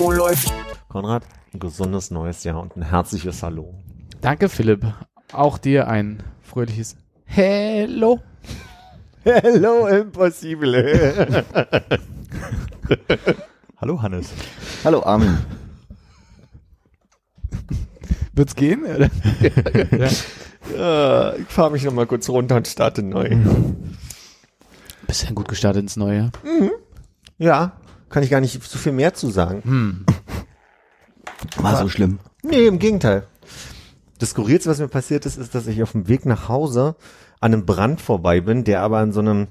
Oh, läuft. Konrad, ein gesundes neues Jahr und ein herzliches Hallo. Danke, Philipp. Auch dir ein fröhliches Hello. Hello, Impossible. Hallo Hannes. Hallo Armin. Wird's gehen? oder? ja, ich fahre mich nochmal kurz runter und starte neu. Bisher gut gestartet ins neue. Ja, kann ich gar nicht so viel mehr zu sagen. Hm. War so schlimm. Nee, im Gegenteil. Das Skurrilste, was mir passiert ist, ist, dass ich auf dem Weg nach Hause an einem Brand vorbei bin, der aber an so einem,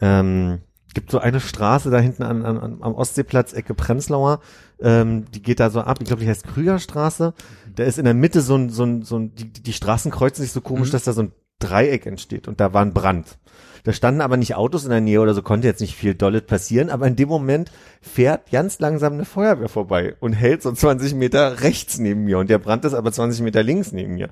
ähm, gibt so eine Straße da hinten an, an, am Ostseeplatz, Ecke Prenzlauer, ähm, die geht da so ab, ich glaube, die heißt Krügerstraße. Da ist in der Mitte so ein, so ein, so ein die, die Straßen kreuzen sich so komisch, dass da so ein Dreieck entsteht und da war ein Brand. Da standen aber nicht Autos in der Nähe oder so, konnte jetzt nicht viel Dollet passieren, aber in dem Moment fährt ganz langsam eine Feuerwehr vorbei und hält so 20 Meter rechts neben mir und der Brand ist aber 20 Meter links neben mir.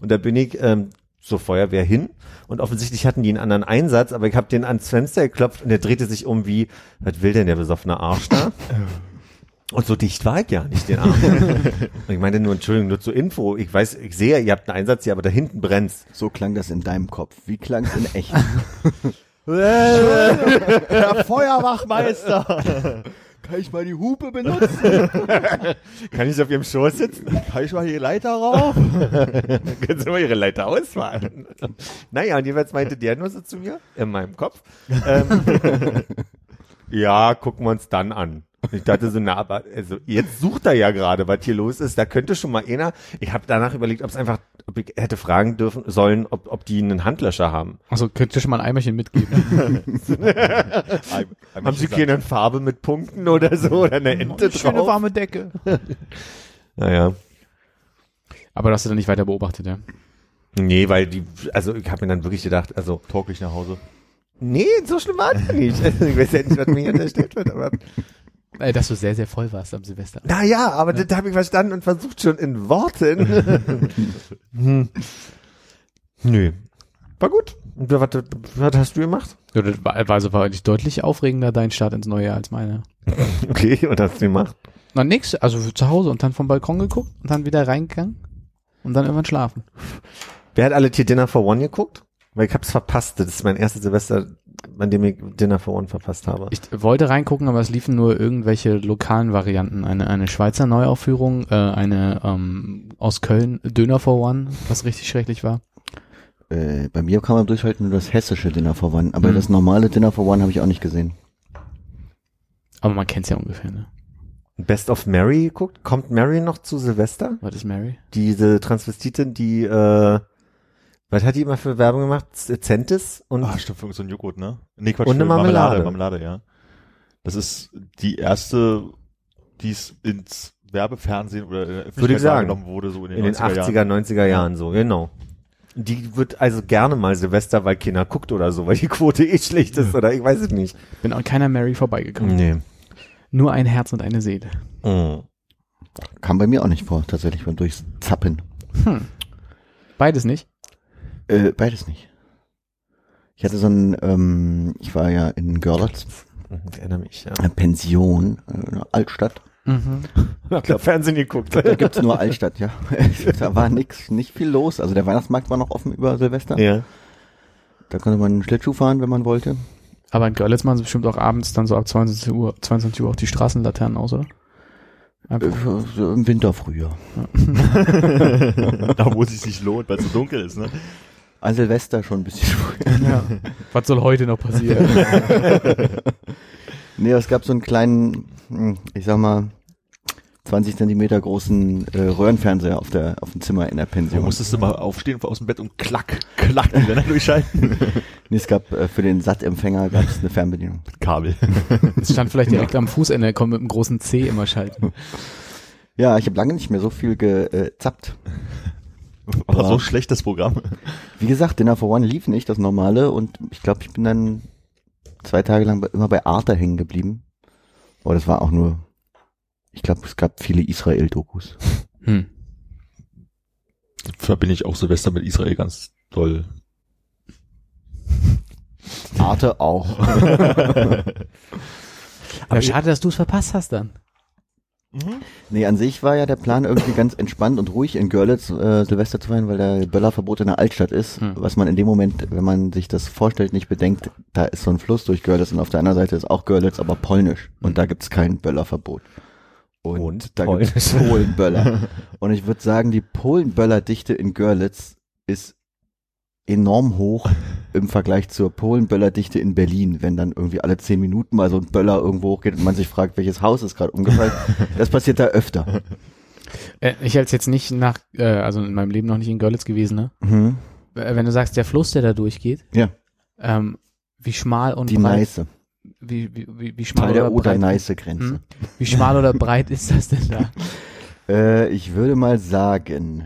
Und da bin ich ähm, zur Feuerwehr hin und offensichtlich hatten die einen anderen Einsatz, aber ich habe den ans Fenster geklopft und der drehte sich um wie, was will denn der besoffene Arsch da? Und so dicht war ich ja nicht den Arm. und ich meinte nur, Entschuldigung, nur zur Info. Ich weiß, ich sehe, ihr habt einen Einsatz hier, aber da hinten brennt's. So klang das in deinem Kopf. Wie klang es in echt? Herr Feuerwachmeister. Kann ich mal die Hupe benutzen? Kann ich auf ihrem Schoß sitzen? Kann ich mal die Leiter rauf? Können Sie mal Ihre Leiter ausfahren? naja, und jeweils meinte der nur so zu mir, in meinem Kopf, ähm, ja, gucken wir uns dann an. Ich dachte so, na, aber also jetzt sucht er ja gerade, was hier los ist. Da könnte schon mal einer. Ich habe danach überlegt, ob es einfach, ob ich hätte fragen dürfen sollen, ob, ob die einen Handlöscher haben. Also könnt ihr schon mal ein Eimerchen mitgeben. Haben sie keine Farbe mit Punkten oder so oder eine Ente Schöne drauf? warme Decke. Naja. Aber das hast du dann nicht weiter beobachtet, ja? Nee, weil die, also ich habe mir dann wirklich gedacht, also Tauglich nach Hause. Nee, so schlimm war es nicht. Also, ich weiß ja nicht, was mir hier unterstellt wird, aber. Äh, dass du sehr, sehr voll warst am Silvester. Naja, aber das habe ich verstanden und versucht schon in Worten. hm. Nö. War gut. Und was, was hast du gemacht? Ja, das war, also war eigentlich deutlich aufregender dein Start ins neue Jahr als meine. Okay, was hast du gemacht? Na nix, also zu Hause und dann vom Balkon geguckt und dann wieder reingegangen und dann irgendwann schlafen. Wer hat alle Tier Dinner for One geguckt? Weil ich hab's verpasst. Das ist mein erstes Silvester, an dem ich Dinner for One verpasst habe. Ich wollte reingucken, aber es liefen nur irgendwelche lokalen Varianten. Eine, eine Schweizer Neuaufführung, äh, eine ähm, aus Köln Döner for One, was richtig schrecklich war. äh, bei mir kann man durchhalten nur das hessische Dinner for One, aber Mhm. das normale Dinner for One habe ich auch nicht gesehen. Aber man kennt's ja ungefähr, ne? Best of Mary geguckt? Kommt Mary noch zu Silvester? Was ist Mary? Diese Transvestitin, die, äh, was hat die immer für Werbung gemacht? Zentis und Ah, stimmt, für so ein Joghurt, ne? Nee, Quatsch, Und eine für Marmelade. Marmelade, ja. Das ist die erste, die es ins Werbefernsehen oder in Würde ich sagen. wahrgenommen wurde, so in den, in den 90er 80er, Jahren. 90er Jahren so, genau. Die wird also gerne mal Silvester, weil Kinder guckt oder so, weil die Quote eh schlecht ist oder ich weiß es nicht. Bin an keiner Mary vorbeigekommen. Nee. Nur ein Herz und eine Seele. Mm. Kam bei mir auch nicht vor, tatsächlich, beim durchs Zappen. Hm. Beides nicht. Äh, beides nicht. Ich hatte so ein, ähm, ich war ja in Görlitz, Ich erinnere mich, ja. eine Pension, äh, eine Altstadt. Mhm. Hab da Fernsehen geguckt. Da gibt's nur Altstadt, ja. da war nix, nicht viel los. Also der Weihnachtsmarkt war noch offen über Silvester. ja. Da konnte man Schlittschuh fahren, wenn man wollte. Aber in Görlitz machen sie bestimmt auch abends dann so ab 22 Uhr, 22 Uhr auch die Straßenlaternen aus, oder? Äh, Einfach. so Im Winter früher. da wo es sich nicht lohnt, weil es so dunkel ist, ne? An Silvester schon ein bisschen früher. Ja. Was soll heute noch passieren? Nee, es gab so einen kleinen, hm, ich sag mal, 20 Zentimeter großen äh, Röhrenfernseher auf der auf dem Zimmer in der Du Pension. musstest du mal aufstehen aus dem Bett und klack, klack die Sender durchschalten. Nee, es gab äh, für den SAT-Empfänger gab es eine Fernbedienung. Kabel. Es stand vielleicht direkt am Fußende, kommt mit einem großen C immer schalten. Ja, ich habe lange nicht mehr so viel gezappt. War Aber- so schlecht das Programm. Wie gesagt, Dinner for One lief nicht, das normale, und ich glaube, ich bin dann zwei Tage lang immer bei Arte hängen geblieben. Aber das war auch nur, ich glaube, es gab viele Israel-Dokus. Hm. Verbinde ich auch Silvester mit Israel ganz toll. Arte auch. Aber schade, dass du es verpasst hast dann. Nee, an sich war ja der Plan irgendwie ganz entspannt und ruhig in Görlitz äh, Silvester zu feiern, weil da Böllerverbot in der Altstadt ist. Hm. Was man in dem Moment, wenn man sich das vorstellt, nicht bedenkt, da ist so ein Fluss durch Görlitz und auf der anderen Seite ist auch Görlitz, aber polnisch. Und da gibt's kein Böllerverbot. Und, Und da gibt's polnisch. Polenböller. und ich würde sagen, die Polenböllerdichte in Görlitz ist enorm hoch im Vergleich zur Polenböllerdichte in Berlin, wenn dann irgendwie alle zehn Minuten mal so ein Böller irgendwo hochgeht und man sich fragt, welches Haus ist gerade umgefallen. Das passiert da öfter. Äh, ich als jetzt nicht nach, äh, also in meinem Leben noch nicht in Görlitz gewesen, ne? Mhm. Äh, Wenn du sagst, der Fluss, der da durchgeht, Ja, ähm, wie schmal und die breit, Neiße. wie, wie, wie, wie schmal Teil der oder breit, Oder-Neiße-Grenze. Hm? wie schmal oder breit ist das denn da? Äh, ich würde mal sagen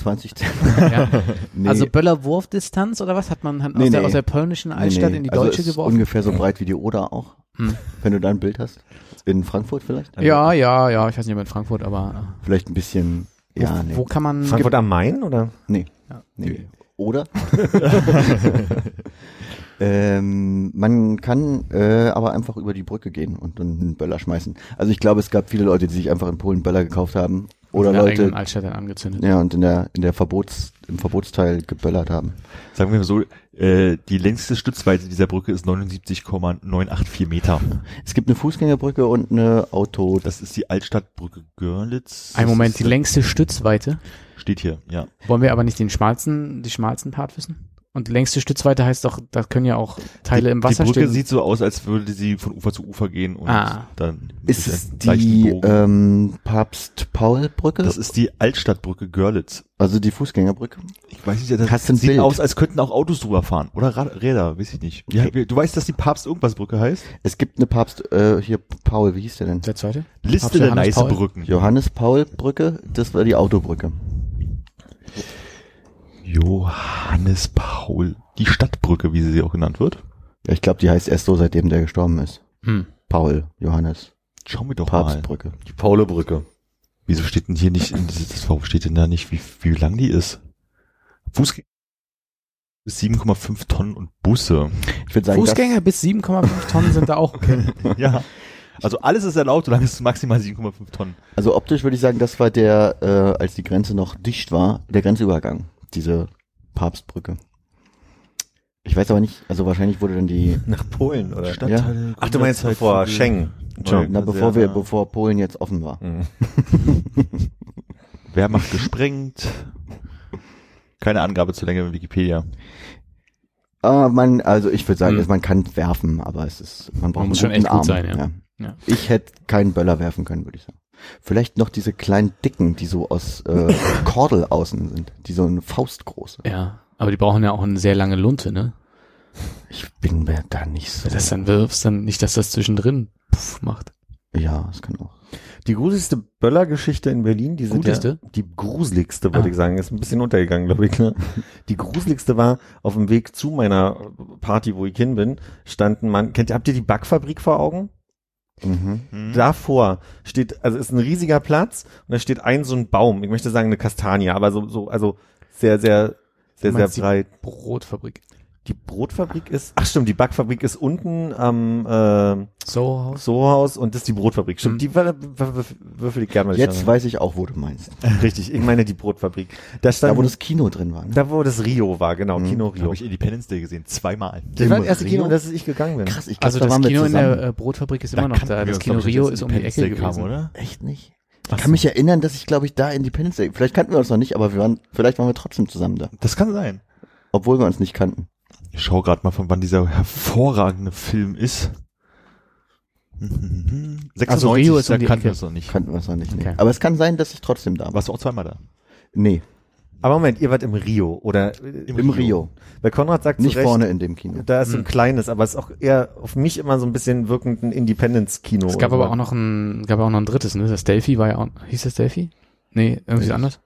20 Ja. nee, Also Böller Wurfdistanz oder was hat man hat Nee, aus, der, nee. aus der polnischen Altstadt nee. in die also deutsche ist geworfen? ungefähr so breit wie die Oder auch, Hm. wenn du da ein Bild hast. In Frankfurt vielleicht? Ja, ja, ja, ich weiß nicht, ob in Frankfurt, aber Vielleicht ein bisschen, äh, ja, wo, nee. wo kann man Frankfurt am Main oder? Nee. Ja. nee. Oder? ähm, man kann äh, aber einfach über die Brücke gehen und dann einen Böller schmeißen. Also ich glaube, es gab viele Leute, die sich einfach in Polen Böller gekauft haben. Oder in der Leute, Altstadt dann angezündet? ja, und in der, in der Verbots, im Verbotsteil geböllert haben. Sagen wir mal so, äh, die längste Stützweite dieser Brücke ist 79,984 Meter. Es gibt eine Fußgängerbrücke und eine Auto. Das ist die Altstadtbrücke Görlitz. Ein Moment, die längste Stützweite. Steht hier, ja. Wollen wir aber nicht den schmalsten, die schmalsten Part wissen? Und die längste Stützweite heißt doch, da können ja auch Teile die, im Wasser Die Brücke stehen. sieht so aus, als würde sie von Ufer zu Ufer gehen und Ah. dann Ist es die ähm, Papst-Paul-Brücke? Das ist die Altstadtbrücke Görlitz. Also die Fußgängerbrücke? Ich weiß nicht, das Hast sieht Bild? aus, als könnten auch Autos drüber fahren. Oder Ra Räder, weiß ich nicht. Ja, Okay. du weißt, dass die Papst irgendwas Brücke heißt? Es gibt eine Papst, äh, hier Paul, wie hieß der denn? Der zweite? Liste Papst der Johannes nice Paul? Brücken. Johannes Paul-Brücke, das war die Autobrücke. Johannes Paul. Die Stadtbrücke, wie sie auch genannt wird. Ja, ich glaube, die heißt erst so, seitdem der gestorben ist. Hm. Paul, Johannes, Schauen wir doch mal. Papstbrücke. Die Paulebrücke. Wieso steht denn hier nicht, in dieses, das- warum steht denn da nicht, wie, wie lang die ist? Fußgänger bis 7,5 Tonnen und Busse. Ich würde sagen, Fußgänger bis 7,5 Tonnen sind da auch okay. ja. Also alles ist erlaubt, solange es maximal 7,5 Tonnen. also optisch würde ich sagen, das war der, äh, als die Grenze noch dicht war, der Grenzübergang, diese Papstbrücke. Ich weiß aber nicht, also wahrscheinlich wurde dann die, Nach Polen, oder? Stadtteile, Ach, du meinst bevor Schengen. Entschuldigung. na, bevor wir, bevor Polen jetzt offen war. Mhm. Wehrmacht gesprengt. Keine Angabe zu Länge in Wikipedia. Ah, man, also ich würde sagen, Hm. man kann werfen, aber es ist, man braucht Man muss schon echt gut Arm. sein, ja. Ja. Ich hätte keinen Böller werfen können, würde ich sagen. Vielleicht noch diese kleinen Dicken, die so aus äh, Kordel außen sind, die so eine Faust groß sind. Ja. Aber die brauchen ja auch eine sehr lange Lunte, ne? Ich bin mir da nicht so. Wenn du das dann wirfst, dann nicht, dass das zwischendrin puff macht. ja, das kann auch. Die gruseligste Böller-Geschichte in Berlin, die sind Gruseligste? ja, die gruseligste, würde Ah. ich sagen, ist ein bisschen untergegangen, glaube ich. Ne? Die gruseligste war, auf dem Weg zu meiner Party, wo ich hin bin, standen man, kennt ihr, habt ihr die Backfabrik vor Augen? Mhm. Hm? Davor steht, also ist ein riesiger Platz und da steht ein so ein Baum, ich möchte sagen eine Kastanie, aber so, so, also sehr, sehr, sehr, sehr die breit. Brotfabrik. Die Brotfabrik ist, ach stimmt, die Backfabrik ist unten am äh, Sohaus. Sohaus und das ist die Brotfabrik. Stimmt, Mhm. die wür- wür- wür- würfel ich gerne mal. Jetzt weiß ich auch, wo du meinst. Richtig, ich meine die Brotfabrik. Da stand, Da, wo das Kino drin war. Ne? da wo das Rio war, genau, Mhm. Kino Da Rio. habe ich Independence Day gesehen, zweimal. Das war das erste Kino, in das ich gegangen bin. Krass, ich glaube, Also da das waren Kino in der äh, Brotfabrik ist immer noch da. Das Kino glaub Rio ist um die Independence Ecke Day kam, gewesen. oder? Echt nicht? Ich kann mich erinnern, dass ich, glaube ich, da Independence Day, vielleicht kannten wir uns noch nicht, aber wir waren, vielleicht waren wir trotzdem zusammen da. Das kann sein. Obwohl wir uns nicht kannten. Ich schau gerade mal, von wann dieser hervorragende Film ist. 96 Also Rio ist da um kannten wir es noch nicht. Kannten wir es noch nicht. Nee. Okay. Aber es kann sein, dass ich trotzdem da war. Warst du auch zweimal da? Nee, Aber Moment, ihr wart im Rio oder im Rio. Weil Konrad sagt Nicht zu Recht, vorne in dem Kino. da ist so ein kleines, aber es ist auch eher auf mich immer so ein bisschen wirkend ein Independence-Kino. Es gab aber so. auch noch ein, gab auch noch ein drittes, ne? Das Delphi war ja auch, hieß das Delphi? Nee, irgendwie Ich- anders.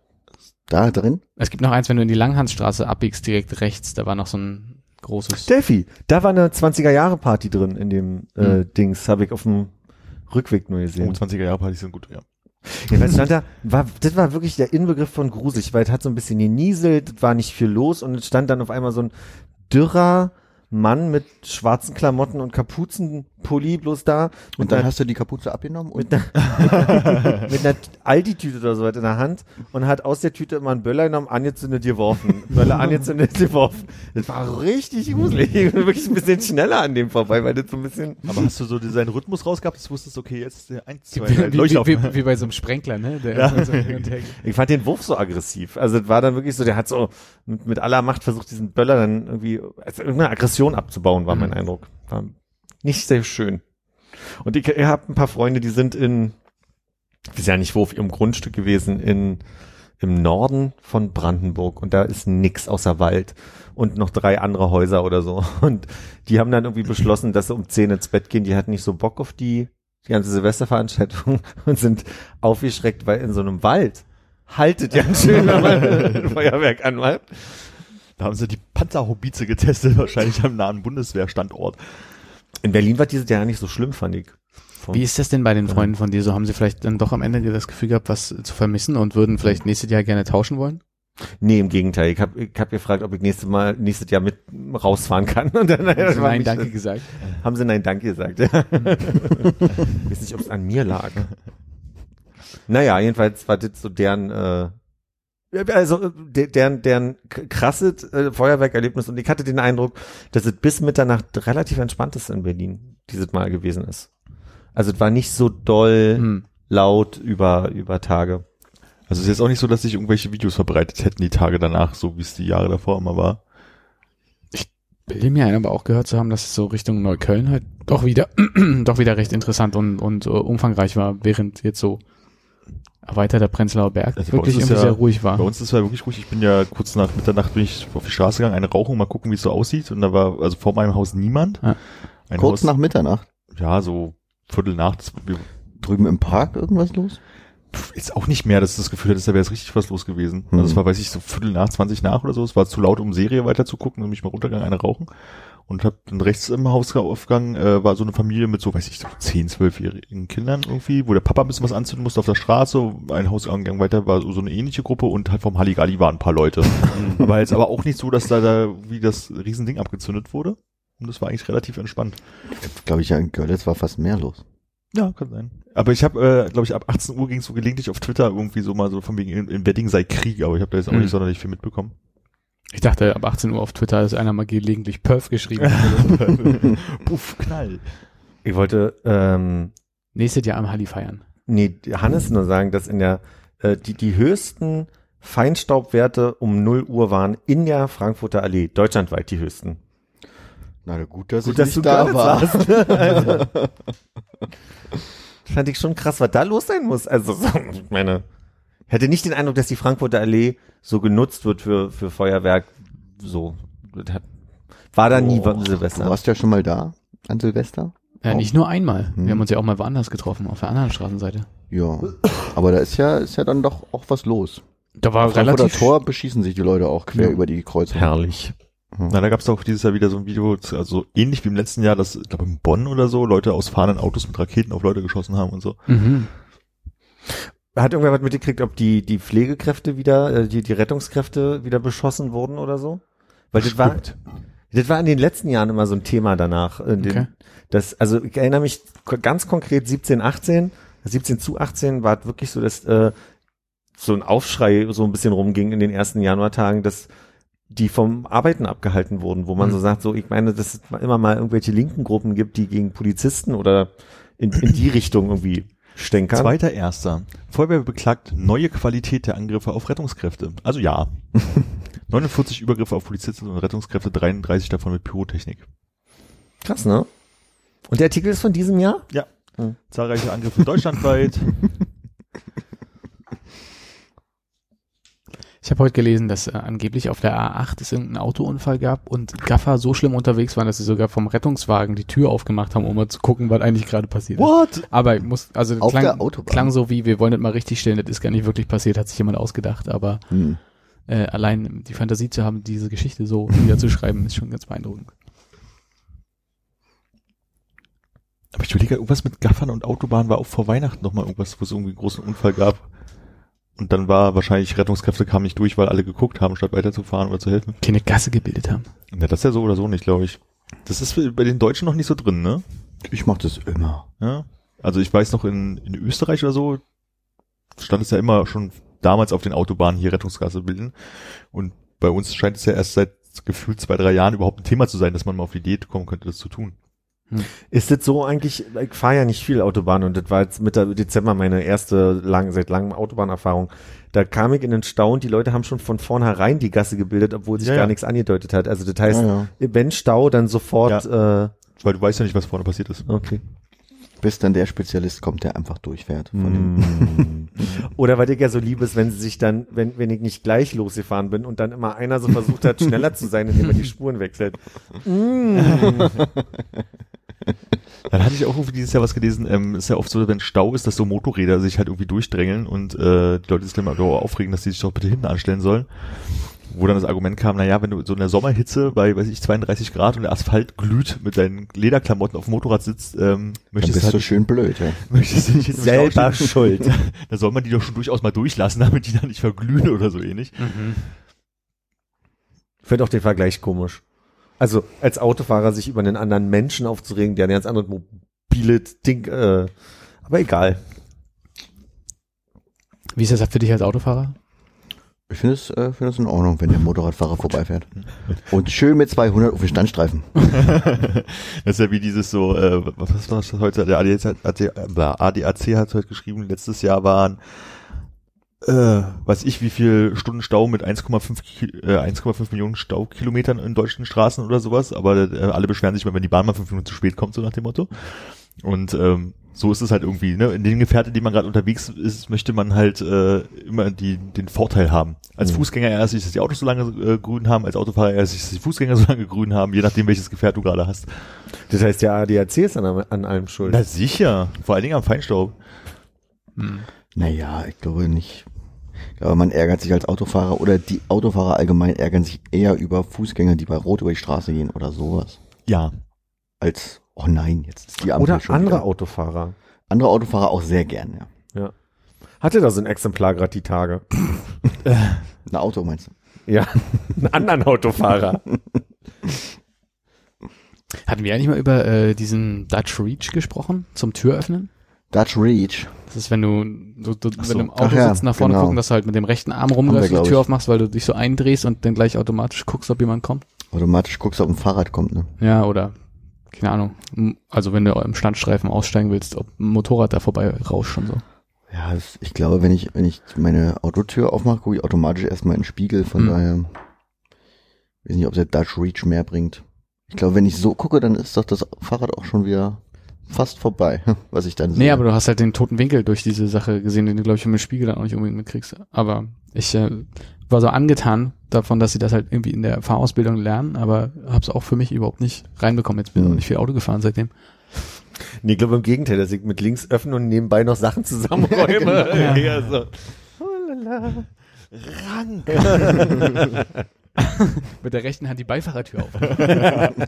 Da drin? Es gibt noch eins, wenn du in die Langhansstraße abbiegst, direkt rechts, da war noch so ein großes. Delphi, da war eine 20er-Jahre-Party drin in dem äh, Hm. Dings, habe ich auf dem Rückweg nur Oh, gesehen. 20er Jahre Partys sind gut, ja. Jedenfalls stand da, war, das war wirklich der Inbegriff von gruselig, weil es hat so ein bisschen genieselt, es war nicht viel los und es stand dann auf einmal so ein dürrer Mann mit schwarzen Klamotten und Kapuzenpulli bloß da. Und dann einer, hast du die Kapuze abgenommen und mit einer, mit einer Aldi-Tüte oder so in der Hand und hat aus der Tüte immer einen Böller genommen, angezündet geworfen. Böller angezündet geworfen. Das war richtig gruselig. Ich bin wirklich ein bisschen schneller an dem vorbei, weil das so ein bisschen, Aber hast du so seinen Rhythmus rausgehabt, dass du wusstest, okay, jetzt ist der 1, 2, Wie, 3, wie, wie, wie, bei so einem Sprenkler, ne? Der Ja. so. Ich fand den Wurf so aggressiv. Also es war dann wirklich so, der hat so mit, mit aller Macht versucht, diesen Böller dann irgendwie, also irgendeine Aggression abzubauen, war mein Eindruck. War nicht sehr schön. Und ich, ich habe ein paar Freunde, die sind in, ich weiß ja nicht wo, auf ihrem Grundstück gewesen, in im Norden von Brandenburg und da ist nix außer Wald und noch drei andere Häuser oder so. Und die haben dann irgendwie beschlossen, dass sie um 10 ins Bett gehen. Die hatten nicht so Bock auf die, die ganze Silvesterveranstaltung und sind aufgeschreckt, weil in so einem Wald haltet ganz schön, wenn man ein Feuerwerk anmacht. Da haben sie die Panzerhaubize getestet, wahrscheinlich am nahen Bundeswehrstandort. In Berlin war dieses Jahr nicht so schlimm, fand ich. Wie ist das denn bei den Freunden von dir? So haben sie vielleicht dann doch am Ende das Gefühl gehabt, was zu vermissen und würden vielleicht nächstes Jahr gerne tauschen wollen? Nee, im Gegenteil. Ich habe ich hab gefragt, ob ich nächstes Mal, nächstes Jahr mit rausfahren kann. Und dann Also war nein, nicht- danke gesagt. Haben sie Nein, danke gesagt. ich weiß nicht, ob es an mir lag. Naja, jedenfalls war das so deren, äh, also de- deren, deren krasses äh, Feuerwerkerlebnis und ich hatte den Eindruck, dass es bis Mitternacht relativ entspannt ist in Berlin, dieses Mal gewesen ist. Also es war nicht so doll Hm. laut über, über Tage. Also es ist jetzt auch nicht so, dass sich irgendwelche Videos verbreitet hätten die Tage danach, so wie es die Jahre davor immer war. Bilde mir ein, aber auch gehört zu haben, dass es so Richtung Neukölln halt doch wieder, doch wieder recht interessant und, und uh, umfangreich war, während jetzt so erweiterter Prenzlauer Berg Also bei wirklich uns ist irgendwie ja- sehr ruhig war. Bei uns ist es ja wirklich ruhig. Ich bin ja kurz nach Mitternacht bin ich auf die Straße gegangen, eine Rauchung, mal gucken, wie es so aussieht. Und da war also vor meinem Haus niemand. Ja. Ein kurz Haus, nach Mitternacht. ja, so Viertel nach. Drüben im Park irgendwas los? jetzt auch nicht mehr, dass ich das Gefühl hatte, da wäre jetzt richtig was los gewesen. Hm. Also es war, weiß ich, so Viertel nach, 20 nach oder so. Es war zu laut, um Serie weiter zu gucken. Dann bin ich mal runtergegangen, eine rauchen. Und hab dann rechts im Hausaufgang äh, war so eine Familie mit so, weiß ich, so 10, 12-jährigen Kindern irgendwie, wo der Papa ein bisschen was anzünden musste auf der Straße. Ein Hauseingang weiter war so eine ähnliche Gruppe und halt vom Halligalli waren ein paar Leute. aber jetzt aber auch nicht so, dass da, da wie das Riesending abgezündet wurde. Und das war eigentlich relativ entspannt. Glaube ich, ja, in Görlitz war fast mehr los. Ja, kann sein. Aber ich habe, äh, glaube ich, ab 18 Uhr ging es so gelegentlich auf Twitter irgendwie so mal so von wegen in, in Wedding sei Krieg, aber ich habe da jetzt auch Hm. nicht sonderlich viel mitbekommen. Ich dachte, ab 18 Uhr auf Twitter ist einer mal gelegentlich Perf geschrieben. Puff, Knall. Ich wollte, ähm, Nächstes Jahr am Halli feiern. nee, Hannes nur sagen, dass in der, äh, die, die höchsten Feinstaubwerte um 0 Uhr waren in der Frankfurter Allee, deutschlandweit die höchsten. Na gut, dass Gut, ich dass nicht du da warst. also, fand ich schon krass, was da los sein muss. Also, so, ich meine, hätte nicht den Eindruck, dass die Frankfurter Allee so genutzt wird für, für Feuerwerk. So, war da nie Oh, Du Silvester. warst ja schon mal da an Silvester. Ja, Oh. nicht nur einmal. Hm. Wir haben uns ja auch mal woanders getroffen, auf der anderen Straßenseite. Ja. Aber da ist ja, ist ja dann doch auch was los. Da war Frankfurter relativ Tor beschießen sich die Leute auch quer Ja. über die Kreuzung. Herrlich. Na, da gab es auch dieses Jahr wieder so ein Video, also ähnlich wie im letzten Jahr, dass, ich glaube in Bonn oder so, Leute aus fahrenden Autos mit Raketen auf Leute geschossen haben und so. Mhm. Hat irgendwer was mitgekriegt, ob die, die Pflegekräfte wieder, äh, die, die Rettungskräfte wieder beschossen wurden oder so? Weil das war, das war in den letzten Jahren immer so ein Thema danach. Den, Okay. das, also ich erinnere mich ganz konkret 17, 18, 17 zu 18 war es wirklich so, dass äh, so ein Aufschrei so ein bisschen rumging in den ersten Januartagen, dass die vom Arbeiten abgehalten wurden, wo man Mhm. so sagt, so ich meine, dass es immer mal irgendwelche linken Gruppen gibt, die gegen Polizisten oder in, in die Richtung irgendwie stänkern. Zweiter Erster. Feuerwehr beklagt neue Qualität der Angriffe auf Rettungskräfte. Also ja. 49 Übergriffe auf Polizisten und Rettungskräfte, 33 davon mit Pyrotechnik. Krass, ne? Und der Artikel ist von diesem Jahr? Ja. Hm. Zahlreiche Angriffe deutschlandweit. Ich habe heute gelesen, dass äh, angeblich auf der A8 es irgendeinen Autounfall gab und Gaffer so schlimm unterwegs waren, dass sie sogar vom Rettungswagen die Tür aufgemacht haben, um mal zu gucken, was eigentlich gerade passiert ist. What? Aber ich muss, also Auf klang, klang so wie, wir wollen das mal richtig stellen, das ist gar nicht wirklich passiert, hat sich jemand ausgedacht, aber Hm. äh, allein die Fantasie zu haben, diese Geschichte so niederzuschreiben, ist schon ganz beeindruckend. Aber ich überlege, irgendwas mit Gaffern und Autobahn war auch vor Weihnachten nochmal irgendwas, wo es irgendwie einen großen Unfall gab. Und dann war wahrscheinlich Rettungskräfte kamen nicht durch, weil alle geguckt haben, statt weiterzufahren oder zu helfen. Keine Gasse gebildet haben. Ja, das ist ja so oder so nicht, glaube ich. Das ist bei den Deutschen noch nicht so drin, ne? Ich mach das immer. Ja. Also ich weiß noch in, in Österreich oder so stand es ja immer schon damals auf den Autobahnen hier Rettungsgasse bilden. Und bei uns scheint es ja erst seit gefühlt zwei, drei Jahren überhaupt ein Thema zu sein, dass man mal auf die Idee kommen könnte, das zu tun. Ist das so eigentlich, ich fahre ja nicht viel Autobahn und das war jetzt Mitte Dezember meine erste lang, seit langem Autobahnerfahrung. Da kam ich in den Stau und die Leute haben schon von vornherein die Gasse gebildet, obwohl sich Ja, gar ja. nichts angedeutet hat. Also das heißt, Ja, wenn Stau, dann sofort, äh, Weil du weißt ja nicht, was vorne passiert ist. okay. Bis dann der Spezialist kommt, der einfach durchfährt. Von Mm. Oder weil ich ja so lieb ist, wenn sie sich dann, wenn, wenn ich nicht gleich losgefahren bin und dann immer einer so versucht hat, schneller zu sein, indem er die Spuren wechselt. Dann hatte ich auch irgendwie dieses Jahr was gelesen, ähm, ist ja oft so, wenn Stau ist, dass so Motorräder sich halt irgendwie durchdrängeln und äh, die Leute sich dann mal darüber aufregen, dass die sich doch bitte hinten anstellen sollen. Wo dann das Argument kam, naja, wenn du so in der Sommerhitze bei, weiß ich, 32 Grad und der Asphalt glüht mit deinen Lederklamotten auf dem Motorrad sitzt, ähm, Dann möchtest bist du du halt schön blöd, ja. möchtest du nicht Selber schuld. Da soll man die doch schon durchaus mal durchlassen, damit die dann nicht verglühen oder so ähnlich. Ich finde auch den Vergleich komisch. Also als Autofahrer sich über einen anderen Menschen aufzuregen, der ein ganz anderes mobiles Ding, äh, aber egal. Wie ist das für dich als Autofahrer? Ich finde es, äh, finde es in Ordnung, wenn der Motorradfahrer vorbeifährt. Und schön mit 200 auf den Standstreifen. Das ist ja wie dieses so, äh, was war das heute? Der ADAC, hat- äh, ADAC hat heute geschrieben, letztes Jahr waren, äh, weiß ich, wie viel Stunden Stau mit 1,5 Ki- äh, 1,5 Millionen Staukilometern in deutschen Straßen oder sowas, aber äh, alle beschweren sich immer, wenn die Bahn mal fünf Minuten zu spät kommt, so nach dem Motto. Und ähm, so ist es halt irgendwie, ne? In den Gefährten, die man gerade unterwegs ist, möchte man halt äh, immer die, den Vorteil haben. Als Mhm. Fußgänger sich, dass die Autos so lange äh, grün haben, als Autofahrer sich, dass die Fußgänger so lange grün haben, je nachdem, welches Gefährt du gerade hast. Das heißt, der ADAC ist an, an allem schuld. Na sicher, vor allen Dingen am Feinstaub. Naja, ich glaube nicht. Ich glaube, man ärgert sich als Autofahrer oder die Autofahrer allgemein ärgern sich eher über Fußgänger, die bei Rot über die Straße gehen oder sowas. Ja. Als, oh nein, jetzt ist die Ampel Oder schon andere wieder. Autofahrer. Andere Autofahrer auch sehr gern, ja. Ja. Hatte da so ein Exemplar gerade die Tage. Ein Auto meinst du? Ja, einen anderen Autofahrer. Hatten wir eigentlich mal über äh, diesen Dutch Reach gesprochen zum Türöffnen? Dutch Reach. Das ist, wenn du, du, du Ach wenn so. du im Auto Ach ja, sitzt, nach vorne genau. gucken, dass du halt mit dem rechten Arm rumläufst, die Tür ich. aufmachst, weil du dich so eindrehst und dann gleich automatisch guckst, ob jemand kommt. Automatisch guckst du, ob ein Fahrrad kommt, ne? Ja, oder, keine Ahnung. Also wenn du im Standstreifen aussteigen willst, ob ein Motorrad da vorbei rauscht und so. Ja, es- ich glaube, wenn ich, wenn ich meine Autotür aufmache, gucke ich automatisch erstmal in den Spiegel, von Hm. daher weiß nicht, ob der Dutch Reach mehr bringt. Ich glaube, wenn ich so gucke, dann ist doch das Fahrrad auch schon wieder fast vorbei, was ich dann sehe. Nee, aber du hast halt den toten Winkel durch diese Sache gesehen, den du, glaube ich, im Spiegel dann auch nicht unbedingt mitkriegst. Aber ich äh, war so angetan davon, dass sie das halt irgendwie in der Fahrausbildung lernen, aber hab's auch für mich überhaupt nicht reinbekommen. Jetzt bin ich Hm. auch nicht viel Auto gefahren seitdem. Nee, ich glaube im Gegenteil, dass ich mit links öffne und nebenbei noch Sachen zusammenräume. genau. ja, so. Oh. Rank. Mit der rechten Hand die Beifahrertür auf.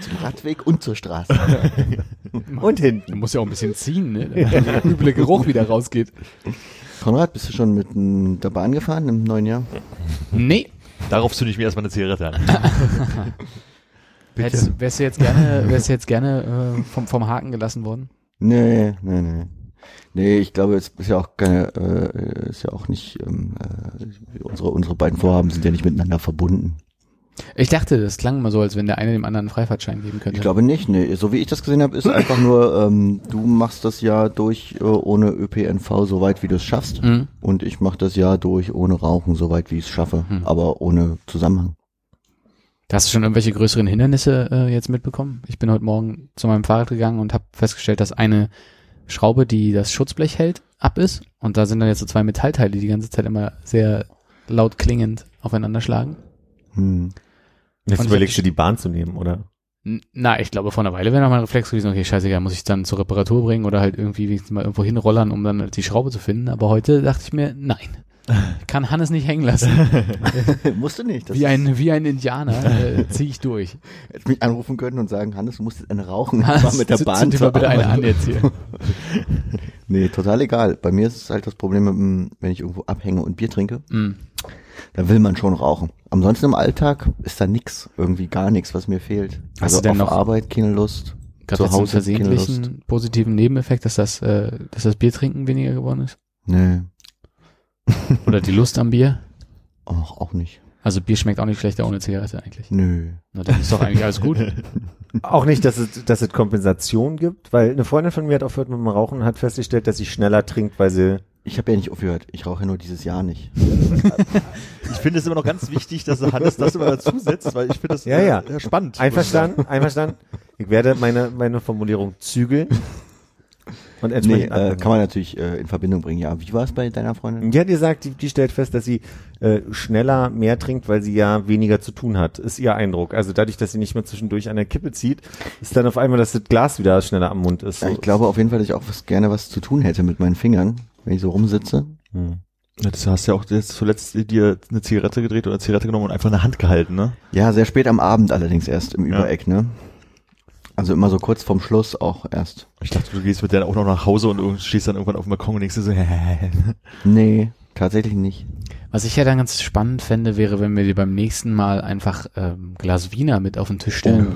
Zum Radweg und zur Straße. Und hinten. Du musst ja auch ein bisschen ziehen, ne? Damit der üble Geruch wieder rausgeht. Konrad, bist du schon mit m, der Bahn gefahren im neuen Jahr? Nee. Darauf zünde ich mir erstmal eine Zigarette an. Hättest, wärst du jetzt gerne, wärst du jetzt gerne äh, vom, vom Haken gelassen worden? Nee, nee, nee. Nee, ich glaube, es ist ja auch keine, äh, ist ja auch nicht, ähm, äh, unsere, unsere beiden Vorhaben sind ja nicht miteinander verbunden. Ich dachte, das klang mal so, als wenn der eine dem anderen einen Freifahrtschein geben könnte. Ich glaube nicht, nee. So wie ich das gesehen habe, ist einfach nur, ähm, du machst das Jahr durch äh, ohne ÖPNV so weit, wie du es schaffst. Mhm. Und ich mache das Jahr durch ohne Rauchen so weit, wie ich es schaffe, aber ohne Zusammenhang. Hast du schon irgendwelche größeren Hindernisse äh, jetzt mitbekommen? Ich bin heute Morgen zu meinem Fahrrad gegangen und habe festgestellt, dass eine Schraube, die das Schutzblech hält, ab ist. Und da sind dann jetzt so zwei Metallteile, die die ganze Zeit immer sehr laut klingend aufeinander schlagen. Hm. Jetzt überlegst du die Bahn zu nehmen, oder? Na, ich glaube, vor einer Weile wäre noch mal ein Reflex gewesen, okay, scheißegal, muss ich dann zur Reparatur bringen oder halt irgendwie wenigstens mal irgendwo hinrollern, um dann die Schraube zu finden. Aber heute dachte ich mir, nein. Kann Hannes nicht hängen lassen. Musst du nicht. Das Wie ein, wie ein Indianer äh, ziehe ich durch. Hättest mich anrufen können und sagen, Hannes, du musst jetzt eine rauchen. Hannes, war mit der Bahn zünd mal bitte eine an jetzt hier. Nee, total egal. Bei mir ist es halt das Problem, wenn ich irgendwo abhänge und Bier trinke, Mm. da will man schon rauchen. Ansonsten im Alltag ist da nix, irgendwie gar nichts, was mir fehlt. Hast also du denn auf noch- Arbeit keine Lust. Gab Zu es einen Hause keine Lust. versehentlichen positiven Nebeneffekt, dass das, äh, dass das Biertrinken weniger geworden ist? Nee, Oder die Lust am Bier? auch, auch nicht. Also Bier schmeckt auch nicht schlechter ohne Zigarette eigentlich. Nö. Na, dann ist doch eigentlich alles gut. Auch nicht, dass es, dass es Kompensation gibt, weil eine Freundin von mir hat aufgehört mit dem Rauchen und hat festgestellt, dass sie schneller trinkt, weil sie Ich habe ja nicht aufgehört. Ich rauche ja nur dieses Jahr nicht. Ich finde es immer noch ganz wichtig, dass Hannes das immer dazu setzt, weil ich finde das Ja, ja. spannend. einverstanden, einverstanden. Ich werde meine, meine Formulierung zügeln und Nee, äh, kann man natürlich äh, in Verbindung bringen. Ja, wie war es bei deiner Freundin? Die hat gesagt, die, die stellt fest, dass sie äh, schneller mehr trinkt, weil sie ja weniger zu tun hat, ist ihr Eindruck. Also dadurch, dass sie nicht mehr zwischendurch an der Kippe zieht, ist dann auf einmal, dass das Glas wieder schneller am Mund ist. Ja, ich glaube auf jeden Fall, dass ich auch was, gerne was zu tun hätte mit meinen Fingern, wenn ich so rumsitze. Hm. Ja, das hast ja auch jetzt zuletzt dir eine Zigarette gedreht oder eine Zigarette genommen und einfach eine Hand gehalten, ne? Ja, sehr spät am Abend allerdings erst im Ja. Übereck, ne? Also immer so kurz vorm Schluss auch erst. Ich dachte, du gehst mit der auch noch nach Hause und stehst dann irgendwann auf dem Balkon und denkst dir so, Nee, tatsächlich nicht. Was ich ja dann ganz spannend fände, wäre, wenn wir dir beim nächsten Mal einfach ähm, Glas Wiener mit auf den Tisch stellen.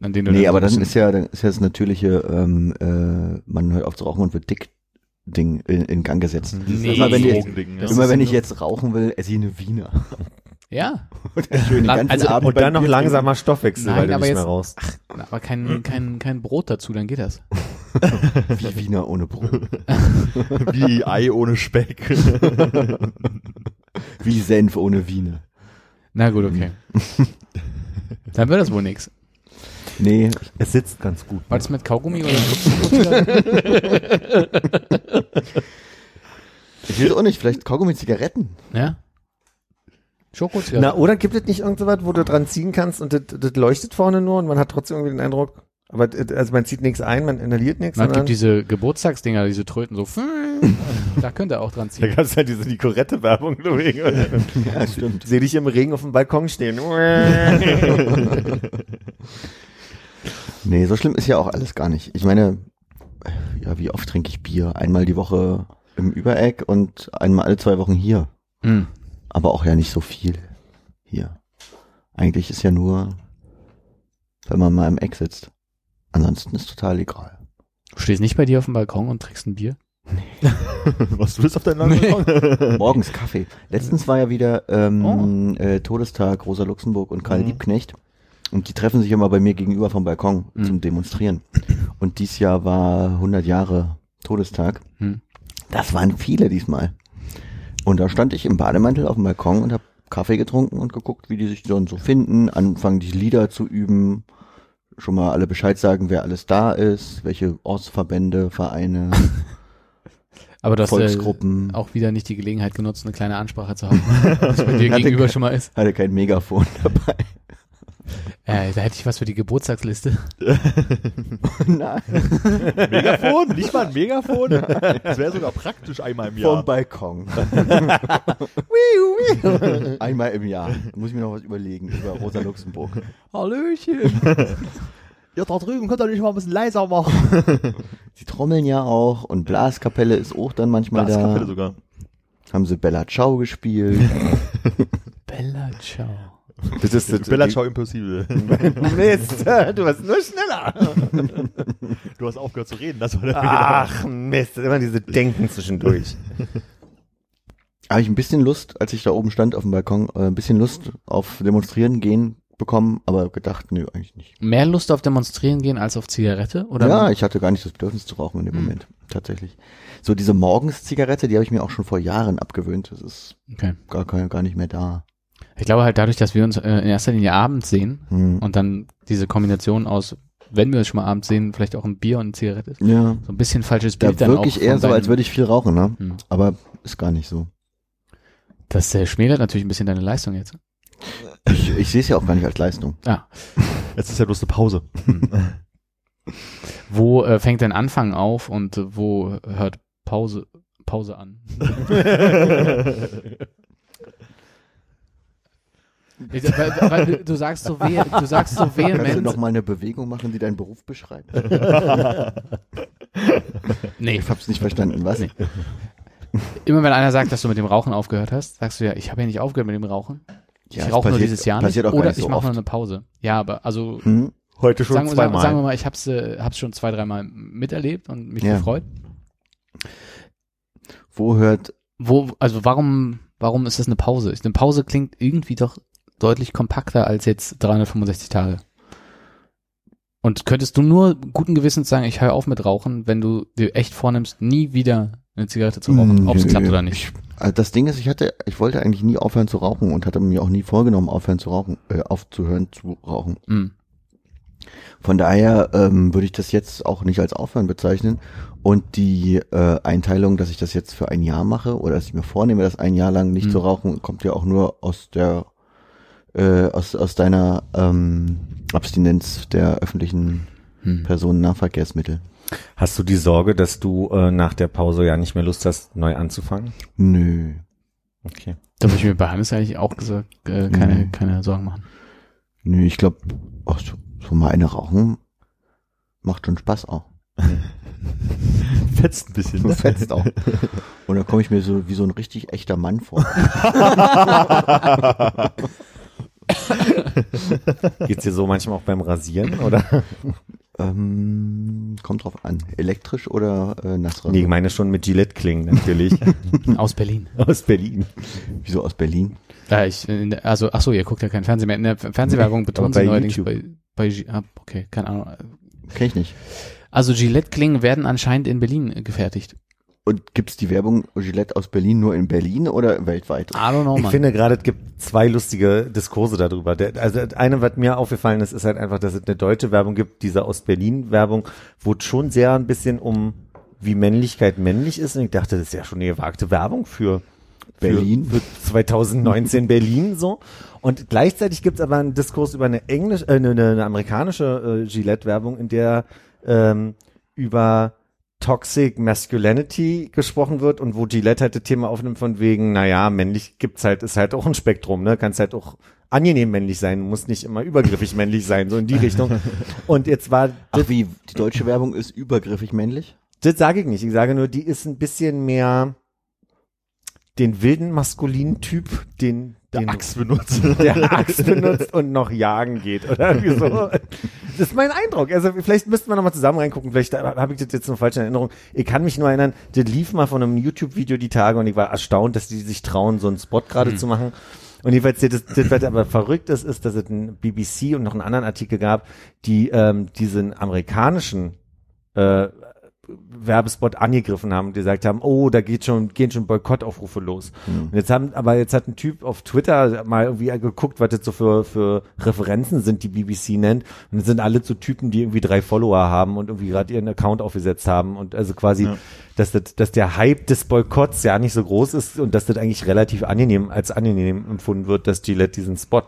An den du Nee, so aber dann ist ja, dann ist ja das natürliche, ähm, äh, man hört auf zu rauchen und wird dick Ding in, in Gang gesetzt. Nee. Immer wenn, ich, immer wenn ich jetzt rauchen will, esse ich eine Wiener. Ja, La- ganzen also- Abend Und dann noch langsamer Stoffwechsel, Nein, weil du aber nicht jetzt- mehr raus. aber kein, kein, kein Brot dazu, dann geht das. Wie Wiener ohne Brot. Wie Ei ohne Speck. Wie Senf ohne Wiener. Na gut, okay. dann wird das wohl nix. Nee, Es sitzt ganz gut. War das mit Kaugummi oder ich weiß auch nicht, vielleicht Kaugummi Zigaretten. Ja? Na, oder gibt es nicht irgend so was, wo du dran ziehen kannst und das, das leuchtet vorne nur und man hat trotzdem irgendwie den Eindruck, aber das- also man zieht nichts ein, man inhaliert nichts, Man gibt diese Geburtstagsdinger, diese Tröten so. da könnt ihr auch dran da ziehen. gab es halt diese Nicorette-Werbung. Ja, stimmt. Sehe dich im Regen auf dem Balkon stehen. Nee, so schlimm ist ja auch alles gar nicht. Ich meine, ja, wie oft trinke ich Bier? Einmal die Woche im Übereck und einmal alle zwei Wochen hier. Hm. Aber auch ja nicht so viel hier. Eigentlich ist ja nur, wenn man mal im Eck sitzt. Ansonsten ist total egal. Du stehst nicht bei dir auf dem Balkon und trinkst ein Bier? Was du bist auf deinem Balkon? Morgens Kaffee. Letztens war ja wieder ähm, äh, Todestag Rosa Luxemburg und Karl Mhm. Liebknecht. Und die treffen sich immer bei mir gegenüber vom Balkon Mhm. zum Demonstrieren. Und dies Jahr war 100 Jahre Todestag. Hm. Das waren viele diesmal. Und da stand ich im Bademantel auf dem Balkon und habe Kaffee getrunken und geguckt, wie die sich dann so finden, anfangen die Lieder zu üben, schon mal alle Bescheid sagen, wer alles da ist, welche Ortsverbände, Vereine, Aber du hast äh, Volksgruppen. auch wieder nicht die Gelegenheit genutzt, eine kleine Ansprache zu haben, was bei dir Hatte gegenüber ke- schon mal ist. Hatte kein Megafon dabei. Äh, da hätte ich was für die Geburtstagsliste. Nein. Megafon? Nicht mal ein Megafon? Das wäre sogar praktisch einmal im Vom Jahr. Balkon. Einmal im Jahr. Da muss ich mir noch was überlegen über Rosa Luxemburg. Hallöchen. Ja, da drüben könnt ihr nicht mal ein bisschen leiser machen. Sie trommeln ja auch und Blaskapelle ist auch dann manchmal Blaskapelle da. sogar. Haben sie Bella Ciao gespielt. Bella Ciao. Das ist das, Bella Ciao Impossible. Mist, du warst nur schneller. Du hast aufgehört zu reden, das war der Ach Mist, immer diese Denken zwischendurch. Habe ich ein bisschen Lust, als ich da oben stand auf dem Balkon, äh, ein bisschen Lust auf Demonstrieren gehen bekommen, aber gedacht, nö, eigentlich nicht. Mehr Lust auf Demonstrieren gehen als auf Zigarette? Oder ja, ich hatte gar nicht das Bedürfnis zu rauchen in dem Hm. Moment, tatsächlich. So diese Morgenszigarette, die habe ich mir auch schon vor Jahren abgewöhnt. Das ist Okay. gar, kein, gar nicht mehr da. Ich glaube halt dadurch, dass wir uns äh, in erster Linie abends sehen Hm. und dann diese Kombination aus, wenn wir uns schon mal abends sehen, vielleicht auch ein Bier und eine Zigarette ist. Ja. So ein bisschen falsches Da Bild dann wirklich auch eher so, als würde ich viel rauchen, ne? Hm. Aber ist gar nicht so. Das äh, schmälert natürlich ein bisschen deine Leistung jetzt. Ich, ich sehe es ja auch gar nicht als Leistung. Ah, Jetzt ist ja bloß eine Pause. wo äh, fängt denn Anfang auf und äh, wo hört Pause Pause an? Ich- weil, weil du, du sagst so veh, du sagst so Kannst du vehement. noch mal eine Bewegung machen, die deinen Beruf beschreibt? nee, Ich hab's nicht verstanden, was? Nee. immer wenn einer sagt, dass du mit dem Rauchen aufgehört hast, sagst du ja, ich habe ja nicht aufgehört mit dem Rauchen. Ich Ja, rauche nur dieses Jahr nicht. passiert auch gar Oder nicht ich so mache nur eine Pause. Ja, aber also Hm? Heute schon sagen, wir- sagen, zweimal. sagen wir mal, ich hab's, äh, hab's schon zwei, dreimal miterlebt und mich Ja. gefreut. Wo hört, Wo, also warum, warum ist das eine Pause? Eine Pause klingt irgendwie doch deutlich kompakter als jetzt 365 Tage. Und könntest du nur guten Gewissens sagen, ich höre auf mit Rauchen, wenn du dir echt vornimmst, nie wieder eine Zigarette zu rauchen, ob es klappt oder nicht? Ich, also das Ding ist, ich hatte, ich wollte eigentlich nie aufhören zu rauchen und hatte mir auch nie vorgenommen, aufhören zu rauchen, äh, aufzuhören zu rauchen. Hm. Von daher ähm, würde ich das jetzt auch nicht als Aufhören bezeichnen. Und die äh, Einteilung, dass ich das jetzt für ein Jahr mache oder dass ich mir vornehme, das ein Jahr lang nicht Mhm. zu rauchen, kommt ja auch nur aus der äh, aus, aus deiner ähm, Abstinenz der öffentlichen Hm. Personennahverkehrsmittel. Hast du die Sorge, dass du äh, nach der Pause ja nicht mehr Lust hast, neu anzufangen? Nö. Okay. Da würde ich mir bei Hannes eigentlich auch gesagt, äh, keine, Mhm. keine Sorgen machen. Nö, ich glaube, so, so mal eine rauchen macht schon Spaß auch. Fetzt ein bisschen. Ne? Fetzt auch. Und dann komme ich mir so wie so ein richtig echter Mann vor. Geht's dir so manchmal auch beim Rasieren oder? ähm, kommt drauf an. Elektrisch oder äh, Nassrasur? Nee, ich meine schon mit Gillette klingen natürlich. Aus Berlin. Aus Berlin. Wieso aus Berlin? Ja, ich, also, ach so, ihr guckt ja kein Fernsehen mehr. In der Fernsehwerbung betont sie bei neuerdings YouTube. bei, bei, ah, okay, keine Ahnung. Kenn ich nicht. Also Gillette-Klingen werden anscheinend in Berlin äh, gefertigt. Und gibt's die Werbung Gillette aus Berlin nur in Berlin oder weltweit? I don't know, Ich man. finde gerade, es gibt zwei lustige Diskurse darüber. Der, also das eine, was mir aufgefallen ist, ist halt einfach, dass es eine deutsche Werbung gibt, diese aus Berlin-Werbung, wo es schon sehr ein bisschen um wie Männlichkeit männlich ist. Und ich dachte, das ist ja schon eine gewagte Werbung für Berlin? Für, für 2019 Berlin so. Und gleichzeitig gibt es aber einen Diskurs über eine englisch, äh, eine, eine amerikanische äh, Gillette-Werbung, in der ähm, über Toxic Masculinity gesprochen wird und wo Gillette halt das Thema aufnimmt von wegen, naja, männlich gibt's halt, ist halt auch ein Spektrum, ne? Kannst halt auch angenehm männlich sein, muss nicht immer übergriffig männlich sein, so in die Richtung. Und jetzt war, Ach wie, die deutsche Werbung ist übergriffig männlich? das sage ich nicht, ich sage nur, die ist ein bisschen mehr den wilden maskulinen Typ, den, Der Axt benutzt. der Axt benutzt und noch jagen geht oder irgendwie so. Das ist mein Eindruck. Also vielleicht müssten wir nochmal zusammen reingucken. Vielleicht habe ich das jetzt noch falsch in Erinnerung. Ich kann mich nur erinnern, das lief mal von einem YouTube-Video die Tage und ich war erstaunt, dass die sich trauen, so einen Spot gerade zu machen. Und jedenfalls, das, das, was aber verrückt ist, ist, dass es ein BBC und noch einen anderen Artikel gab, die ähm, diesen amerikanischen äh, Werbespot angegriffen haben und gesagt haben, oh, da geht schon, gehen schon Boykottaufrufe los. Und jetzt haben, aber jetzt hat ein Typ auf Twitter mal irgendwie geguckt, was das so für, für Referenzen sind, die BBC nennt. Und das sind alle so Typen, die irgendwie drei Follower haben und irgendwie gerade ihren Account aufgesetzt haben. Und also quasi, Ja. dass, das, dass der Hype des Boykotts ja nicht so groß ist und dass das eigentlich relativ angenehm, als angenehm empfunden wird, dass Gillette diesen Spot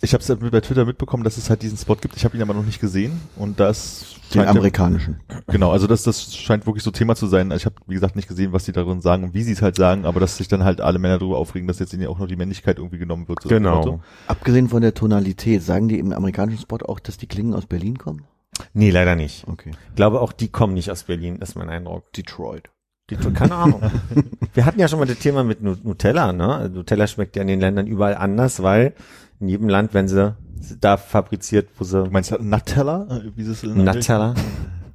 Ich habe es halt bei Twitter mitbekommen, dass es halt diesen Spot gibt. Ich habe ihn aber noch nicht gesehen und das Den scheint ja- amerikanischen. Genau, also das, das scheint wirklich so Thema zu sein. Also ich habe, wie gesagt, nicht gesehen, was die darin sagen und wie sie es halt sagen, aber dass sich dann halt alle Männer darüber aufregen, dass jetzt ihnen ja auch noch die Männlichkeit irgendwie genommen wird. so Motto. Abgesehen von der Tonalität, sagen die im amerikanischen Spot auch, dass die Klingen aus Berlin kommen? Nee, leider nicht. Okay. Ich glaube, auch die kommen nicht aus Berlin, ist mein Eindruck. Detroit. Die, keine Ahnung. Wir hatten ja schon mal das Thema mit Nu- Nutella, ne? Nutella schmeckt ja in den Ländern überall anders, weil in jedem Land, wenn sie da fabriziert, wo sie Du meinst Nutella? Äh, Wie ist es in Nutella.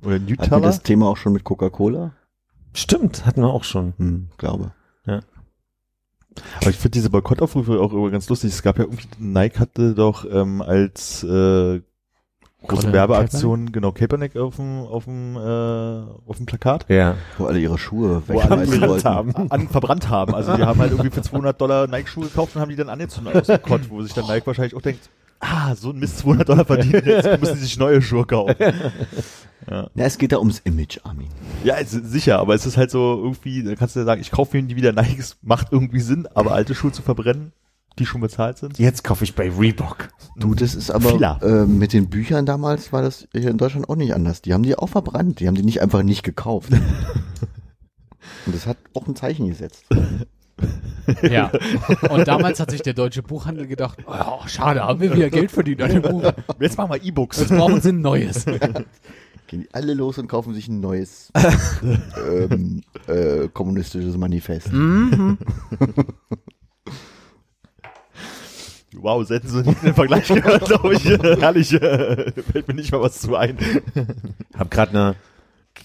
Oder Hatten wir Nutella? das Thema auch schon mit Coca-Cola? Stimmt, hatten wir auch schon. Hm, glaube. Aber ich finde diese Boykottaufrufe auch immer ganz lustig. Es gab ja irgendwie, Nike hatte doch ähm, als äh, große Colin Werbeaktion, genau, Kaepernick auf dem, auf dem, äh, auf dem Plakat. Ja. Wo alle ihre Schuhe Wo alle wegschmeißen verbrannt wollten. haben. An, verbrannt haben. Also die haben halt irgendwie für 200 Dollar Nike-Schuhe gekauft und haben die dann angezündet aus dem Kott, wo sich dann Nike wahrscheinlich auch denkt, ah, so ein Mist 200 Dollar verdienen, jetzt müssen sie sich neue Schuhe kaufen. Ja, es geht da ums Image, Armin. Ja, es sicher, aber es ist halt so irgendwie, da kannst du ja sagen, ich kaufe mir die wieder Nikes, macht irgendwie Sinn, aber alte Schuhe zu verbrennen, die schon bezahlt sind. Jetzt kaufe ich bei Reebok. Du, das ist aber äh, mit den Büchern damals war das hier in Deutschland auch nicht anders. Die haben die auch verbrannt. Die haben die nicht einfach nicht gekauft. Und das hat auch ein Zeichen gesetzt. Ja. Und damals hat sich der deutsche Buchhandel gedacht, oh, schade, haben wir wieder Geld verdient an dem Buch. Jetzt machen wir E-Books. Jetzt brauchen sie ein neues. Gehen die alle los und kaufen sich ein neues ähm, äh, kommunistisches Manifest. Wow, hätten sie nicht den Vergleich gehört, glaube ich. Herrlich, fällt mir nicht mal was zu ein. Hab gerade eine.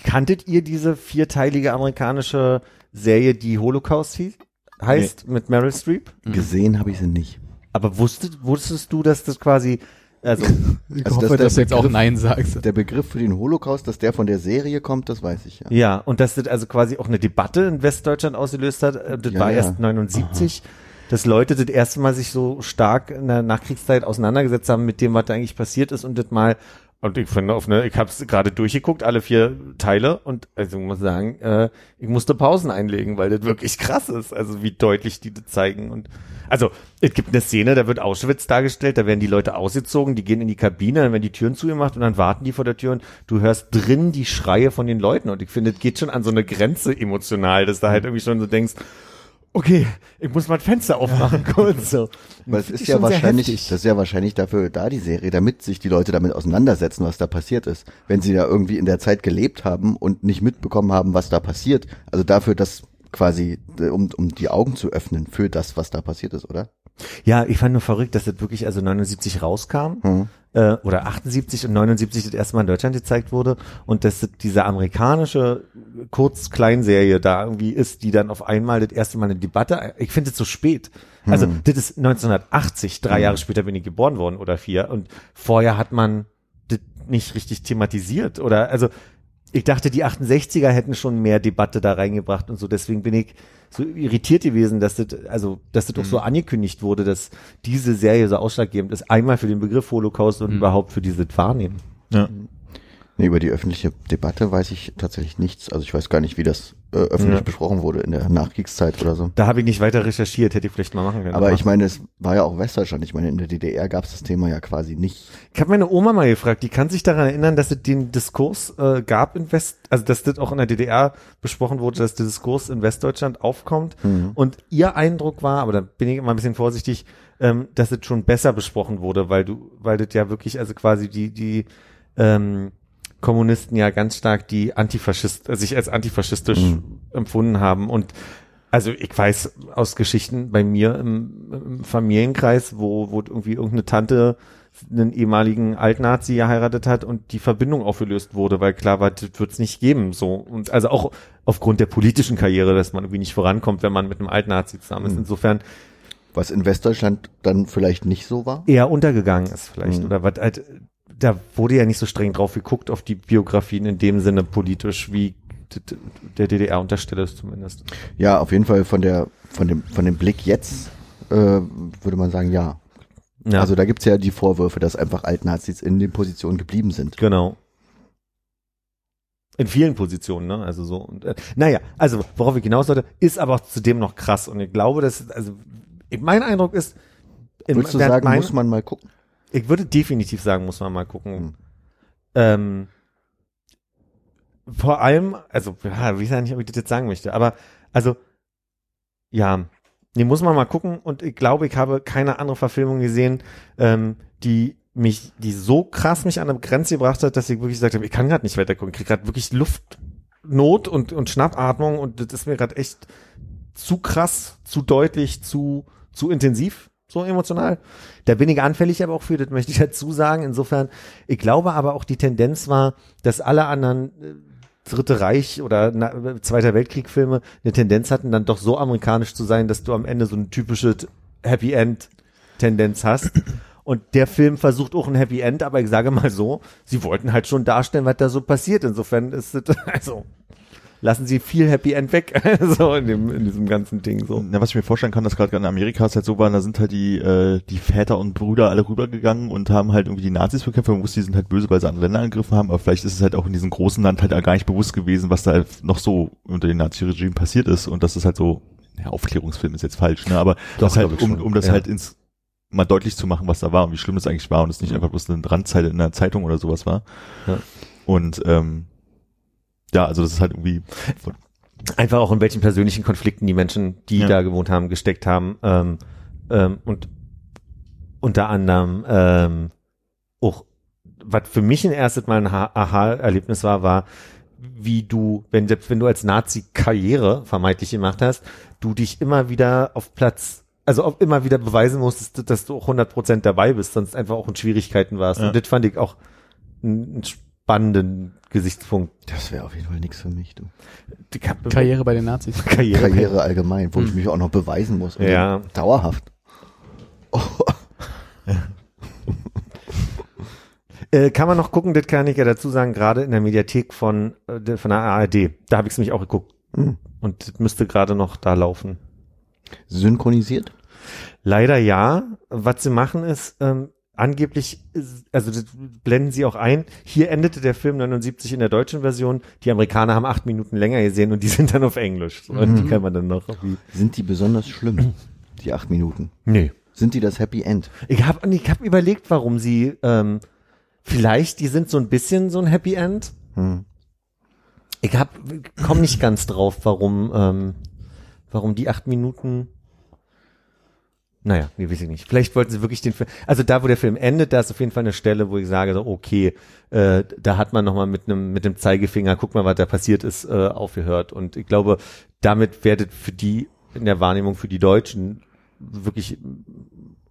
Kanntet ihr diese vierteilige amerikanische Serie, die Holocaust hieß? Heißt mit Meryl Streep? Gesehen habe ich sie nicht. Aber wusstet, wusstest du, dass das quasi, also Ich Also, hoffe, dass dass du jetzt auch Begriff- Nein sagst. Der Begriff für den Holocaust, dass der von der Serie kommt, das weiß ich ja. ja, und dass das also quasi auch eine Debatte in Westdeutschland ausgelöst hat. äh, Das Ja, war ja. erst 79, dass Leute das erste Mal sich so stark in der Nachkriegszeit auseinandergesetzt haben mit dem, was da eigentlich passiert ist und das mal und ich finde, auf eine, ich habe es gerade durchgeguckt, alle vier Teile, und also ich muss sagen, äh, ich musste Pausen einlegen, weil das wirklich krass ist, also wie deutlich die das zeigen. Und also es gibt eine Szene, da wird Auschwitz dargestellt, da werden die Leute ausgezogen, die gehen in die Kabine, dann werden die Türen zugemacht und dann warten die vor der Tür und du hörst drin die Schreie von den Leuten. Und ich finde, es geht schon an so eine Grenze emotional, dass da halt irgendwie schon so denkst, okay, ich muss mal das Fenster aufmachen kurz so. Es Finde ist ja wahrscheinlich, das ist ja wahrscheinlich dafür da, die Serie, damit sich die Leute damit auseinandersetzen, was da passiert ist. Wenn sie da irgendwie in der Zeit gelebt haben und nicht mitbekommen haben, was da passiert. Also dafür, dass quasi, um, um die Augen zu öffnen für das, was da passiert ist, oder? Ja, ich fand nur verrückt, dass das wirklich also 79 rauskam Mhm. äh, oder 78 und 79 das erste Mal in Deutschland gezeigt wurde und dass das diese amerikanische Kurz-Kleinserie da irgendwie ist, die dann auf einmal das erste Mal eine Debatte, ich finde es so spät. Also das ist 1980, drei Jahre später bin ich geboren worden oder vier und vorher hat man das nicht richtig thematisiert oder also ich dachte, die 68er hätten schon mehr Debatte da reingebracht und so. Deswegen bin ich so irritiert gewesen, dass das, also, dass das doch so angekündigt wurde, dass diese Serie so ausschlaggebend ist. Einmal für den Begriff Holocaust und überhaupt für diese Wahrnehmen. Ja. Nee, über die öffentliche Debatte weiß ich tatsächlich nichts. Also ich weiß gar nicht, wie das äh, öffentlich Ja. besprochen wurde in der Nachkriegszeit oder so. Da habe ich nicht weiter recherchiert, hätte ich vielleicht mal machen können. Aber ich meine, es war ja auch Westdeutschland. Ich meine, in der DDR gab es das Thema ja quasi nicht. Ich habe meine Oma mal gefragt, die kann sich daran erinnern, dass es den Diskurs äh, gab in West, also dass das auch in der DDR besprochen wurde, dass der Diskurs in Westdeutschland aufkommt. Und ihr Eindruck war, aber da bin ich immer ein bisschen vorsichtig, ähm, dass es schon besser besprochen wurde, weil du, weil das ja wirklich, also quasi die, die ähm, Kommunisten ja ganz stark die Antifaschist, sich als antifaschistisch empfunden haben und also ich weiß aus Geschichten bei mir im, im Familienkreis, wo, wo irgendwie irgendeine Tante einen ehemaligen Altnazi geheiratet hat und die Verbindung aufgelöst wurde, weil klar war, das wird's nicht geben, so. Und also auch aufgrund der politischen Karriere, dass man irgendwie nicht vorankommt, wenn man mit einem Altnazi zusammen ist. Insofern Was in Westdeutschland dann vielleicht nicht so war. eher untergegangen ist vielleicht. Mhm. Oder was halt, da wurde ja nicht so streng drauf geguckt auf die Biografien in dem Sinne politisch, wie der DDR unterstelle es zumindest. Ja, auf jeden Fall von der, von dem, von dem Blick jetzt, äh, würde man sagen, ja. Ja, Also da gibt's ja die Vorwürfe, dass einfach Altnazis in den Positionen geblieben sind. Genau. In vielen Positionen, ne? Also so. Und, äh, naja, also worauf ich hinaus wollte, ist aber zudem noch krass. Und ich glaube, dass, also mein Eindruck ist, in, Würdest du sagen, mein- muss man mal gucken? Ich würde definitiv sagen, muss man mal gucken. Hm. Ähm, vor allem, also, ja, ich weiß ja nicht, ob ich das jetzt sagen möchte, aber, also, ja, nee, muss man mal gucken und ich glaube, ich habe keine andere Verfilmung gesehen, ähm, die mich, die so krass mich an eine Grenze gebracht hat, dass ich wirklich gesagt habe, ich kann gerade nicht weiter gucken, ich krieg gerade wirklich Luftnot und, und Schnappatmung und das ist mir gerade echt zu krass, zu deutlich, zu, zu intensiv, so emotional. Da bin ich anfällig aber auch für, das möchte ich dazu sagen. Insofern, ich glaube aber auch die Tendenz war, dass alle anderen äh, Dritte Reich oder na, Zweiter Weltkrieg Filme eine Tendenz hatten, dann doch so amerikanisch zu sein, dass du am Ende so eine typische Happy End Tendenz hast. Und der Film versucht auch ein Happy End, aber ich sage mal so, sie wollten halt schon darstellen, was da so passiert. Insofern ist es, also, lassen sie viel Happy End weg, so in dem, in diesem ganzen Ding, so. Na, was ich mir vorstellen kann, dass gerade in Amerika es halt so war, da sind halt die, äh, die Väter und Brüder alle rübergegangen und haben halt irgendwie die Nazis bekämpft. Man wusste, die sind halt böse, weil sie andere Länder angegriffen haben, aber vielleicht ist es halt auch in diesem großen Land halt gar nicht bewusst gewesen, was da halt noch so unter dem Nazi-Regime passiert ist und das ist halt so, ja, Aufklärungsfilm ist jetzt falsch, ne, aber Doch, das halt, um, um das Ja. halt ins, mal deutlich zu machen, was da war und wie schlimm es eigentlich war und es nicht einfach bloß eine Randzeile in einer Zeitung oder sowas war. Ja. Und, ähm, ja, also das ist halt irgendwie, einfach auch in welchen persönlichen Konflikten die Menschen, die Ja. da gewohnt haben, gesteckt haben ähm, ähm, und unter anderem ähm, auch, was für mich ein erstes Mal ein Ha- Aha-Erlebnis war, war, wie du, wenn selbst wenn du als Nazi Karriere vermeintlich gemacht hast, du dich immer wieder auf Platz also auch immer wieder beweisen musstest, dass du auch 100% dabei bist, sonst einfach auch in Schwierigkeiten warst. Ja. Und das fand ich auch einen spannenden Gesichtspunkt. Das wäre auf jeden Fall nichts für mich, du. Karriere bei den Nazis. Karriere. Karriere allgemein, wo ich mich auch noch beweisen muss. Und Ja. Dauerhaft. Äh, kann man noch gucken, das kann ich ja dazu sagen, gerade in der Mediathek von, äh, der- von der ARD. Da habe ich es nämlich auch geguckt. Hm. Und das müsste gerade noch da laufen. Synchronisiert? Leider ja. Was sie machen ist, ähm, angeblich, also das blenden sie auch ein. Hier endete der Film 79 in der deutschen Version. Die Amerikaner haben acht Minuten länger gesehen und die sind dann auf Englisch. So, Und die kann man dann noch. Sind die besonders schlimm? Die acht Minuten. Nee. Sind die das Happy End? Ich habe ich hab überlegt, warum sie, ähm, vielleicht, die sind so ein bisschen so ein Happy End. Hm. Ich hab, komm nicht ganz drauf, warum, ähm, warum die acht Minuten. Naja, nee, weiß ich nicht. Vielleicht wollten sie wirklich den Film. Also da, wo der Film endet, da ist auf jeden Fall eine Stelle, wo ich sage, so, okay, äh, da hat man nochmal mit einem mit dem Zeigefinger, guck mal, was da passiert ist, äh, aufgehört. Und ich glaube, damit werdet für die in der Wahrnehmung für die Deutschen wirklich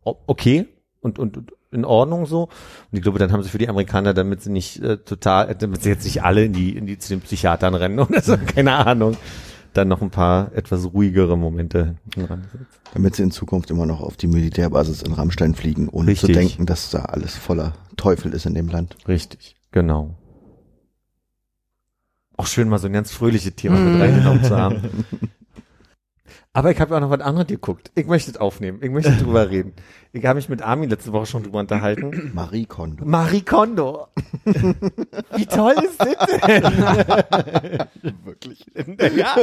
okay und, und, und in Ordnung so. Und ich glaube, dann haben sie für die Amerikaner, damit sie nicht äh, total, äh, damit sie jetzt nicht alle in die, in die zu den Psychiatern rennen oder so, keine Ahnung, dann noch ein paar etwas ruhigere Momente hinten dran setzen. Damit sie in Zukunft immer noch auf die Militärbasis in Rammstein fliegen, ohne zu Richtig. denken, dass da alles voller Teufel ist in dem Land. Richtig, genau. Auch schön, mal so ein ganz fröhliches Thema mit reingenommen zu haben. Aber ich habe auch noch was anderes geguckt. Ich möchte es aufnehmen. Ich möchte drüber reden. Ich habe mich mit Armin letzte Woche schon drüber unterhalten. Marie Kondo. Marie Kondo. Wie toll ist das denn? Wirklich. ja,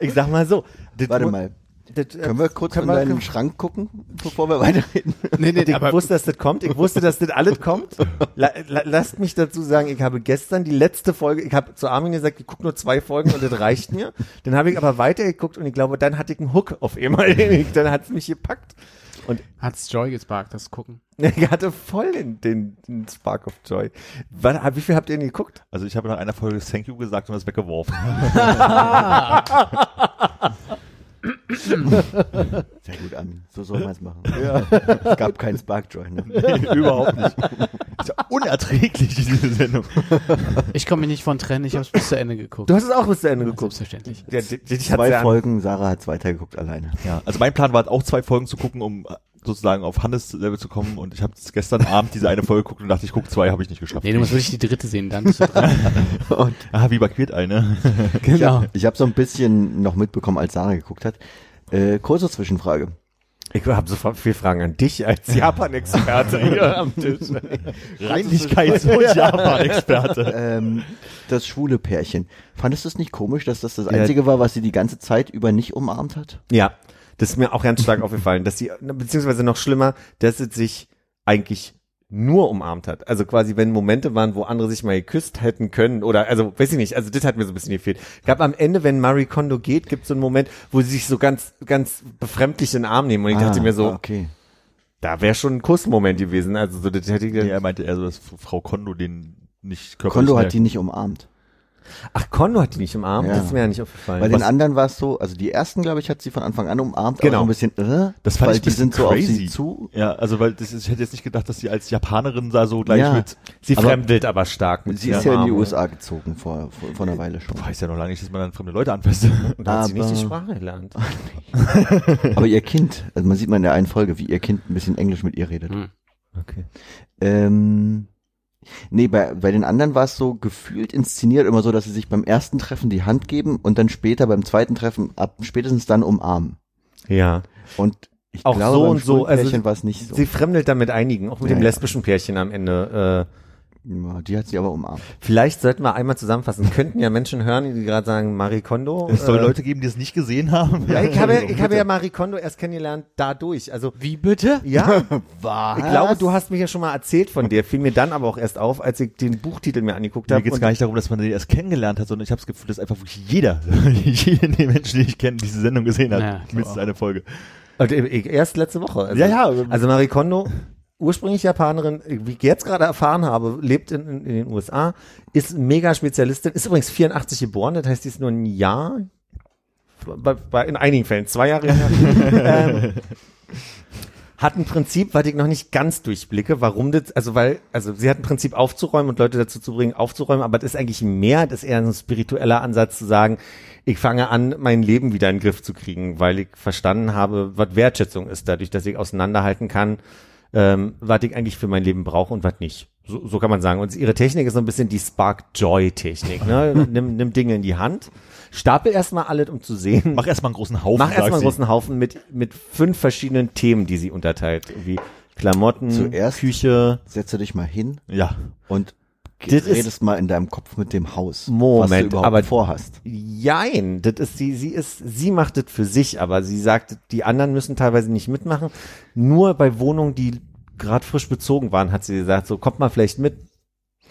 ich sag mal so. Warte mal. Das, äh, Können wir kurz können in wir- deinen Schrank gucken, bevor wir weiterreden? Nee, nee, Ich aber wusste, dass das kommt. Ich wusste, dass das alles kommt. La, la, lasst mich dazu sagen, ich habe gestern die letzte Folge, ich habe zu Armin gesagt, ich gucke nur zwei Folgen und das reicht mir. Dann habe ich aber weitergeguckt und ich glaube, dann hatte ich einen Hook auf einmal. dann hat es mich gepackt. hat's Joy gesparkt, das Gucken. Ich hatte voll den, den, den Spark of Joy. Was, wie viel habt ihr denn geguckt? also ich habe nach einer Folge Thank you gesagt und das weggeworfen. Sehr gut, Armin. So soll man es machen. Es gab keinen Sparkjoy. Ne? Überhaupt nicht. Ist ja unerträglich, diese Sendung. Ich komme mich nicht von trennen, ich habe es bis zu Ende geguckt. Du hast es auch bis zu Ende geguckt. Selbstverständlich. Ja, die- die- hat's Zwei ja Folgen, Sarah hat weitergeguckt alleine. Ja, also mein Plan war auch zwei Folgen zu gucken, um sozusagen auf Hannes Level zu kommen und ich habe gestern Abend diese eine Folge geguckt und dachte, ich gucke zwei, habe ich nicht geschafft. Nee, du musst wirklich die dritte sehen, dann bist du dran. Und ah, wie bei eine. genau. ich habe so ein bisschen noch mitbekommen, als Sarah geguckt hat. Äh, kurze Zwischenfrage. Ich habe sofort viele Fragen an dich als Japan-Experte hier am Tisch. Reinlichkeits- und Japan-Experte. Ähm, das schwule Pärchen. Fandest du es nicht komisch, dass das das Einzige war, was sie die ganze Zeit über nicht umarmt hat? Ja, das ist mir auch ganz stark aufgefallen, dass sie, beziehungsweise noch schlimmer, dass es sich eigentlich nur umarmt hat. Also quasi, wenn Momente waren, wo andere sich mal geküsst hätten können oder, also, weiß ich nicht, also das hat mir so ein bisschen gefehlt. Gab am Ende, wenn Marie Kondo geht, gibt es so einen Moment, wo sie sich so ganz, ganz befremdlich in den Arm nehmen und ich dachte mir so, ah, okay. da wäre schon ein Kussmoment gewesen. Also so, das hätte ich, Nee, er meinte eher so, dass Frau Kondo den nicht körperlich Kondo hat die nicht umarmt. Ach, Kondo hat die nicht im Arm, Ja. das ist mir ja nicht aufgefallen. Bei Was- den anderen war es so, also die ersten, glaube ich, hat sie von Anfang an umarmt, Genau. aber so ein bisschen, äh, Das fand weil ich die bisschen sind so auf crazy. sie zu. Ja, also weil das ist, ich hätte jetzt nicht gedacht, dass sie als Japanerin da so gleich Ja. mit, sie aber- fremdelt aber stark mit Sie ist ja in die Arm. USA gezogen vor, vor, vor einer Weile schon. weiß ja noch lange nicht, dass man dann fremde Leute anfasst. Und da hat sie nicht die Sprache gelernt. Aber ihr Kind, also man sieht mal in der einen Folge, wie ihr Kind ein bisschen Englisch mit ihr redet. Hm. Okay. Ähm, nee, bei, bei den anderen war es so gefühlt inszeniert immer so, dass sie sich beim ersten Treffen die Hand geben und dann später beim zweiten Treffen ab spätestens dann umarmen. Ja. Und ich Auch glaube, so und so, also Pärchen war es nicht so. Sie fremdelt da mit einigen, auch mit Ja, dem lesbischen Pärchen am Ende. Äh, Ja, die hat sie aber umarmt. vielleicht sollten wir einmal zusammenfassen. Könnten ja Menschen hören, die gerade sagen, Marie Kondo. Es soll äh, Leute geben, die es nicht gesehen haben. Ja, ich habe, ich habe ja Marie Kondo erst kennengelernt dadurch. Also Wie bitte? ja, Was? ich glaube, du hast mich ja schon mal erzählt von dir. Fiel mir dann aber auch erst auf, als ich den Buchtitel mir angeguckt Mir habe. geht es gar nicht darum, dass man den erst kennengelernt hat, sondern ich habe das Gefühl, dass einfach wirklich jeder, jeder der Menschen, die ich kenne, diese Sendung gesehen hat. Ja, mindestens eine Folge. Und ich- erst letzte Woche. Also, Ja, ja. Also Marie Kondo, ursprünglich Japanerin, wie ich jetzt gerade erfahren habe, lebt in, in, in den USA, ist mega Spezialistin, ist übrigens 84 geboren, das heißt, die ist nur ein Jahr, bei, bei, in einigen Fällen zwei Jahre ähm, hat ein Prinzip, was ich noch nicht ganz durchblicke, warum das, also weil, also sie hat ein Prinzip aufzuräumen und Leute dazu zu bringen, aufzuräumen, aber das ist eigentlich mehr, das ist eher ein spiritueller Ansatz zu sagen, ich fange an, mein Leben wieder in den Griff zu kriegen, weil ich verstanden habe, was Wertschätzung ist, dadurch, dass ich auseinanderhalten kann, ähm, was ich eigentlich für mein Leben brauche und was nicht. So, so kann man sagen. Und ihre Technik ist so ein bisschen die Spark Joy Technik. Ne? nimm, nimm Dinge in die Hand, stapel erstmal alles, um zu sehen. Mach erstmal einen großen Haufen. Mach erstmal einen großen Haufen mit, mit fünf verschiedenen Themen, die sie unterteilt. Irgendwie Klamotten, Zuerst- Küche. Setze dich mal hin Ja. und Das redest mal in deinem Kopf mit dem Haus, was du Moment, überhaupt aber- vorhast. Jein, das ist sie, sie ist, sie macht das für sich, aber sie sagt, die anderen müssen teilweise nicht mitmachen. Nur bei Wohnungen, die gerade frisch bezogen waren, hat sie gesagt, so kommt mal vielleicht mit,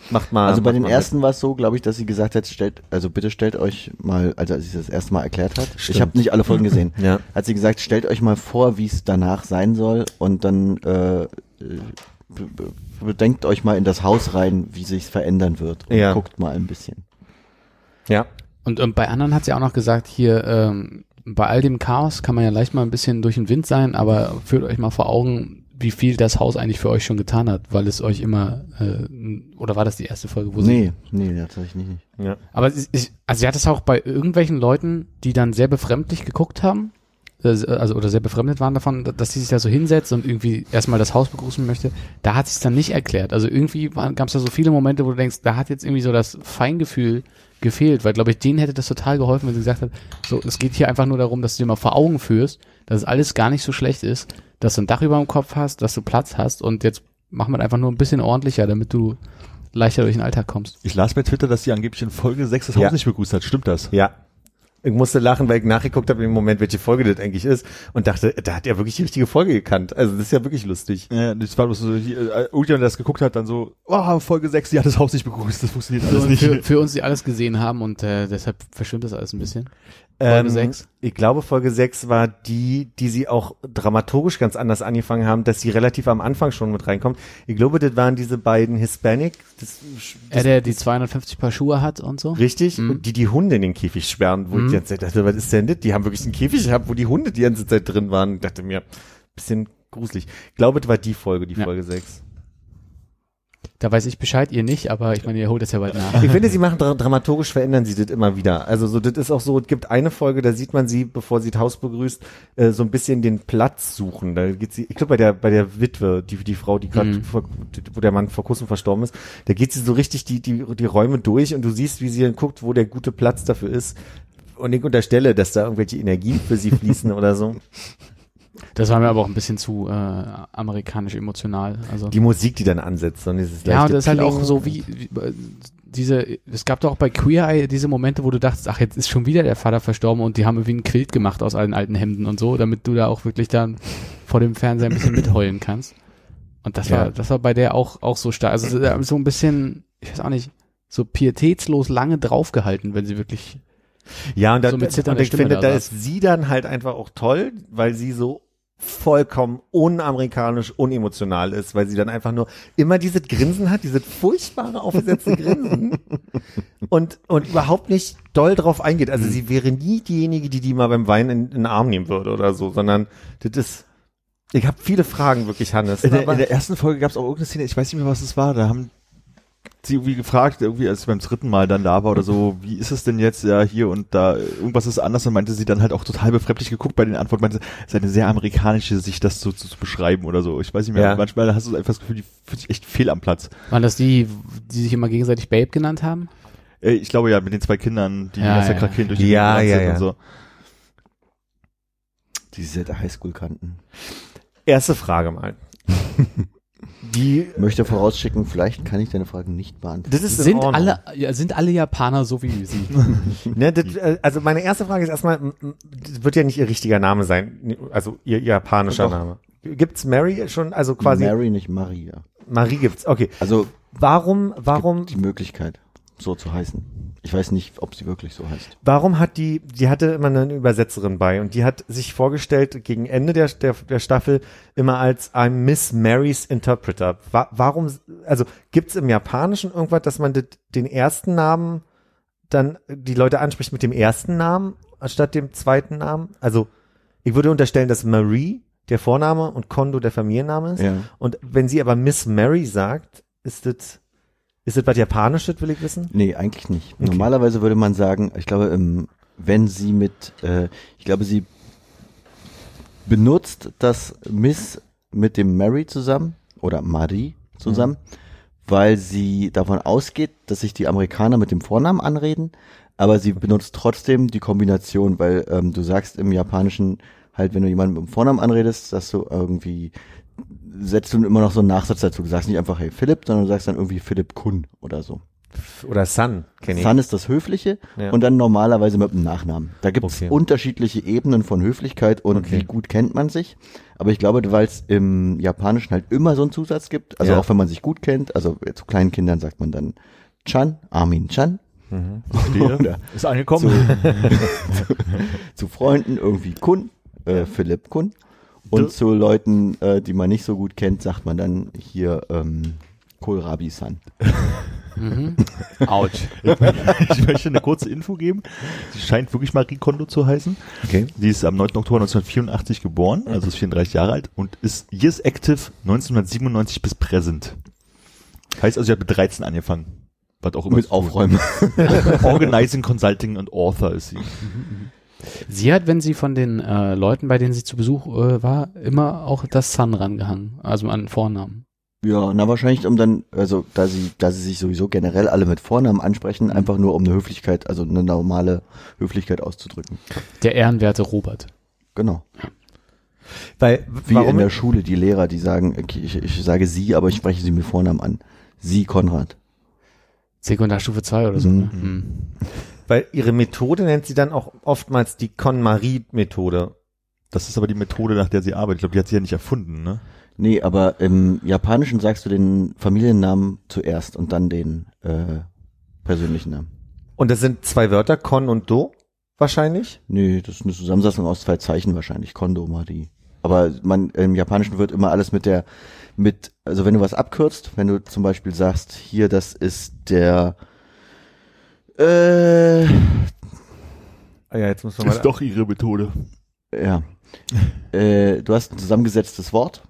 macht mal. Also bei den ersten war es so, glaube ich, dass sie gesagt hat, stellt, also bitte stellt euch mal, also als sie das erste Mal erklärt hat, Stimmt. ich habe nicht alle Folgen gesehen. Ja. hat sie gesagt, stellt euch mal vor, wie es danach sein soll und dann äh, äh, bedenkt euch mal in das Haus rein, wie sich's verändern wird und Ja. guckt mal ein bisschen. Ja. Und ähm, bei anderen hat sie auch noch gesagt, hier, ähm, bei all dem Chaos kann man ja leicht mal ein bisschen durch den Wind sein, aber führt euch mal vor Augen, wie viel das Haus eigentlich für euch schon getan hat, weil es euch immer, äh, oder war das die erste Folge, wo sie Nee, nee, tatsächlich nicht. ja. Aber ich, also sie hat es auch bei irgendwelchen Leuten, die dann sehr befremdlich geguckt haben, also oder sehr befremdet waren davon, dass sie sich da so hinsetzt und irgendwie erstmal das Haus begrüßen möchte, da hat sie es dann nicht erklärt. Also irgendwie gab es da so viele Momente, wo du denkst, da hat jetzt irgendwie so das Feingefühl gefehlt, weil glaube ich, denen hätte das total geholfen, wenn sie gesagt hat, so, es geht hier einfach nur darum, dass du dir mal vor Augen führst, dass es alles gar nicht so schlecht ist, dass du ein Dach über dem Kopf hast, dass du Platz hast und jetzt machen wir einfach nur ein bisschen ordentlicher, damit du leichter durch den Alltag kommst. Ich las bei Twitter, dass sie angeblich in Folge 6 das Haus Ja. nicht begrüßt hat. Stimmt das? Ja. Ich musste lachen, weil ich nachgeguckt habe im Moment, welche Folge das eigentlich ist und dachte, da hat er wirklich die richtige Folge gekannt. Also das ist ja wirklich lustig. Ja, das war bloß so, die, äh, irgendjemand, der das geguckt hat, dann so, oh, Folge 6, die hat das Haus nicht begrüßt, das funktioniert alles Für, nicht. für, für uns, die alles gesehen haben und äh, deshalb verschwimmt das alles ein bisschen. Folge Ähm, sechs? Ich glaube, Folge 6 war die, die sie auch dramaturgisch ganz anders angefangen haben, dass sie relativ am Anfang schon mit reinkommt. Ich glaube, das waren diese beiden Hispanic, das, Er, das der die 250 Paar Schuhe hat und so. richtig, Mhm. und die die Hunde in den Käfig sperren, wo ich Mhm. die ganze Zeit dachte, was ist denn das? Die haben wirklich einen Käfig gehabt, wo die Hunde die ganze Zeit drin waren. Ich dachte mir, bisschen gruselig. Ich glaube, das war die Folge, die Ja. Folge 6. Da weiß ich Bescheid, ihr nicht, aber ich meine, ihr holt das ja bald nach. Ich finde, sie machen dra dramaturgisch verändern sie das immer wieder. Also so, das ist auch so, es gibt eine Folge, da sieht man sie, bevor sie das Haus begrüßt, äh, so ein bisschen den Platz suchen. Da geht sie, ich glaube bei der bei der Witwe, die die Frau, die gerade, Mhm. wo der Mann vor kurzem verstorben ist, da geht sie so richtig die die die Räume durch und du siehst, wie sie dann guckt, wo der gute Platz dafür ist. Und ich unterstelle, dass da irgendwelche Energien für sie fließen oder so. Das war mir aber auch ein bisschen zu äh, amerikanisch emotional. Also Die Musik, die dann ansetzt, und dieses ja, und das ist halt auch so wie, wie äh, diese, es gab doch auch bei Queer Eye diese Momente, wo du dachtest, ach, jetzt ist schon wieder der Vater verstorben und die haben irgendwie ein Quilt gemacht aus allen alten Hemden und so, damit du da auch wirklich dann vor dem Fernseher ein bisschen mitheulen kannst. Und das Ja. war, das war bei der auch, auch so stark. Also so ein bisschen, ich weiß auch nicht, so pietätslos lange draufgehalten, wenn sie wirklich Ja, und, da, so und ich finde, da da ist sie dann halt einfach auch toll, weil sie so vollkommen unamerikanisch, unemotional ist, weil sie dann einfach nur immer dieses Grinsen hat, dieses furchtbare aufgesetzte Grinsen und, und überhaupt nicht doll drauf eingeht. Also sie wäre nie diejenige, die die mal beim Weinen in, in den Arm nehmen würde oder so, sondern das ist, ich habe viele Fragen wirklich, Hannes. In der, in der ersten Folge gab es auch irgendeine Szene, ich weiß nicht mehr, was es war, da haben sie irgendwie gefragt, irgendwie als ich beim dritten Mal dann da war oder so, wie ist es denn jetzt, ja, hier und da, irgendwas ist anders und meinte sie dann halt auch total befremdlich geguckt bei den Antworten, meinte, es ist eine sehr amerikanische Sicht, das so zu, zu beschreiben oder so. Ich weiß nicht mehr, Ja. manchmal hast du einfach das Gefühl, die fühlt sich echt fehl am Platz. Waren das die, die sich immer gegenseitig Babe genannt haben? Äh, Ich glaube ja, mit den zwei Kindern, die Ja, ganz ja, ja. Krakeen durch die Ja, ja, sind ja. und so. Die sie der Highschool kannten. Erste Frage mal. Die, Ich möchte vorausschicken, vielleicht kann ich deine Frage nicht beantworten. das ist in Sind Ordnung. alle, ja, sind alle Japaner so wie sie? Ne, das, äh, also meine erste Frage ist erstmal, das wird ja nicht ihr richtiger Name sein, also ihr, ihr japanischer Doch. Name. Gibt's Mary schon, also quasi Mary, nicht Maria. Marie gibt's. Okay. Also Warum, warum, die Möglichkeit, so zu heißen. Ich weiß nicht, ob sie wirklich so heißt. warum hat die, die hatte immer eine Übersetzerin bei und die hat sich vorgestellt gegen Ende der, der, der Staffel immer als I'm Miss Mary's Interpreter. Wa warum, also gibt's im Japanischen irgendwas, dass man den ersten Namen dann die Leute anspricht mit dem ersten Namen anstatt dem zweiten Namen? Also ich würde unterstellen, dass Marie der Vorname und Kondo der Familienname ist. Ja. Und wenn sie aber Miss Mary sagt, ist das, ist das was Japanisches, will ich wissen? Nee, eigentlich nicht. Normalerweise würde man sagen, ich glaube, ähm, wenn sie mit, äh, ich glaube, sie benutzt das Miss mit dem Mary zusammen oder Marie zusammen, weil sie davon ausgeht, dass sich die Amerikaner mit dem Vornamen anreden, aber sie benutzt trotzdem die Kombination, weil ähm, du sagst im Japanischen halt, wenn du jemanden mit dem Vornamen anredest, dass du irgendwie setzt du immer noch so einen Nachsatz dazu. Du sagst nicht einfach, hey Philipp, sondern du sagst dann irgendwie Philipp Kun oder so. Oder Sun, kenne ich. Sun ist das Höfliche Ja. und dann normalerweise mit dem Nachnamen. Da gibt es Okay. unterschiedliche Ebenen von Höflichkeit und Okay. wie gut kennt man sich. Aber ich glaube, weil es im Japanischen halt immer so einen Zusatz gibt, also Ja. auch wenn man sich gut kennt, also zu kleinen Kindern sagt man dann Chan, Armin Chan. Oder Ist angekommen. zu Freunden irgendwie Kun, äh, Philipp Kun. Und zu Leuten, äh, die man nicht so gut kennt, sagt man dann hier ähm, Kohlrabi-san. Mhm. Autsch. ich möchte eine kurze Info geben. Sie scheint wirklich Marie Kondo zu heißen. Okay. Die ist am 9. Oktober 1984 geboren, also ist 34 Jahre alt und ist Years Active 1997 bis present. Heißt also, sie hat mit 13 angefangen. Was auch immer. Mit Aufräumen. Organizing, Consulting und Author ist sie. Sie hat, wenn sie von den äh, Leuten, bei denen sie zu Besuch äh, war, immer auch das Sun rangehangen, also an Vornamen. Ja, na wahrscheinlich um dann, also da sie, da sie sich sowieso generell alle mit Vornamen ansprechen, einfach nur um eine Höflichkeit, also eine normale Höflichkeit auszudrücken. Der ehrenwerte Robert. Genau. Weil, Wie warum, in der Schule die Lehrer, die sagen, okay, ich, ich sage sie, aber ich spreche sie mit Vornamen an. Sie Konrad. Sekundarstufe 2 oder so. Mhm. Ne? Hm. weil ihre Methode nennt sie dann auch oftmals die Con-Marie-Methode. Das ist aber die Methode, nach der sie arbeitet. Ich glaube, die hat sie ja nicht erfunden, ne? Nee, aber im Japanischen sagst du den Familiennamen zuerst und dann den äh, persönlichen Namen. Und das sind zwei Wörter, Con und Do, wahrscheinlich. Nee, das ist eine Zusammensetzung aus zwei Zeichen wahrscheinlich, Kondo Marie. Aber man im Japanischen wird immer alles mit der mit also wenn du was abkürzt, wenn du zum Beispiel sagst, hier das ist der äh, Ah ja, jetzt muss man Das mal. ist doch ihre Methode. ja, äh, du hast ein zusammengesetztes Wort,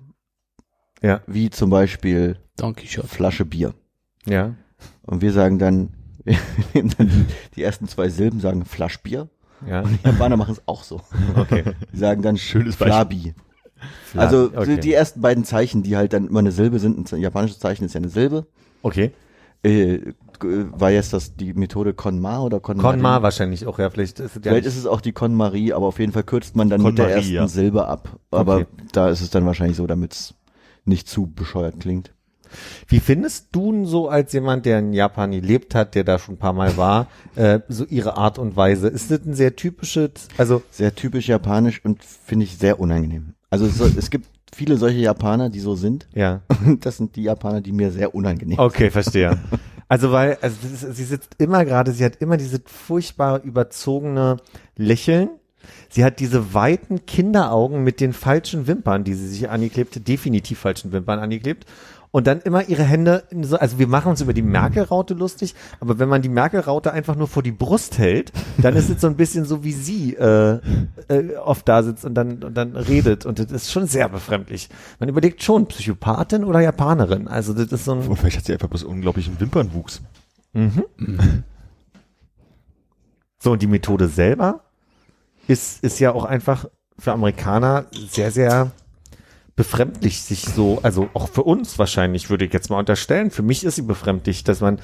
Ja, wie zum Beispiel Don Quixote. Flasche Bier. ja. Und wir sagen dann, wir nehmen dann die, ersten zwei Silben, sagen Flaschbier. Ja, Und die Japaner machen es auch so. okay. Die sagen dann Schönes Beispiel. Flabi. Also okay. die ersten beiden Zeichen, die halt dann immer eine Silbe sind, ein japanisches Zeichen ist ja eine Silbe. Okay. Äh, war jetzt das die Methode Konma oder Konma? Con-Ma wahrscheinlich auch, ja, vielleicht ist es ja Vielleicht ist es auch die Konmarie, aber auf jeden Fall kürzt man dann mit der ersten ja. Silbe ab. Aber Okay. da ist es dann wahrscheinlich so, damit es nicht zu bescheuert klingt. Wie findest du denn so als jemand, der in Japan gelebt hat, der da schon ein paar Mal war, äh, so ihre Art und Weise? Ist das ein sehr typisches, also Sehr typisch japanisch und finde ich sehr unangenehm. Also es, es gibt viele solche Japaner, die so sind. ja, Und das sind die Japaner, die mir sehr unangenehm okay, verstehe. Also weil, also sie sitzt immer gerade, sie hat immer diese furchtbar überzogene Lächeln. Sie hat diese weiten Kinderaugen mit den falschen Wimpern, die sie sich angeklebt, definitiv falschen Wimpern angeklebt. Und dann immer ihre Hände, in so, also wir machen uns über die Merkel-Raute lustig, aber wenn man die Merkel-Raute einfach nur vor die Brust hält, dann ist es so ein bisschen so wie sie äh, äh, oft da sitzt und dann und dann redet und das ist schon sehr befremdlich. Man überlegt schon, Psychopathin oder Japanerin, also das ist so ein Und vielleicht hat sie einfach bloß unglaublichen Wimpernwuchs. So, und die Methode selber ist, ist ja auch einfach für Amerikaner sehr, sehr befremdlich, sich so, also auch für uns wahrscheinlich, würde ich jetzt mal unterstellen. Für mich ist sie befremdlich, dass man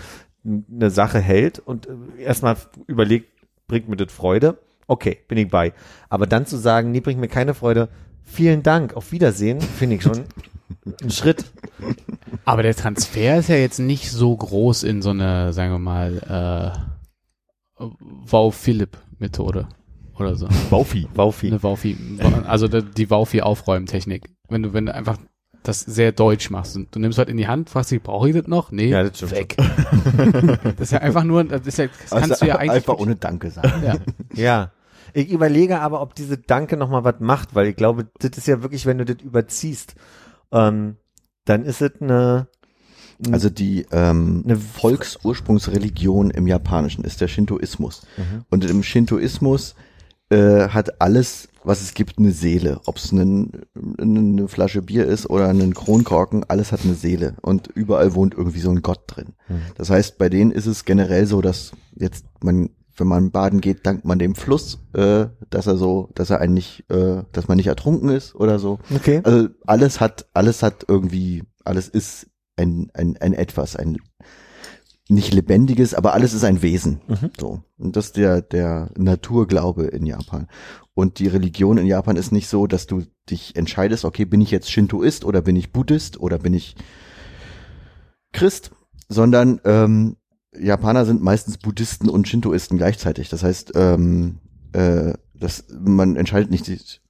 eine Sache hält und äh, erstmal überlegt, bringt mir das Freude? Okay, bin ich bei. Aber dann zu sagen, nee, bringt mir keine Freude, vielen Dank, auf Wiedersehen, finde ich schon ein Schritt. Aber der Transfer ist ja jetzt nicht so groß in so eine, sagen wir mal, äh, Wow-Philipp-Methode oder so. Baufi. Waufi. Eine Waufi, also die- die Waufi-Aufräumtechnik. Wenn du, wenn du einfach das sehr deutsch machst und du nimmst halt in die Hand, fragst dich, brauche ich das noch? Nee, Ja, das weg. das ist ja einfach nur, das ist ja, das kannst Also du ja eigentlich einfach ohne Danke sagen. ja. Ja. Ich überlege aber, ob diese Danke noch mal was macht, weil ich glaube, das ist ja wirklich, wenn du das überziehst, ähm, dann ist es eine, Also die ähm, Eine- Volksursprungsreligion im Japanischen ist der Shintoismus. Mhm. Und im Shintoismus äh, hat alles, was es gibt, eine Seele. Ob es einen- eine Flasche Bier ist oder einen Kronkorken, alles hat eine Seele. Und überall wohnt irgendwie so ein Gott drin. Mhm. Das heißt, bei denen ist es generell so, dass jetzt man, wenn man baden geht, dankt man dem Fluss, äh, dass er so, dass er einen nicht, äh, dass man nicht ertrunken ist oder so. okay. Also alles hat, alles hat irgendwie, alles ist ein, ein, ein etwas, ein nicht lebendiges, aber alles ist ein Wesen. Mhm. So. Und das ist der, der Naturglaube in Japan. Und die Religion in Japan ist nicht so, dass du dich entscheidest, okay, bin ich jetzt Shintoist oder bin ich Buddhist oder bin ich Christ, sondern ähm, Japaner sind meistens Buddhisten und Shintoisten gleichzeitig. Das heißt, ähm, äh, das, man entscheidet nicht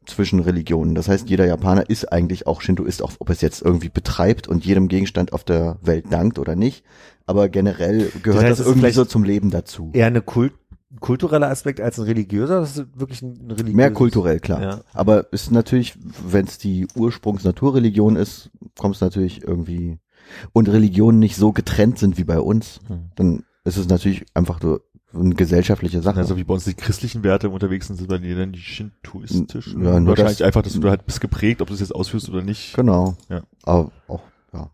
zwischen Religionen. Das heißt, jeder Japaner ist eigentlich auch Shintoist, auch ob es jetzt irgendwie betreibt und jedem Gegenstand auf der Welt dankt oder nicht. Aber generell gehört heißt, das, es ist irgendwie so zum Leben dazu. Eher eine Kult, kultureller Aspekt als ein religiöser, das ist wirklich ein religiöses. Mehr kulturell, klar. Ja. Aber ist natürlich, wenn es die Ursprungs-Naturreligion ist, kommt es natürlich irgendwie und Religionen nicht so getrennt sind wie bei uns, Hm. dann ist es natürlich einfach so eine gesellschaftliche Sache. Also wie bei uns die christlichen Werte unterwegs sind, sind bei dann die shintoistischen. Ja, Wahrscheinlich das- einfach, dass du da halt bist geprägt, ob du es jetzt ausführst oder nicht. genau. Ja. Aber auch, ja.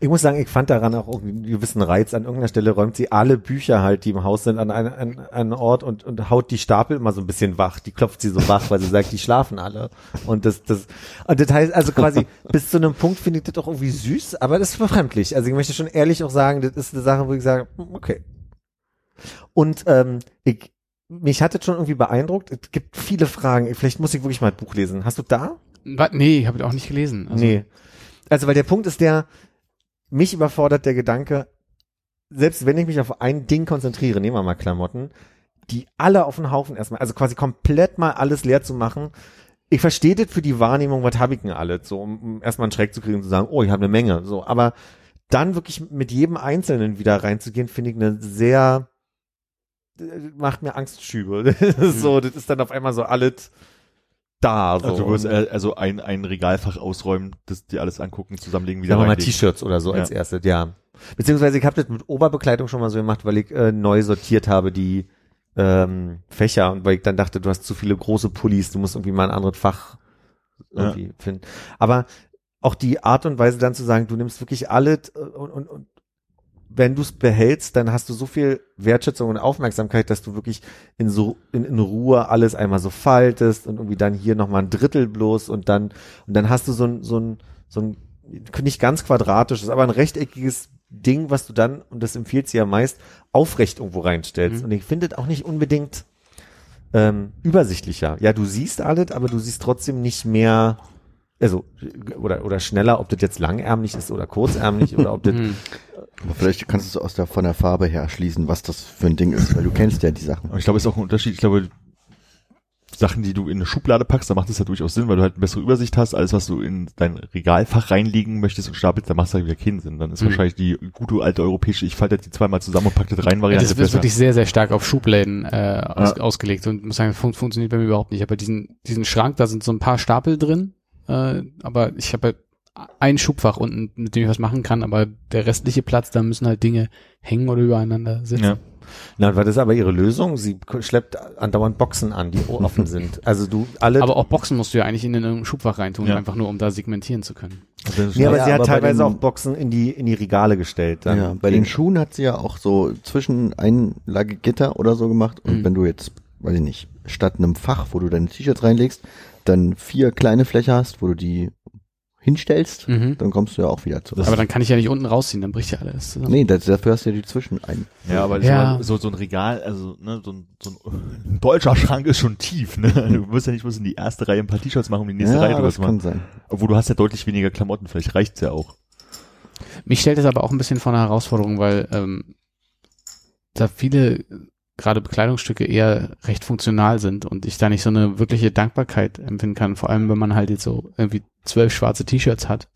Ich muss sagen, ich fand daran auch irgendwie einen gewissen Reiz. An irgendeiner Stelle räumt sie alle Bücher halt, die im Haus sind, an einen, an einen Ort und, und haut die Stapel immer so ein bisschen wach. Die klopft sie so wach, weil sie sagt, die schlafen alle. Und das, das, und das heißt also quasi, bis zu einem Punkt finde ich das auch irgendwie süß, aber das ist befremdlich. Also ich möchte schon ehrlich auch sagen, das ist eine Sache, wo ich sage, hm, okay. Und ähm, ich, mich hat das schon irgendwie beeindruckt. Es gibt viele Fragen. Vielleicht muss ich wirklich mal ein Buch lesen. Hast du da? Nee, habe ich auch nicht gelesen. Also, nee. Also, weil der Punkt ist der, mich überfordert der Gedanke, selbst wenn ich mich auf ein Ding konzentriere, nehmen wir mal Klamotten, die alle auf den Haufen erstmal, also quasi komplett mal alles leer zu machen. Ich verstehe das für die Wahrnehmung, was habe ich denn alles, so, um, um erstmal einen Schreck zu kriegen und zu sagen, oh, ich habe eine Menge, so, aber dann wirklich mit jedem Einzelnen wieder reinzugehen, finde ich eine sehr, macht mir Angstschübe. so, das ist dann auf einmal so alles da, so. Also du wirst Und- äh, also ein, ein Regalfach ausräumen, das dir alles angucken, zusammenlegen, wieder wir mal. T-Shirts oder so als Ja. erstes, ja. Beziehungsweise ich habe das mit Oberbekleidung schon mal so gemacht, weil ich äh, neu sortiert habe die ähm, Fächer und weil ich dann dachte, du hast zu viele große Pullis, du musst irgendwie mal ein anderes Fach irgendwie finden. Aber auch die Art und Weise dann zu sagen, du nimmst wirklich alles äh, und, und, und wenn du es behältst, dann hast du so viel Wertschätzung und Aufmerksamkeit, dass du wirklich in so in, in Ruhe alles einmal so faltest und irgendwie dann hier noch mal ein Drittel bloß und dann und dann hast du so ein so ein so ein nicht ganz quadratisches, aber ein rechteckiges Ding, was du dann und das empfiehlt sie ja meist aufrecht irgendwo reinstellst. Mhm. Und ich finde es auch nicht unbedingt ähm, übersichtlicher. Ja, du siehst alles, aber du siehst trotzdem nicht mehr also oder oder schneller, ob das jetzt langärmlich ist oder kurzärmlich oder ob das Hm. Aber vielleicht kannst du es aus der, von der Farbe her schließen, was das für ein Ding ist, weil du kennst ja die Sachen. Aber ich glaube, es ist auch ein Unterschied. Ich glaube, Sachen, die du in eine Schublade packst, da macht es ja durchaus Sinn, weil du halt eine bessere Übersicht hast. Alles, was du in dein Regalfach reinlegen möchtest und stapelst, da macht es halt wieder keinen Sinn. Dann ist Mhm. wahrscheinlich die gute alte europäische, ich falte die zweimal zusammen und packe das rein, Ja, Variante das ist besser. wirklich sehr, sehr stark auf Schubläden äh, aus, ausgelegt und muss sagen, fun funktioniert bei mir überhaupt nicht. Ich habe diesen, diesen Schrank, da sind so ein paar Stapel drin, äh, aber ich habe halt ein Schubfach unten, mit dem ich was machen kann, aber der restliche Platz, da müssen halt Dinge hängen oder übereinander sitzen. Ja. Na, was ist aber ihre Lösung? Sie schleppt andauernd Boxen an, die offen sind. Also du alle. Aber auch Boxen musst du ja eigentlich in ein Schubfach reintun, Ja. einfach nur um da segmentieren zu können. aber Ja, sie hat aber teilweise den- auch Boxen in die in die Regale gestellt. Dann Ja, bei den Schuhen hat sie ja auch so zwischen Einlage Gitter oder so gemacht. Und Mhm. wenn du jetzt, weiß ich nicht, statt einem Fach, wo du deine T-Shirts reinlegst, dann vier kleine Fläche hast, wo du die hinstellst, Mhm. dann kommst du ja auch wieder zu. Aber dann kann ich ja nicht unten rausziehen, dann bricht ja alles zusammen. nee, das, dafür hast du ja die Zwischen ein. Ja, aber Ja. So, so ein Regal, also ne, so, ein, so ein, deutscher Schrank ist schon tief. Ne? Du musst ja nicht bloß in die erste Reihe ein paar T-Shirts machen, um die nächste ja, Reihe drüber das zu machen. kann sein. Obwohl du hast ja deutlich weniger Klamotten, vielleicht reicht's ja auch. Mich stellt es aber auch ein bisschen vor eine Herausforderung, weil ähm, da viele gerade Bekleidungsstücke eher recht funktional sind und ich da nicht so eine wirkliche Dankbarkeit empfinden kann. Vor allem, wenn man halt jetzt so irgendwie zwölf schwarze T-Shirts hat,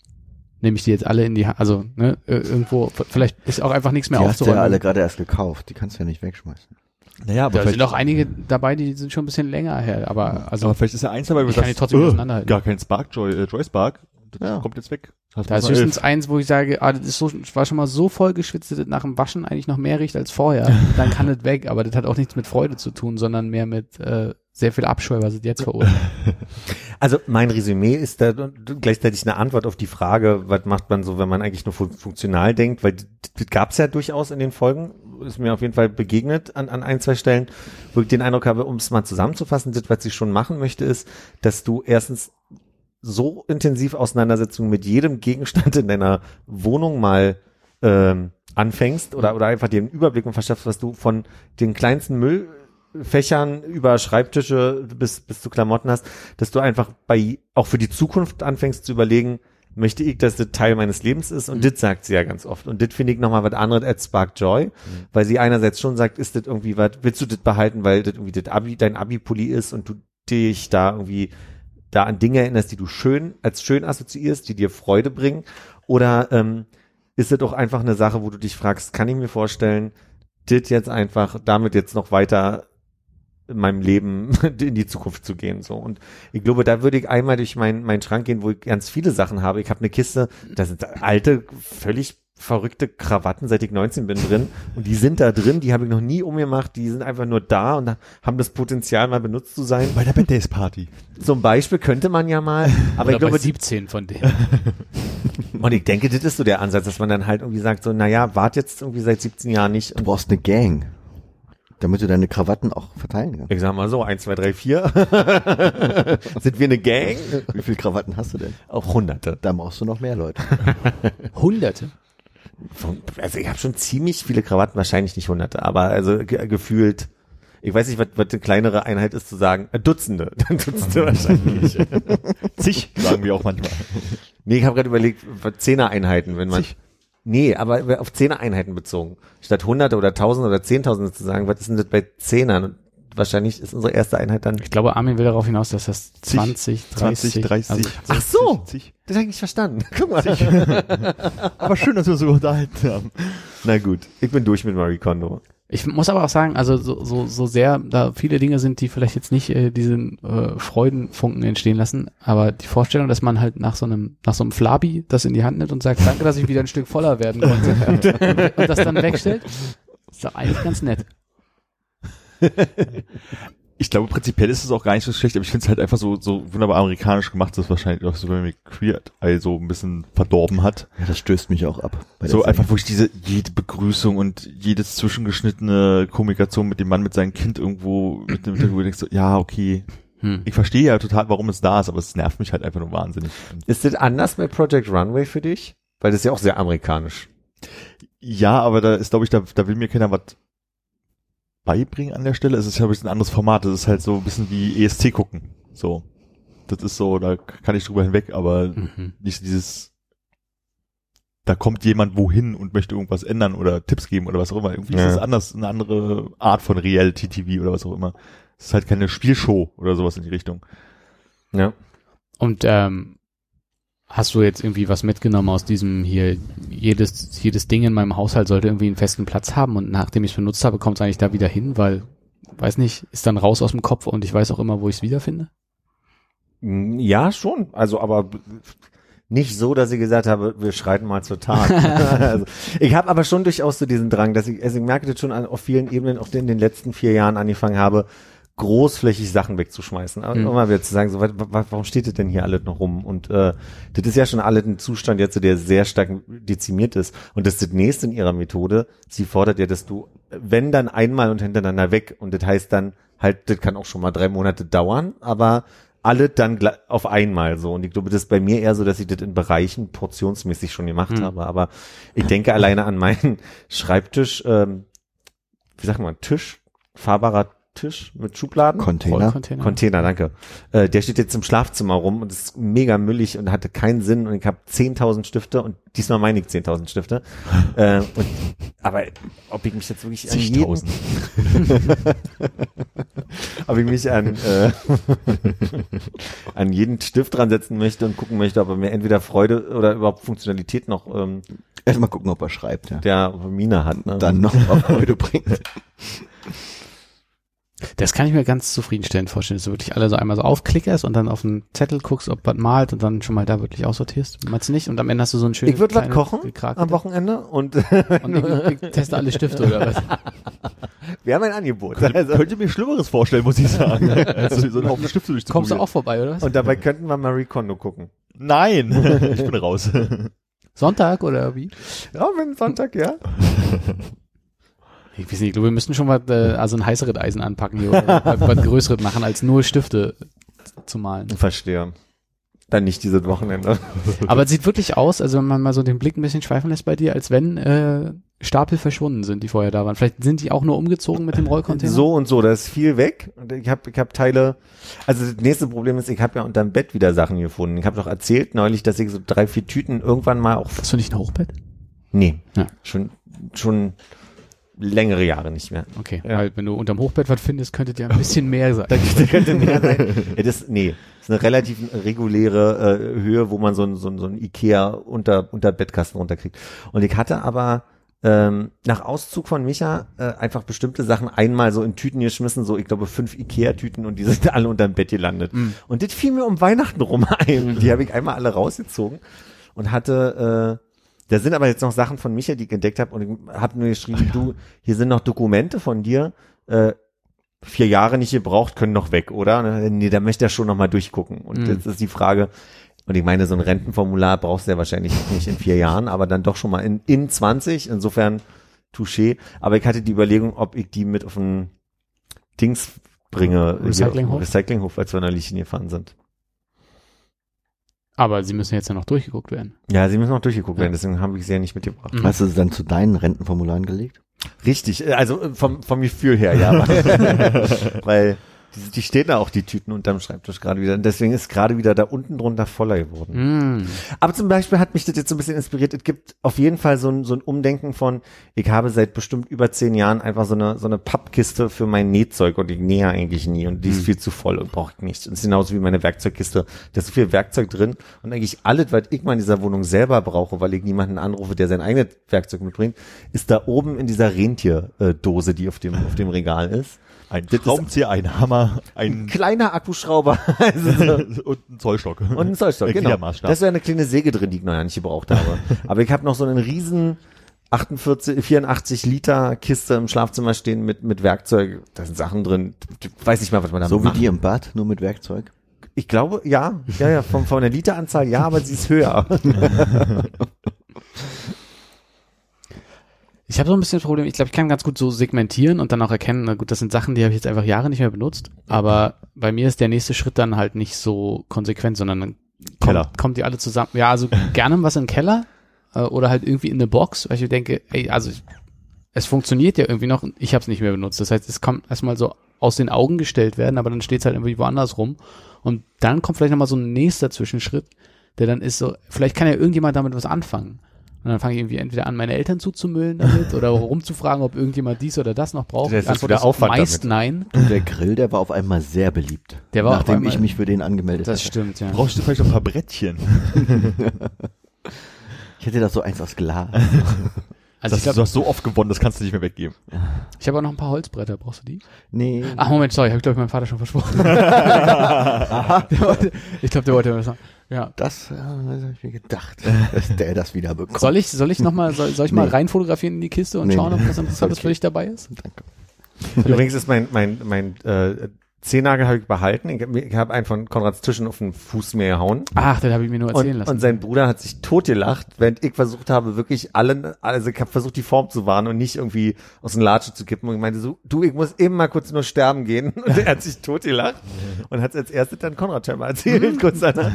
nehme ich die jetzt alle in die Hand, also ne, irgendwo, vielleicht ist auch einfach nichts mehr Die hast du ja aufzuräumen. alle gerade erst gekauft. Die kannst du ja nicht wegschmeißen. Naja, aber da sind auch einige dabei, die sind schon ein bisschen länger her, aber also aber vielleicht ist ja eins dabei, wo ich du kann die trotzdem äh, auseinanderhalten. gar kein Spark Joy, äh, Joy Spark. Das Ja. kommt jetzt weg. Das Da ist höchstens elf. eins, wo ich sage, ah, das ist so, war schon mal so voll geschwitzt, dass das nach dem Waschen eigentlich noch mehr riecht als vorher. Dann kann das weg, aber das hat auch nichts mit Freude zu tun, sondern mehr mit äh, sehr viel Abscheu, was es jetzt verursacht. Also mein Resümee ist da gleichzeitig eine Antwort auf die Frage, was macht man so, wenn man eigentlich nur fun- funktional denkt, weil das, gab es ja durchaus in den Folgen, ist mir auf jeden Fall begegnet an, an ein, zwei Stellen, wo ich den Eindruck habe, um es mal zusammenzufassen, das, was sie schon machen möchte, ist, dass du erstens so intensiv Auseinandersetzungen mit jedem Gegenstand in deiner Wohnung mal ähm, anfängst oder, oder einfach dir einen Überblick und verschaffst, was du von den kleinsten Müllfächern über Schreibtische bis, bis zu Klamotten hast, dass du einfach bei, auch für die Zukunft anfängst zu überlegen, möchte ich, dass das Teil meines Lebens ist? Und das sagt sie ja ganz oft. Und das finde ich nochmal was anderes als Spark Joy, weil sie einerseits schon sagt, ist das irgendwie was, willst du das behalten, weil das irgendwie das Abi, dein Abi-Pulli ist und du dich da irgendwie da an Dinge erinnerst, die du schön, als schön assoziierst, die dir Freude bringen? Oder ähm, ist es doch einfach eine Sache, wo du dich fragst, kann ich mir vorstellen, das jetzt einfach damit jetzt noch weiter in meinem Leben in die Zukunft zu gehen so und ich glaube da würde ich einmal durch meinen meinen Schrank gehen wo ich ganz viele Sachen habe ich habe eine Kiste da sind alte völlig verrückte Krawatten seit ich 19 bin drin und die sind da drin die habe ich noch nie umgemacht die sind einfach nur da und haben das Potenzial mal benutzt zu sein Bei der Bad Days Party. zum Beispiel könnte man ja mal aber Oder ich glaube bei die, 17 von denen. und ich denke das ist so der Ansatz dass man dann halt irgendwie sagt so naja wart jetzt irgendwie seit 17 Jahren nicht Du brauchst eine Gang, damit du deine Krawatten auch verteilen kannst. ich sag mal so, eins, zwei, drei, vier. Sind wir eine Gang? Wie viele Krawatten hast du denn? Auch hunderte. Da brauchst du noch mehr Leute. Hunderte. Also ich habe schon ziemlich viele Krawatten, wahrscheinlich nicht hunderte, aber also ge gefühlt, ich weiß nicht, was, was eine kleinere Einheit ist zu sagen, äh, Dutzende. Dutzende wahrscheinlich. Zig, sagen wir auch manchmal. nee, ich habe gerade überlegt, Zehner-Einheiten, wenn man... Zig. Nee, aber auf Zehner-Einheiten bezogen. Statt hunderte oder tausende oder zehntausende zu sagen, was ist denn das bei Zehnern? Wahrscheinlich ist unsere erste Einheit dann... Ich glaube, Armin will darauf hinaus, dass das Zig, 20, 30, 20, 30. Also, Ach so. Zig. Das habe ich nicht verstanden. Guck mal. Aber schön, dass wir uns so unterhalten haben. Na gut, ich bin durch mit Marie Kondo. Ich muss aber auch sagen, also so, so, so sehr da viele Dinge sind, die vielleicht jetzt nicht äh, diesen äh, Freudenfunken entstehen lassen, aber die Vorstellung, dass man halt nach so einem nach so einem Flabi das in die Hand nimmt und sagt, danke, dass ich wieder ein Stück voller werden konnte und das dann wegstellt, ist doch eigentlich ganz nett. Ich glaube, prinzipiell ist es auch gar nicht so schlecht, aber ich finde es halt einfach so, so wunderbar amerikanisch gemacht, dass wahrscheinlich auch so wenn Queer Eye so ein bisschen verdorben hat. Ja, das stößt mich auch ab. bei So Serie. einfach wirklich diese, jede Begrüßung und jedes zwischengeschnittene Kommunikation mit dem Mann, mit seinem Kind irgendwo, mit dem, mit dem du denkst so, ja, okay. Hm. Ich verstehe ja total, warum es da ist, aber es nervt mich halt einfach nur wahnsinnig. Ist das anders bei Project Runway für dich? Weil das ist ja auch sehr amerikanisch. Ja, aber da ist, glaube ich, da, da will mir keiner was beibringen an der Stelle. Es ist ja ein bisschen ein anderes Format. Das ist halt so ein bisschen wie ESC gucken. So. Das ist so, da kann ich drüber hinweg, aber Mhm. nicht dieses, da kommt jemand wohin und möchte irgendwas ändern oder Tipps geben oder was auch immer. Irgendwie Ja. ist es anders, eine andere Art von Reality-TV oder was auch immer. Es ist halt keine Spielshow oder sowas in die Richtung. Ja. Und ähm, hast du jetzt irgendwie was mitgenommen aus diesem hier, jedes, jedes Ding in meinem Haushalt sollte irgendwie einen festen Platz haben und nachdem ich es benutzt habe, kommt es eigentlich da wieder hin, weil, weiß nicht, ist dann raus aus dem Kopf und ich weiß auch immer, wo ich es wiederfinde? Ja, schon. Also, aber nicht so, dass ich gesagt habe, wir schreiten mal zur Tat. also, ich habe aber schon durchaus so diesen Drang, dass ich, also ich merke das schon an, auf vielen Ebenen, auch in den letzten vier Jahren angefangen habe, großflächig Sachen wegzuschmeißen. Mhm. Immer wieder zu sagen, so, wa- wa- warum steht das denn hier alles noch rum? Und äh, das ist ja schon alles ein Zustand jetzt, der sehr stark dezimiert ist. Und das ist das nächste in ihrer Methode. Sie fordert ja, dass du, wenn dann einmal und hintereinander weg. Und das heißt dann halt, das kann auch schon mal drei Monate dauern, aber alle dann auf einmal so. Und ich glaube, das ist bei mir eher so, dass ich das in Bereichen portionsmäßig schon gemacht Hm. habe. Aber ich denke alleine an meinen Schreibtisch, ähm, wie sagt man, Tisch, fahrbarer Tisch mit Schubladen. Container. Container. Container, danke. Äh, der steht jetzt im Schlafzimmer rum und ist mega müllig und hatte keinen Sinn und ich habe 10.000 Stifte und diesmal meine ich 10.000 Stifte. äh, und, aber ob ich mich jetzt wirklich an jeden, ob ich mich an, äh, an jeden Stift dran setzen möchte und gucken möchte, ob er mir entweder Freude oder überhaupt Funktionalität noch ähm, Erstmal gucken, ob er schreibt, ja. der Mine hat. Ne? Dann noch auf Freude bringt. Das kann ich mir ganz zufriedenstellend vorstellen, dass du wirklich alle so einmal so aufklickerst und dann auf den Zettel guckst, ob was malt und dann schon mal da wirklich aussortierst. Meinst du nicht? Und am Ende hast du so ein schönes ich würde was kochen Gekrakelt. am Wochenende und Und ich, ich teste alle Stifte oder was? wir haben ein Angebot. Also, Also, könnte mir Schlimmeres vorstellen, muss ich sagen. also, so einen Haufen Stifte durchzuprobieren. Kommst du auch vorbei, oder was? und dabei könnten wir Marie Kondo gucken. Nein, ich bin raus. Sonntag oder wie? Ja, wenn Sonntag, ja. Ich weiß nicht, ich glaube, wir müssen schon mal äh, also ein heißeres Eisen anpacken hier oder was, was größeres machen, als nur Stifte zu malen. Verstehe. Dann nicht dieses Wochenende. Aber es sieht wirklich aus, also wenn man mal so den Blick ein bisschen schweifen lässt bei dir, als wenn äh, Stapel verschwunden sind, die vorher da waren. Vielleicht sind die auch nur umgezogen mit dem Rollcontainer. So und so, da ist viel weg. Und ich habe ich hab Teile. Also das nächste Problem ist, ich habe ja unterm Bett wieder Sachen gefunden. Ich habe doch erzählt neulich, dass ich so drei, vier Tüten irgendwann mal auch. Hast du nicht ein Hochbett? Nee, Ja. schon schon längere Jahre nicht mehr. Okay, Ja. weil wenn du unterm Hochbett was findest, könnte dir ein bisschen mehr sein. Da könnte mehr sein. Das, nee, das ist eine relativ reguläre äh, Höhe, wo man so ein, so ein, so ein Ikea unter, unter Bettkasten runterkriegt. Und ich hatte aber ähm, nach Auszug von Micha äh, einfach bestimmte Sachen einmal so in Tüten geschmissen, so ich glaube fünf Ikea-Tüten und die sind alle unterm Bett gelandet. Mhm. Und das fiel mir um Weihnachten rum ein. Die habe ich einmal alle rausgezogen und hatte äh, da sind aber jetzt noch Sachen von Micha, die ich entdeckt habe und ich habe nur geschrieben, du, hier sind noch Dokumente von dir, äh, vier Jahre nicht gebraucht, können noch weg, oder? Nee, da möchte er schon noch mal durchgucken. Und Mhm. jetzt ist die Frage, und ich meine, so ein Rentenformular brauchst du ja wahrscheinlich nicht in vier Jahren, aber dann doch schon mal in, in 20, insofern touché. Aber ich hatte die Überlegung, ob ich die mit auf ein Dings bringe. Recyclinghof? Recyclinghof, als wir in der Lichen gefahren sind. Aber sie müssen jetzt ja noch durchgeguckt werden. Ja, sie müssen noch durchgeguckt Ja. werden, deswegen habe ich sie ja nicht mitgebracht. Mhm. Hast du es dann zu deinen Rentenformularen gelegt? Richtig, äh, also äh, vom, vom Gefühl her, ja. weil die, die stehen da auch, die Tüten unterm Schreibtisch gerade wieder. Und deswegen ist gerade wieder da unten drunter voller geworden. Mm. Aber zum Beispiel hat mich das jetzt so ein bisschen inspiriert. Es gibt auf jeden Fall so ein, so ein Umdenken von, ich habe seit bestimmt über zehn Jahren einfach so eine, so eine Pappkiste für mein Nähzeug und ich nähe eigentlich nie und die ist viel zu voll und brauche ich nicht. Und es ist genauso wie meine Werkzeugkiste. Da ist so viel Werkzeug drin und eigentlich alles, was ich mal in dieser Wohnung selber brauche, weil ich niemanden anrufe, der sein eigenes Werkzeug mitbringt, ist da oben in dieser Rentierdose, die auf dem, auf dem Regal ist. Ein Das Schraubenzieher, ein Hammer, Ein ein kleiner Akkuschrauber. Also so. und ein Zollstock. Und ein Zollstock, Ein genau. Gliedermaßstab. Da ist ja eine kleine Säge drin, die ich noch nicht gebraucht habe. Aber ich habe noch so einen riesen 48, 84 Liter Kiste im Schlafzimmer stehen mit, mit Werkzeug. Da sind Sachen drin. Ich weiß nicht mal, was man da So wie macht. die im Bad, nur mit Werkzeug? Ich glaube, ja, ja, ja, von, von der Literanzahl ja, aber sie ist höher. Ich habe so ein bisschen das Problem, ich glaube, ich kann ganz gut so segmentieren und dann auch erkennen, na gut, das sind Sachen, die habe ich jetzt einfach Jahre nicht mehr benutzt. Aber bei mir ist der nächste Schritt dann halt nicht so konsequent, sondern dann Keller. kommt, kommt die alle zusammen. Ja, also gerne was in den Keller äh, oder halt irgendwie in eine Box, weil ich denke, ey, also ich, es funktioniert ja irgendwie noch, ich habe es nicht mehr benutzt. Das heißt, es kommt erstmal so aus den Augen gestellt werden, aber dann steht es halt irgendwie woanders rum. Und dann kommt vielleicht nochmal so ein nächster Zwischenschritt, der dann ist so, vielleicht kann ja irgendjemand damit was anfangen. Und dann fange ich irgendwie entweder an, meine Eltern zuzumüllen damit oder rumzufragen, ob irgendjemand dies oder das noch braucht. Das ist Antwort wieder Aufwand meist damit. nein. Und der Grill, der war auf einmal sehr beliebt. Der war auf nachdem einmal- ich mich für den angemeldet Das hatte. stimmt, ja. Brauchst du vielleicht noch ein paar Brettchen? Ich hätte das so eins aus Glas. Also das, ich du glaube, hast so oft gewonnen, das kannst du nicht mehr weggeben. ich habe auch noch ein paar Holzbretter. Brauchst du die? Nee. Ach Moment, sorry, habe ich glaube ich meinem Vater schon versprochen. ich glaube, der wollte mir was sagen. Ja. Das, äh, das habe ich mir gedacht, dass der das wieder bekommt. Soll ich, soll ich noch mal, soll, soll ich mal Nee. rein fotografieren in die Kiste und Nee. schauen, ob was Interessantes Okay. für dich dabei ist? Danke. Übrigens ist mein, mein, mein äh, Zehennagel habe ich behalten. Ich habe hab einen von Konrads Tischen auf den Fuß mir gehauen. Ach, das habe ich mir nur erzählen Und, lassen. und sein Bruder hat sich totgelacht, während ich versucht habe, wirklich allen, also ich habe versucht, die Form zu wahren und nicht irgendwie aus dem Latsche zu kippen. Und ich meinte so, du, ich muss eben mal kurz nur sterben gehen. Und er hat sich totgelacht und hat als erstes dann Konrad scheinbar erzählt, kurz danach.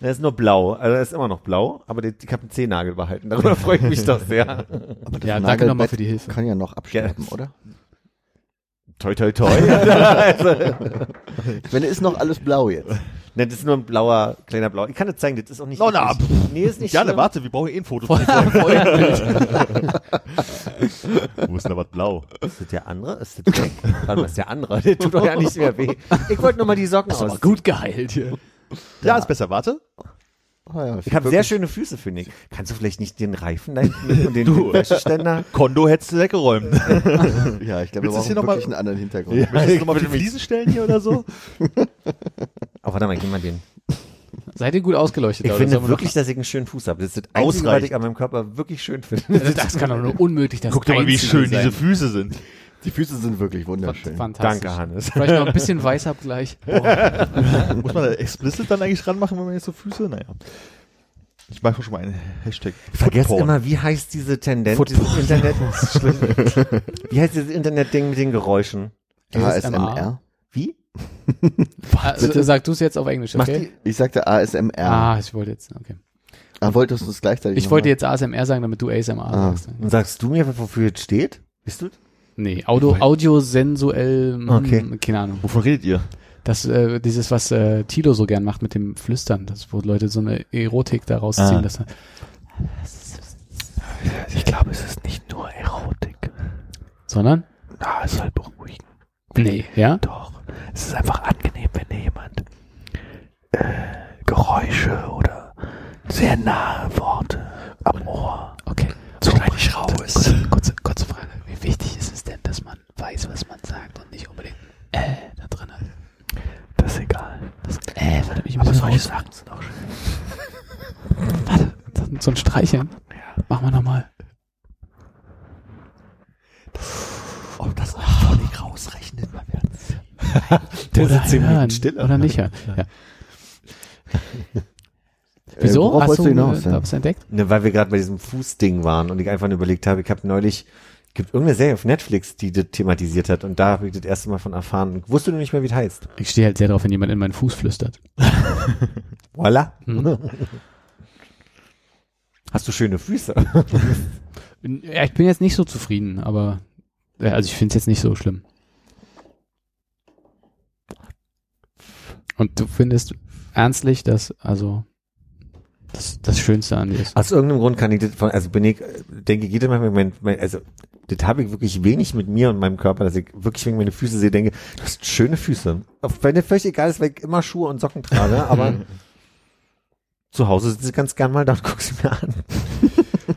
Er ist nur blau, also er ist immer noch blau, aber die, ich habe einen Zehennagel behalten. Darüber freue ich mich doch sehr. Aber das Ja, danke nochmal für die Hilfe. Kann ja noch absterben, oder? Toi, toi, toi. also, Wenn ist noch alles blau jetzt. ne, das ist nur ein blauer, kleiner Blau. Ich kann das zeigen, das ist auch nicht Oh, na, richtig- Nee, ist nicht Gerne, schlimm. warte, wir brauchen eh ein Foto. Voll- Wo ist denn da was blau? Ist das der andere? Ist das weg? Warte mal, ist der andere? Der tut doch ja nicht mehr weh. Ich wollte nur mal die Socken ist aber aus. gut geheilt hier. Ja, ist besser, warte. Ah, ja, Ich habe sehr schöne Füße, finde ich. Kannst du vielleicht nicht den Reifen da hinten mit und den, Wäscheständer? Kondo hättest du weggeräumt. Ja, ich glaube, wir Willst das brauchen noch mal- wirklich einen anderen Hintergrund. Möchtest du nochmal auf die Fliesen stellen hier oder so? Oh, warte mal, gib mal den. Seid ihr gut ausgeleuchtet? Ich finde wir wirklich, dass ich einen schönen Fuß habe. Das ist das Einzige, was ich an meinem Körper wirklich schön finde. noch, das kann doch nur unmöglich das Guck dir mal, wie schön sein. diese Füße sind. Die Füße sind wirklich wunderschön. Fantastisch. Danke, Hannes. Vielleicht noch ein bisschen Weißabgleich. Muss man da explicit dann eigentlich ranmachen, wenn man jetzt so Füße? Naja. Ich mache schon mal einen Hashtag. Footporn. immer, wie heißt diese Tendenz, dieses Internet, wie heißt dieses Internetding mit den Geräuschen? ASMR. Wie? Also, sag du es jetzt auf Englisch, okay? Ich sagte ASMR. Ah, ich wollte jetzt, okay. Ah, wolltest du es gleichzeitig Ich wollte mal? jetzt ASMR sagen, damit du ASMR Ah. sagst. Und sagst du mir, wofür es steht? Bist du? Nee, Audio, audiosensuell, hm, Okay. keine Ahnung. Wovon redet ihr? Das, äh, dieses, was äh, Tilo so gern macht mit dem Flüstern, das, wo Leute so eine Erotik da rausziehen. Ah. Das, Ich glaube, es ist nicht nur Erotik. sondern? Na, es soll beruhigen. Nee, ja? Doch. Es ist einfach angenehm, wenn dir jemand äh, Geräusche oder sehr nahe Worte am Ohr Okay. so. Kurze, kurze, kurze Frage. Wie wichtig ist es denn, dass man weiß, was man sagt und nicht unbedingt äh da drin hat? Das ist egal. Das äh warte mich Aber solche. Sachen sind auch schön. Warte, so ein Streicheln. Ja. Machen wir nochmal. Ob das völlig rausrechnet, man wird Der Oder sitzt hören. stiller. Oder nicht hören. Ja. Äh, Wieso? worauf Hast du du hinaus? äh, Ja? entdeckt? Ne, weil wir gerade bei diesem Fußding waren und ich einfach nur überlegt habe, ich habe neulich, gibt irgendeine Serie auf Netflix, die das thematisiert hat und da habe ich das erste Mal von erfahren. Ich wusste nur nicht mehr, wie es heißt. Ich stehe halt sehr drauf, wenn jemand in meinen Fuß flüstert. Voila. Hm. Hast du schöne Füße? Ja, ich bin jetzt nicht so zufrieden, aber also ich finde es jetzt nicht so schlimm. Und du findest ernstlich, dass also das, das Schönste an dir ist. Aus irgendeinem Grund kann ich das von, also bin ich, denke ich, mein, mein, also das habe ich wirklich wenig mit mir und meinem Körper, dass ich wirklich, wenn ich meine Füße sehe, denke, du hast schöne Füße. Auch wenn dir völlig egal ist, weil ich immer Schuhe und Socken trage, aber zu Hause sitze ich ganz gern mal da und guck sie mir an.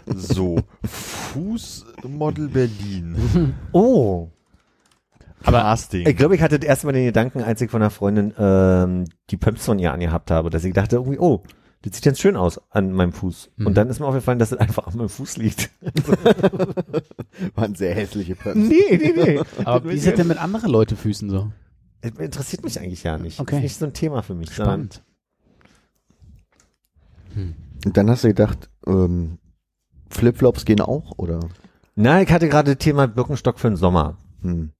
So, Fußmodel Berlin. Oh. Aber Casting. Ich glaube, ich hatte das erste Mal den Gedanken, als ich von einer Freundin ähm, die Pumps von ihr angehabt habe, dass ich dachte irgendwie, oh, das sieht ganz schön aus an meinem Fuß. Mhm. Und dann ist mir aufgefallen, dass es einfach an meinem Fuß liegt. Waren sehr hässliche Pumps. nee, nee, nee. Aber wie ist es denn mit anderen Leute Füßen so? Es Interessiert mich eigentlich ja nicht. Okay. Ist nicht so ein Thema für mich. Spannend. Und dann hast du gedacht, ähm, Flipflops gehen auch, oder? Na, ich hatte gerade das Thema Birkenstock für den Sommer. Hm.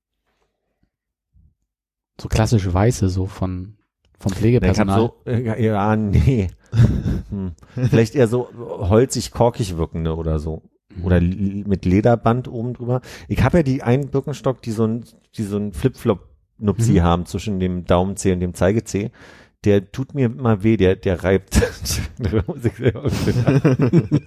So klassische Weiße, so von vom Na, ich hab Pflegepersonal. so, äh, ja, nee. Hm. Vielleicht eher so holzig, korkig wirkende oder so. Mhm. Oder mit Lederband oben drüber. Ich habe ja die einen Birkenstock, die so ein, die so ein Flip-Flop-Nupsi Mhm. haben zwischen dem Daumenzeh und dem Zeigezeh. Der tut mir immer weh, der, der reibt.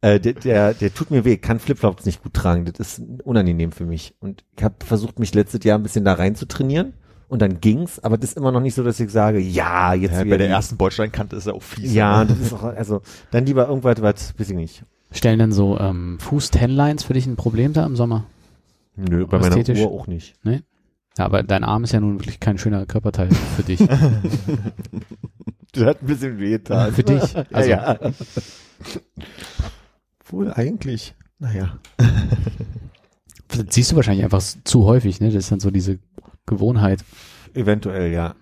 Äh, der, der, der tut mir weh, Ich kann Flipflops nicht gut tragen. Das ist unangenehm für mich. Und ich habe versucht, mich letztes Jahr ein bisschen da rein zu trainieren. Und dann ging's, aber das ist immer noch nicht so, dass ich sage, ja, jetzt Ja, bei der ersten Bordsteinkante ist er auch fies. Ja, das ist auch, also dann lieber irgendwas, was, weiß ich nicht. Stellen denn so ähm, Fuß-Tenlines für dich ein Problem da im Sommer? Nö, bei meiner Ästhetisch? Uhr auch nicht. Ja, aber dein Arm ist ja nun wirklich kein schöner Körperteil für dich. Das hat ein bisschen wehgetan. Für dich. Also, ja, ja. Wohl eigentlich. Naja. Das siehst du wahrscheinlich einfach zu häufig, ne? Das ist dann so diese Gewohnheit. Eventuell, ja.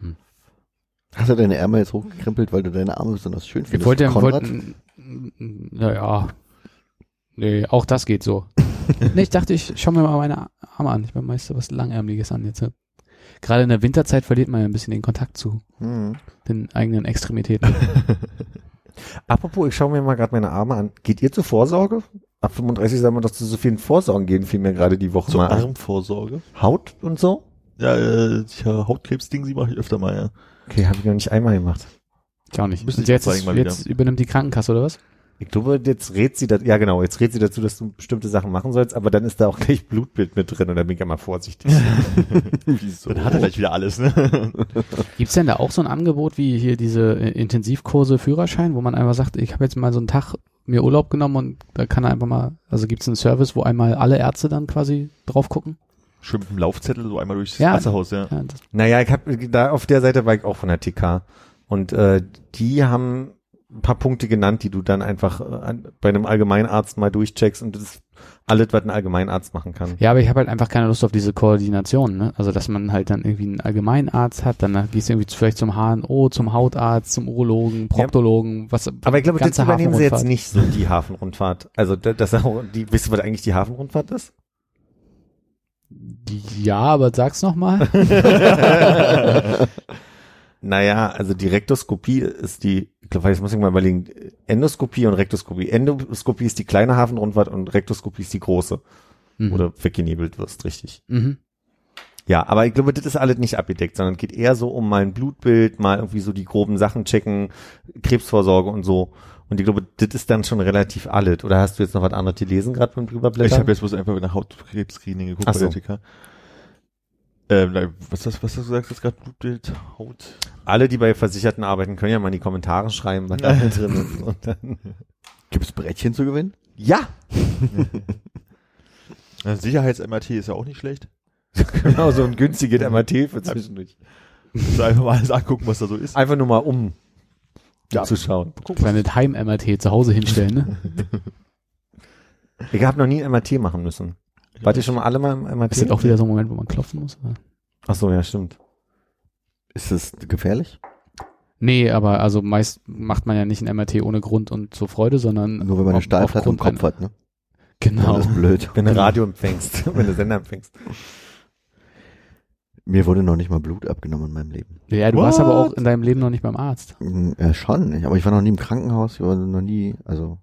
Hast du deine Ärmel jetzt hochgekrempelt, weil du deine Arme besonders schön findest? wollten, Konrad? wollten, naja, nee, auch das geht so. nee, ich dachte, ich schau mir mal meine Arme an. Ich bin meist was Langärmliches an jetzt. ne? Gerade in der Winterzeit verliert man ja ein bisschen den Kontakt zu Hm. den eigenen Extremitäten. Apropos, ich schaue mir mal gerade meine Arme an. Geht ihr zur Vorsorge? Ab 35 sagen wir doch zu so vielen Vorsorgen gehen, fiel mir gerade die Woche Zur mal ein. Armvorsorge. Haut und so? Ja, äh, ja Hautkrebsding, sie mache ich öfter mal, ja. Okay, habe ich noch nicht einmal gemacht. Ich auch nicht. Müsste Und ich jetzt, mal jetzt übernimmt die Krankenkasse oder was? Ich glaube, jetzt rät sie, da, ja genau, jetzt rät sie dazu, dass du bestimmte Sachen machen sollst, aber dann ist da auch gleich Blutbild mit drin und da bin ich ja mal vorsichtig. Wieso? Dann hat er gleich wieder alles, ne? Gibt's denn da auch so ein Angebot wie hier diese äh, Intensivkurse Führerschein, wo man einfach sagt, ich habe jetzt mal so einen Tag mir Urlaub genommen und da kann er einfach mal, also gibt's einen Service, wo einmal alle Ärzte dann quasi drauf gucken? Schön mit dem Laufzettel so einmal durchs Ja. Wasserhaus, ja. Ja, das, Naja, ich habe da auf der Seite war ich auch von der TK und äh, die haben ein paar Punkte genannt, die du dann einfach äh, bei einem Allgemeinarzt mal durchcheckst und das ist alles, was ein Allgemeinarzt machen kann. ja, aber ich habe halt einfach keine Lust auf diese Koordination, ne? Also dass man halt dann irgendwie einen Allgemeinarzt hat, dann gehst du irgendwie vielleicht zum HNO, zum Hautarzt, zum Urologen, Proktologen, was Aber ich glaube, das ganze übernehmen sie jetzt nicht so, die Hafenrundfahrt. Also da- das auch, die, wisst ihr, was eigentlich die Hafenrundfahrt ist? Ja, aber sag's noch mal. Naja, also die Rektoskopie ist die, ich glaube, jetzt muss ich mal überlegen, Endoskopie und Rektoskopie. Endoskopie ist die kleine Hafenrundfahrt und Rektoskopie ist die große, Mhm. du weggenebelt wirst, richtig. Mhm. Ja, aber ich glaube, das ist alles nicht abgedeckt, sondern geht eher so um mal ein Blutbild, mal irgendwie so die groben Sachen checken, Krebsvorsorge und so. Und ich glaube, das ist dann schon relativ alles. Oder hast du jetzt noch was anderes gelesen, gerade beim drüberblättern? Ich habe jetzt bloß einfach nach Hautkrebs-Screening geguckt Ach bei der so. TK. Ähm, was, das, was hast du gesagt? Das gerade Blutbild, Haut. Alle, die bei Versicherten arbeiten, können ja mal in die Kommentare schreiben, was da drin ist. Und dann, Gibt's Brettchen zu gewinnen? ja, Sicherheits-MRT ist ja auch nicht schlecht. genau, so ein günstiges MRT für zwischendurch. Also einfach mal alles angucken, was da so ist. Einfach nur mal um Ja. zu schauen. Kleine Heim-MRT zu Hause hinstellen, ne? Ich habe noch nie ein MRT machen müssen. Wart ihr schon mal alle mal im MRT? Ist das auch wieder so ein Moment, wo man klopfen muss? Oder? Ach so, ja, stimmt. Ist das gefährlich? Nee, aber also meist macht man ja nicht ein MRT ohne Grund und zur Freude, sondern Nur wenn man eine Stahlplatte im Kopf hat, ne? Genau. Das ist blöd. Wenn du Radio empfängst, wenn du Sender empfängst. Mir wurde noch nicht mal Blut abgenommen in meinem Leben. Ja, du warst aber auch What? in deinem Leben noch nicht beim Arzt. Hm, Ja, schon. Ich- Aber ich war noch nie im Krankenhaus. Ich war noch nie, also,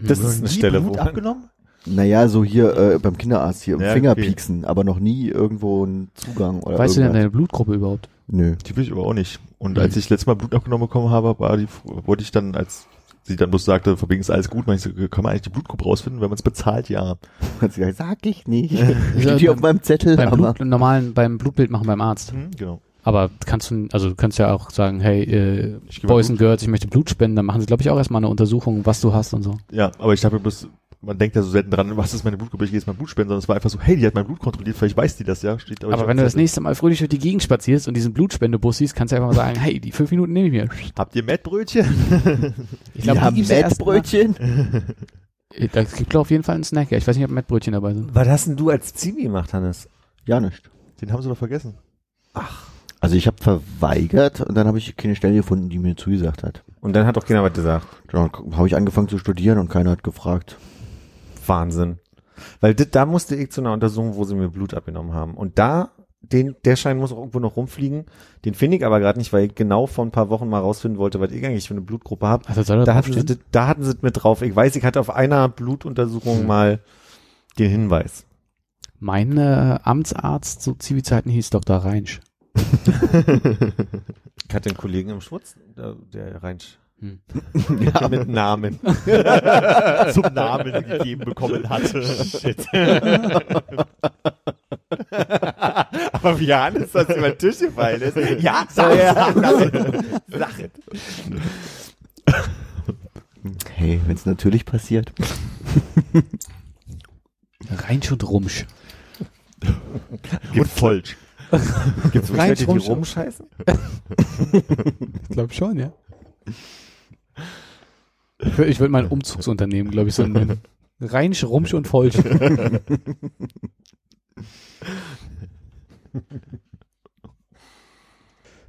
Das ist eine Stelle, wo Blut man, abgenommen? naja, so hier äh, beim Kinderarzt hier im Ja, Finger okay. pieksen, aber noch nie irgendwo einen Zugang oder Weißt du denn irgendwas. deine Blutgruppe überhaupt? Nö. Die will ich aber auch nicht. Und Mhm. als ich letztes Mal Blut abgenommen bekommen habe, war die, wollte ich dann, als sie dann bloß sagte, von wegen ist alles gut, ich so, kann man eigentlich die Blutgruppe rausfinden, wenn man es bezahlt, ja. Gesagt, sag ich nicht. Ja, Steht hier auf beim- meinem Zettel, Beim aber Blut, normalen, beim Blutbild machen beim Arzt. Hm, genau. Aber kannst du, also du kannst ja auch sagen, hey, äh, Boys and Girls, ich möchte Blut spenden, dann machen sie, glaube ich, auch erstmal eine Untersuchung, was du hast und so. Ja, aber ich habe bloß, man denkt ja so selten dran, was ist meine Blutgruppe, ich gehe jetzt mal Blut spenden, sondern es war einfach so, hey, die hat mein Blut kontrolliert, vielleicht weiß die das ja, steht Aber, auf wenn du das nächste Mal fröhlich durch die Gegend spazierst und diesen Blutspendebus siehst, kannst du einfach mal sagen, hey, die fünf Minuten nehme ich mir. Habt ihr Mettbrötchen? Ich glaube, die haben Mettbrötchen. nach- Da gibt auf jeden Fall einen Snack. Ja, ich weiß nicht, ob Mettbrötchen dabei sind. was hast denn du als Zivi gemacht, Hannes? Ja, nicht. Den haben sie doch vergessen. Also ich habe verweigert und dann habe ich keine Stelle gefunden, die mir zugesagt hat. Und dann hat doch keiner was gesagt. Dann habe ich angefangen zu studieren und keiner hat gefragt. Wahnsinn. Weil dit, da musste ich zu einer Untersuchung, wo sie mir Blut abgenommen haben. Und da, den, der Schein muss auch irgendwo noch rumfliegen. Den finde ich aber gerade nicht, weil ich genau vor ein paar Wochen mal rausfinden wollte, was ich eigentlich für eine Blutgruppe habe. Also Da hatten, sie, dit- da hatten sie mit drauf. Ich weiß, ich hatte auf einer Blutuntersuchung mal den Hinweis. Mein äh, Amtsarzt zu Zivilzeiten hieß Dr. Reinsch. Ich hatte einen Kollegen im Schwutz, der, der rein Hm. ja. mit Namen. Zum Namen gegeben bekommen hatte. Shit. Aber wie Hannes das über den Tisch gefallen ist. Ja, sag, sag, sag, sag. Hey, wenn es natürlich passiert. Reinsch und Rumsch. Und falsch. Gibt's Rein wirklich Leute, die Schrumpf- rumscheißen? Ich glaube schon, ja. Ich würde mein Umzugsunternehmen, glaube ich, so nennen. Reinsch, Rumsch und Folsch.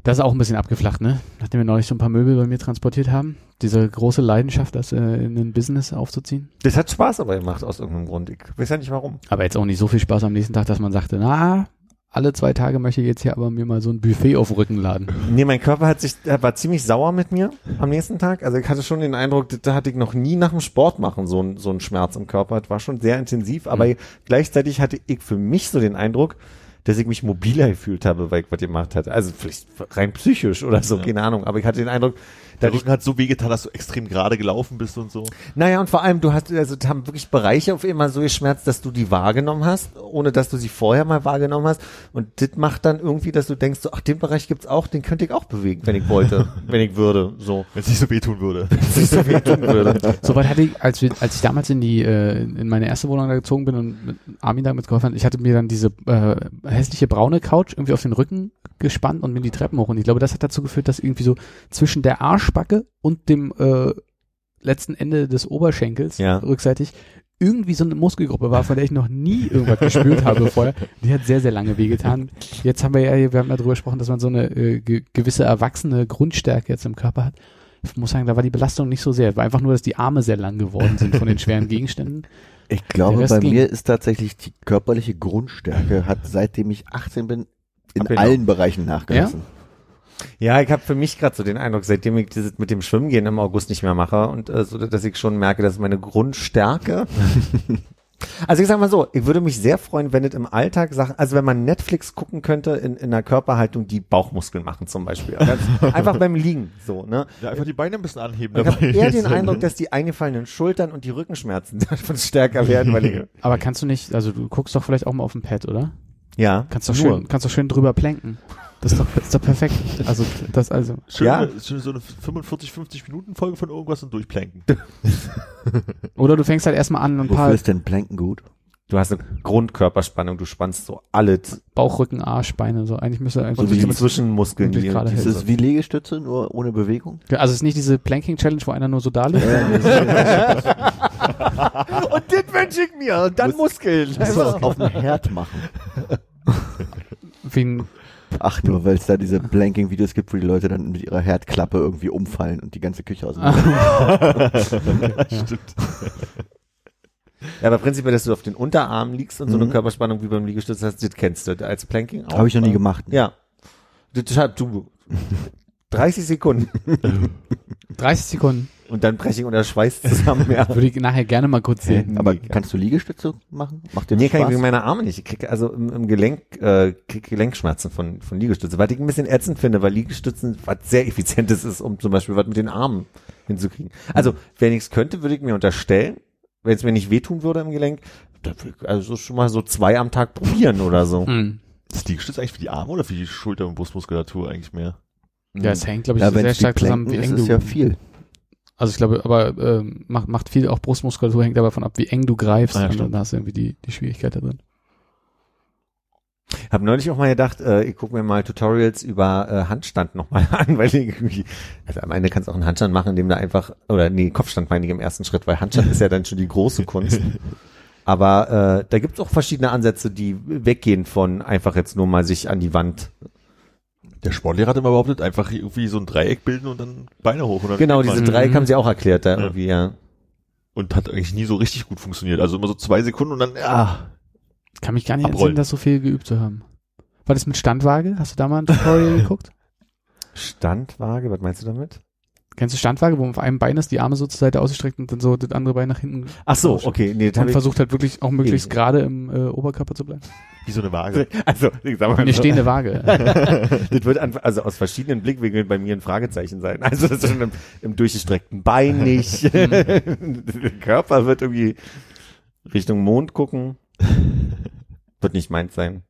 Das ist auch ein bisschen abgeflacht, ne? Nachdem wir neulich so ein paar Möbel bei mir transportiert haben. Diese große Leidenschaft, das äh, in ein Business aufzuziehen. Das hat Spaß aber gemacht aus irgendeinem Grund. Ich weiß ja nicht warum. Aber jetzt auch nicht so viel Spaß am nächsten Tag, dass man sagte, na, alle zwei Tage möchte ich jetzt hier aber mir mal so ein Buffet auf den Rücken laden. Nee, mein Körper hat sich, er war ziemlich sauer mit mir am nächsten Tag. Also ich hatte schon den Eindruck, da hatte ich noch nie nach dem Sport machen so ein, so ein Schmerz im Körper. Das war schon sehr intensiv, aber Mhm. gleichzeitig hatte ich für mich so den Eindruck, dass ich mich mobiler gefühlt habe, weil ich was gemacht hatte. Also vielleicht rein psychisch oder so, Ja. keine Ahnung. Aber ich hatte den Eindruck, Der Rücken hat so wehgetan, dass du extrem gerade gelaufen bist und so. naja, und vor allem, du hast, also da haben wirklich Bereiche auf einmal so geschmerzt, dass du die wahrgenommen hast, ohne dass du sie vorher mal wahrgenommen hast. Und das macht dann irgendwie, dass du denkst, so, ach, den Bereich gibt's auch, den könnte ich auch bewegen, wenn ich wollte, wenn ich würde, so. Wenn es nicht so wehtun würde. Dass ich so viel tun würde. Soweit hatte ich, als, wir, als ich damals in die äh, in meine erste Wohnung da gezogen bin und mit Armin damit geholfen hat, ich hatte mir dann diese äh, hässliche braune Couch irgendwie auf den Rücken gespannt und bin die Treppen hoch. Und ich glaube, das hat dazu geführt, dass irgendwie so zwischen der Arschbacke und dem äh, letzten Ende des Oberschenkels Ja. rückseitig irgendwie so eine Muskelgruppe war, von der ich noch nie irgendwas gespürt habe vorher. Die hat sehr, sehr lange wehgetan. Jetzt haben wir ja, wir haben ja darüber gesprochen, dass man so eine äh, ge gewisse erwachsene Grundstärke jetzt im Körper hat. Ich muss sagen, da war die Belastung nicht so sehr. Es war einfach nur, dass die Arme sehr lang geworden sind von den schweren Gegenständen. Ich glaube, bei ging. mir ist tatsächlich die körperliche Grundstärke hat seitdem ich 18 bin in Abgenommen. allen Bereichen nachgelassen. Ja, ich habe für mich gerade so den Eindruck, seitdem ich dieses mit dem Schwimmen gehen im August nicht mehr mache und äh, so, dass ich schon merke, dass meine Grundstärke. also ich sag mal so, ich würde mich sehr freuen, wenn es im Alltag Sachen, also wenn man Netflix gucken könnte in, in einer Körperhaltung, die Bauchmuskeln machen zum Beispiel. Einfach beim Liegen, so, ne? Ja, einfach die Beine ein bisschen anheben. Ich habe eher den Eindruck, dass die eingefallenen Schultern und die Rückenschmerzen davon stärker werden, weil ich, Aber kannst du nicht, also du guckst doch vielleicht auch mal auf dem Pad, oder? ja, Kannst doch schön, kannst doch schön drüber planken. Das ist doch, das ist doch perfekt. Also, das also. Schön, Ja. schön so eine 45, 50 Minuten Folge von irgendwas und durchplanken. Oder du fängst halt erstmal an, ein Wofür paar ist denn Planken gut? Du hast eine Grundkörperspannung, du spannst so alles, Bauch, Rücken, Arsch, Beine, so. Eigentlich müsste einfach so wie die Zwischenmuskeln. Die, gerade die Ist wie Liegestütze, nur ohne Bewegung? Also es ist nicht diese Planking-Challenge, wo einer nur so da liegt. und das wünsche ich mir. Und dann Muskeln. Lass das auf dem Herd machen. Wie ein, Ach, nur weil es da diese Blanking-Videos gibt, wo die Leute dann mit ihrer Herdklappe irgendwie umfallen und die ganze Küche auseinander. Stimmt. Ja, aber prinzipiell, dass du auf den Unterarmen liegst und so eine Mhm. Körperspannung wie beim Liegestütz hast, das kennst du als Planking auch. Habe ich noch nie gemacht. Ja. Das hat du 30 Sekunden 30 Sekunden. und dann breche ich unter Schweiß zusammen. Ja. Würde ich nachher gerne mal kurz sehen. Aber Nee. kannst du Liegestütze machen? Macht dir Nee, kann ich Spaß? wegen meiner Arme nicht. Ich krieg also im, im Gelenk, äh, krieg Gelenkschmerzen von, von Liegestützen, weil ich ein bisschen ätzend finde, weil Liegestützen was sehr effizientes ist, um zum Beispiel was mit den Armen hinzukriegen. Also, wenn ich es könnte, würde ich mir unterstellen, wenn es mir nicht wehtun würde im Gelenk, dann würde ich also schon mal so zwei am Tag probieren oder so. Hm. Das Liegestütz eigentlich für die Arme oder für die Schulter- und Brustmuskulatur eigentlich mehr? Ja, es hängt, glaube ich, ja, sehr es stark zusammen, wie eng ist du. ja viel. Also ich glaube, aber ähm, macht, macht viel auch Brustmuskulatur, hängt aber davon ab, wie eng du greifst. Ah, ja, und stimmt. dann hast du irgendwie die, die Schwierigkeit da drin. Hab neulich auch mal gedacht, äh, ich gucke mir mal Tutorials über äh, Handstand nochmal an, weil ich irgendwie, also am Ende kannst du auch einen Handstand machen, indem du einfach, oder nee, Kopfstand meine ich im ersten Schritt, weil Handstand ist ja dann schon die große Kunst. Aber äh, da gibt's auch verschiedene Ansätze, die weggehen von einfach jetzt nur mal sich an die Wand. Der Sportlehrer hat immer behauptet, einfach irgendwie so ein Dreieck bilden und dann Beine hoch. Und dann Genau, diese Dreieck Mhm. haben sie auch erklärt da Ja. irgendwie, ja. Und hat eigentlich nie so richtig gut funktioniert. Also immer so zwei Sekunden und dann, ja. Kann mich gar nicht Abrollen. entsinnen, das so viel geübt zu haben. War das mit Standwaage? Hast du da mal ein Tutorial geguckt? Standwaage, was meinst du damit? Kennst du Standwaage, wo auf einem Bein ist, die Arme so zur Seite ausgestreckt und dann so das andere Bein nach hinten Ach so, okay, nee, und versucht halt wirklich auch möglichst Nee. gerade im äh, Oberkörper zu bleiben. Wie so eine Waage. also, ich sag mal Eine so, stehende Waage. das wird an, also aus verschiedenen Blickwinkeln bei mir ein Fragezeichen sein. Also das ist schon im, im durchgestreckten Bein nicht. Der Körper wird irgendwie Richtung Mond gucken. Wird nicht meins sein.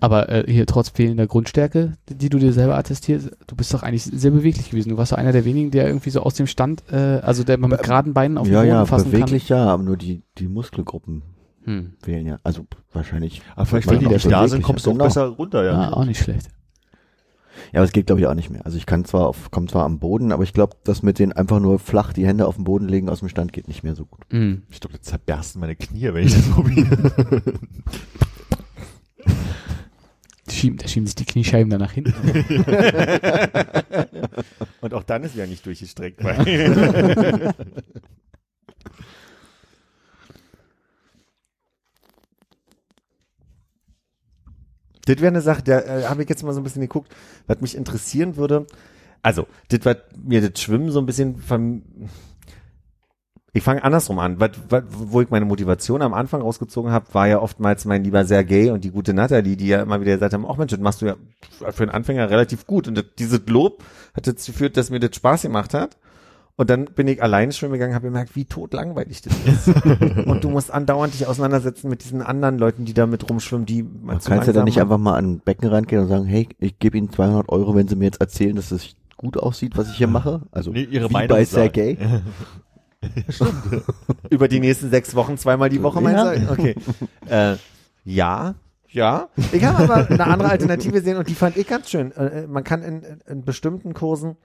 Aber äh, hier trotz fehlender Grundstärke, die, du dir selber attestierst, du bist doch eigentlich sehr beweglich gewesen. Du warst doch einer der wenigen, der irgendwie so aus dem Stand, äh, also der man mit geraden Beinen auf dem Ja, Boden ja, fassen beweglich ja, aber nur die, die Muskelgruppen Hm. wählen, ja. Also wahrscheinlich. Aber vielleicht, Weil wenn die nicht da sind, kommst du auch Genau. besser runter, ja. Ah, auch nicht schlecht. Ja, aber es geht glaube ich auch nicht mehr. Also ich kann zwar auf, komm zwar am Boden, aber ich glaube, das mit den einfach nur flach die Hände auf den Boden legen aus dem Stand geht nicht mehr so gut. Hm. Ich glaube, jetzt zerbersten meine Knie, wenn ich das probiere. Schieben, da schieben sich die Kniescheiben dann nach hinten. Und auch dann ist ja nicht durchgestreckt. Weil das wäre eine Sache, da äh, habe ich jetzt mal so ein bisschen geguckt, was mich interessieren würde. Also, das, was mir das Schwimmen so ein bisschen ich fange andersrum an. Was, was, wo ich meine Motivation am Anfang rausgezogen habe, war ja oftmals mein lieber Sergej und die gute Natalie, die ja immer wieder gesagt haben, ach Mensch, das machst du ja für einen Anfänger relativ gut. Und das, dieses Lob hat dazu geführt, dass mir das Spaß gemacht hat. Und dann bin ich alleine schwimmen gegangen, habe gemerkt, wie totlangweilig das ist. und du musst andauernd dich auseinandersetzen mit diesen anderen Leuten, die da mit rumschwimmen, die man zu Kannst du da langsam nicht einfach mal an ein Becken reingehen und sagen, hey, ich gebe Ihnen 200 Euro, wenn Sie mir jetzt erzählen, dass es gut aussieht, was ich hier mache? Also Nee, ihre wie Meinung bei sagen. Über die nächsten sechs Wochen zweimal die Woche, meinst Ja. du? Okay. Äh, ja, ja. Ich habe aber eine andere Alternative gesehen und die fand ich ganz schön. Äh, man kann in, in, bestimmten Kursen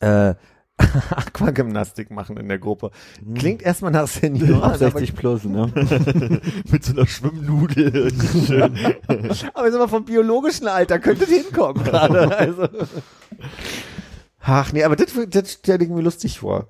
äh, Aquagymnastik machen in der Gruppe. Klingt erstmal nach Senioren, Ab aber, 60 plus, ne? Mit so einer Schwimmnudel. Schön. aber sag mal, vom biologischen Alter könnte hinkommen gerade. Also. Ach nee, aber das, das stelle ich mir lustig vor.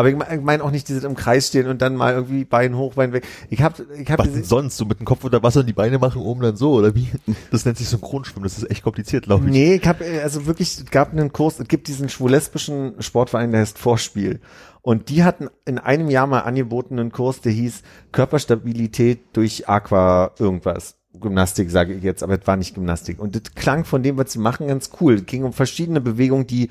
Aber ich meine mein auch nicht dieses im Kreis stehen und dann mal irgendwie Bein hoch, Bein weg. Ich habe ich hab Was denn sonst? So mit dem Kopf unter Wasser und die Beine machen oben dann so, oder wie? Das nennt sich Synchronschwimmen. Das ist echt kompliziert, glaube ich. Nee, ich habe also wirklich, es gab einen Kurs, es gibt diesen schwul-lesbischen Sportverein, der heißt Vorspiel. Und die hatten in einem Jahr mal angeboten einen Kurs, der hieß Körperstabilität durch Aqua irgendwas. Gymnastik sage ich jetzt, aber es war nicht Gymnastik. Und das klang von dem, was sie machen, ganz cool. Es ging um verschiedene Bewegungen, die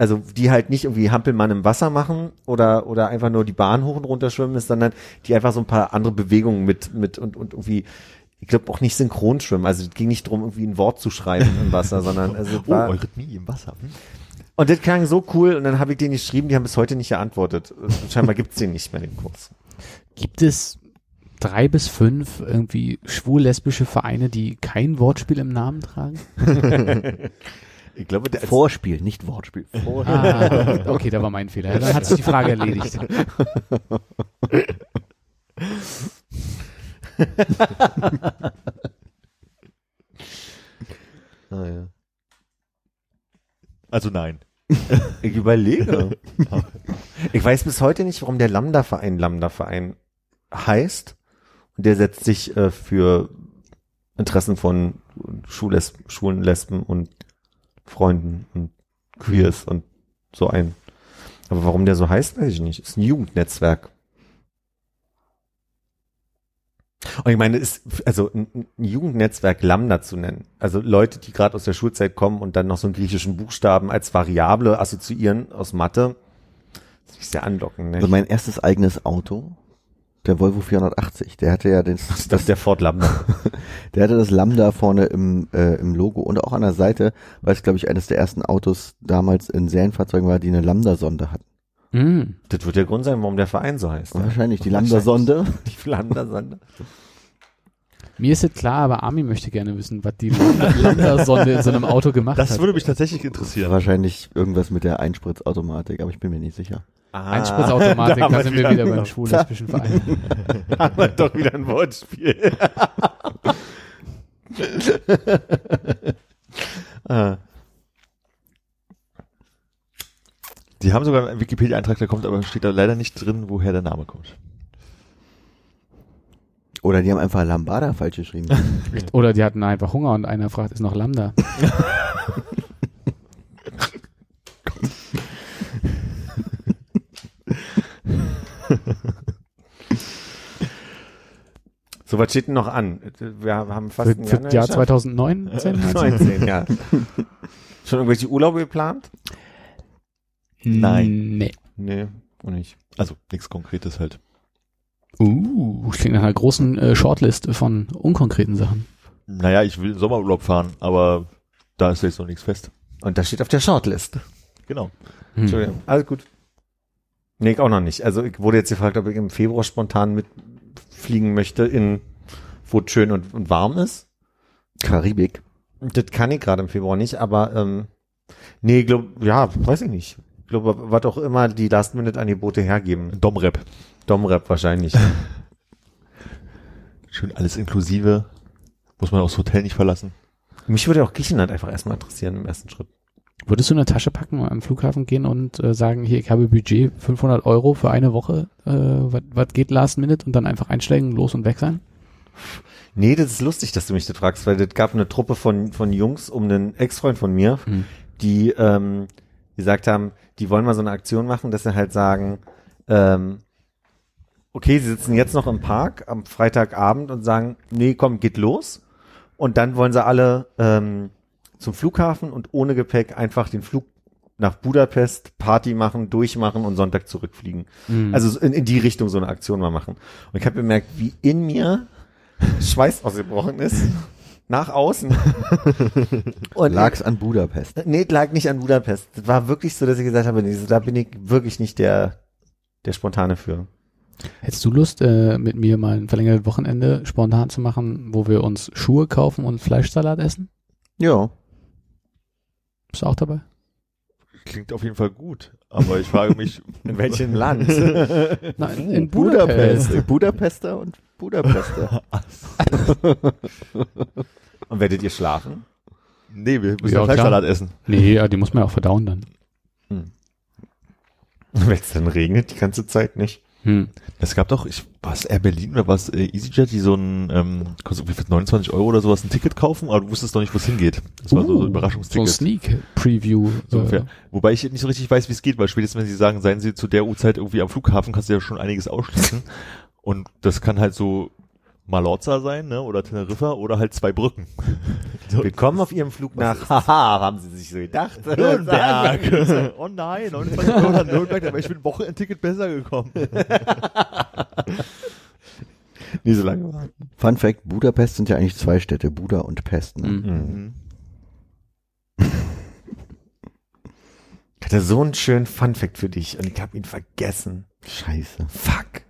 also die halt nicht irgendwie Hampelmann im Wasser machen oder oder einfach nur die Bahn hoch und runter schwimmen ist, sondern die einfach so ein paar andere Bewegungen mit mit und und irgendwie ich glaube auch nicht synchron schwimmen. Also es ging nicht drum irgendwie ein Wort zu schreiben im Wasser, sondern also Oh, war, Eurythmie im Wasser. Hm? und das klang so cool und dann habe ich denen geschrieben, die haben bis heute nicht geantwortet. Scheinbar gibt's den nicht mehr den Kurs. Gibt es drei bis fünf irgendwie schwul-lesbische Vereine, die kein Wortspiel im Namen tragen? Ich glaube, der Vorspiel, nicht Wortspiel. Vor Ah, okay, da war mein Fehler. Dann hat sich die Frage erledigt. ah, ja. Also nein. Ich überlege. ich weiß bis heute nicht, warum der Lambda-Verein Lambda-Verein heißt. Und der setzt sich äh, für Interessen von Schules Schwulen, Lesben und Freunden und Queers und so ein. Aber warum der so heißt, weiß ich nicht. Ist ein Jugendnetzwerk. Und ich meine, ist also ein, ein Jugendnetzwerk Lambda zu nennen. Also Leute, die gerade aus der Schulzeit kommen und dann noch so einen griechischen Buchstaben als Variable assoziieren aus Mathe, das ist sehr anlockend. Ne? Also mein erstes eigenes Auto, der Volvo 480, der hatte ja das, das ist der Ford Lambda. der hatte das Lambda vorne im, äh, im Logo und auch an der Seite, weil es glaube ich eines der ersten Autos damals in Serienfahrzeugen war, die eine Lambda-Sonde hatten. Hm. das wird der Grund sein, warum der Verein so heißt. Ja. Wahrscheinlich die Lambda-Sonde. Die Lambda-Sonde. Mir ist es klar, aber Armin möchte gerne wissen, was die Lambda-Sonde in so einem Auto gemacht Das hat. würde mich tatsächlich interessieren. Wahrscheinlich irgendwas mit der Einspritzautomatik, aber ich bin mir nicht sicher. Ah, Einspritzautomatik, da da wir sind wir wieder- wieder genau. beim schwul-lesbischen Verein. haben wir doch wieder ein Wortspiel. ah. Die haben sogar einen Wikipedia-Eintrag, der kommt, aber steht da leider nicht drin, woher der Name kommt. Oder die haben einfach Lambada falsch geschrieben. Oder die hatten einfach Hunger und einer fragt, ist noch Lambda? So, was steht denn noch an? Wir haben fast Für, ein für Jahr das Jahr geschafft. 2019? meinst du? 19, ja. Schon irgendwelche Urlaube geplant? Nein. Nee. Nee, auch nicht. Also nichts Konkretes halt. Uh, klingt nach einer großen äh, Shortlist von unkonkreten Sachen. Naja, ich will Sommerurlaub fahren, aber da ist jetzt noch nichts fest. Und das steht auf der Shortlist. Genau. Hm. Entschuldigung. Alles gut. Nee, ich auch noch nicht. Also ich wurde jetzt gefragt, ob ich im Februar spontan mit fliegen möchte, in wo es schön und, und warm ist. Karibik. Das kann ich gerade im Februar nicht, aber ähm, nee, glaub, ja, weiß ich nicht. Ich glaube, was auch immer die Last-Minute-Angebote hergeben. Domrep. Domrep wahrscheinlich. Schön alles inklusive. Muss man auch das Hotel nicht verlassen. Mich würde auch Griechenland einfach erstmal interessieren im ersten Schritt. Würdest du eine Tasche packen und am Flughafen gehen und äh, sagen, hier, ich habe Budget 500 Euro für eine Woche, äh, was geht Last Minute und dann einfach einsteigen, los und weg sein? Nee, das ist lustig, dass du mich das fragst, weil das gab eine Truppe von, von Jungs um einen Ex-Freund von mir, Hm. die ähm, gesagt haben, die wollen mal so eine Aktion machen, dass sie halt sagen, ähm, okay, sie sitzen jetzt noch im Park am Freitagabend und sagen, nee, komm, geht los. Und dann wollen sie alle ähm, zum Flughafen und ohne Gepäck einfach den Flug nach Budapest, Party machen, durchmachen und Sonntag zurückfliegen. Mhm. Also so in, in die Richtung so eine Aktion mal machen. Und ich habe bemerkt, wie in mir Schweiß ausgebrochen ist. Nach außen. Und Lag's an Budapest. Nee, lag nicht an Budapest. Das war wirklich so, dass ich gesagt habe, nee, da bin ich wirklich nicht der, der Spontane für. Hättest du Lust, äh, mit mir mal ein verlängertes Wochenende spontan zu machen, wo wir uns Schuhe kaufen und Fleischsalat essen? Ja. Bist du auch dabei? Klingt auf jeden Fall gut. Aber ich frage mich, In welchem Land? Nein, in Budapest. Budapest. Budapester und Budapester. Und werdet ihr schlafen? nee, wir müssen Ja, klar. Fleischsalat essen. Nee, ja, die muss man ja auch verdauen dann. Wenn es dann regnet, die ganze Zeit nicht. Hm. Es gab doch, ich, war es Air Berlin oder was äh, EasyJet, die so ein, ähm, kostet für 29 Euro oder sowas ein Ticket kaufen, aber du wusstest noch nicht, wo es hingeht. Das war so, so ein So ein Überraschungsticket. Sneak-Preview. So äh, ungefähr. Wobei ich nicht so richtig weiß, wie es geht, weil spätestens wenn sie sagen, seien sie zu der Uhrzeit irgendwie am Flughafen, kannst du ja schon einiges ausschließen. Und das kann halt so Malorza sein, ne, oder Teneriffa oder halt zwei Brücken. Willkommen auf ihrem Flug nach, haha, haben sie sich so gedacht. Nürnberg. oh nein, 29 Euro nach Nürnberg, aber ich bin Wochenendticket besser gekommen. Nie so lange warten. Fun Fact, Budapest sind ja eigentlich zwei Städte, Buda und Pest. Ne? Mhm. Mhm. Ich hatte so einen schönen Funfact für dich und ich habe ihn vergessen. Scheiße. Fuck.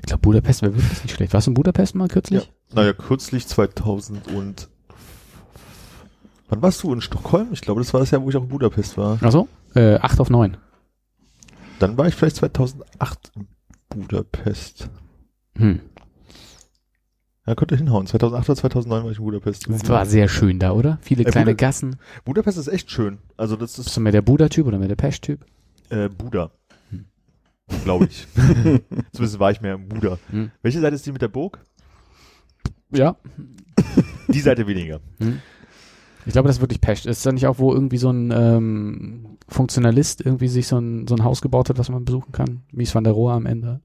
Ich glaube, Budapest wäre wirklich nicht schlecht. Warst du in Budapest mal kürzlich? Naja, kürzlich 2000 und Wann warst du in Stockholm? Ich glaube, das war das Jahr, wo ich auch in Budapest war. Ach so? Äh, 8 auf 9. Dann war ich vielleicht 2008 in Budapest. Hm. Ja, könnte hinhauen. 2008 oder 2009 war ich in Budapest. Das war sehr schön da, oder? Viele Äh, kleine Buda- Gassen. Budapest ist echt schön. Also das Bist ist du mehr der Buda-Typ oder mehr der Pest-Typ? äh, Buda. Hm. Glaube ich. Zumindest war ich mehr im Buda. Hm. Welche Seite ist die mit der Burg? Ja. Die Seite weniger. Ich glaube, das ist wirklich Pest. Ist da nicht auch, wo irgendwie so ein ähm, Funktionalist irgendwie sich so ein, so ein Haus gebaut hat, was man besuchen kann? Mies van der Rohe am Ende.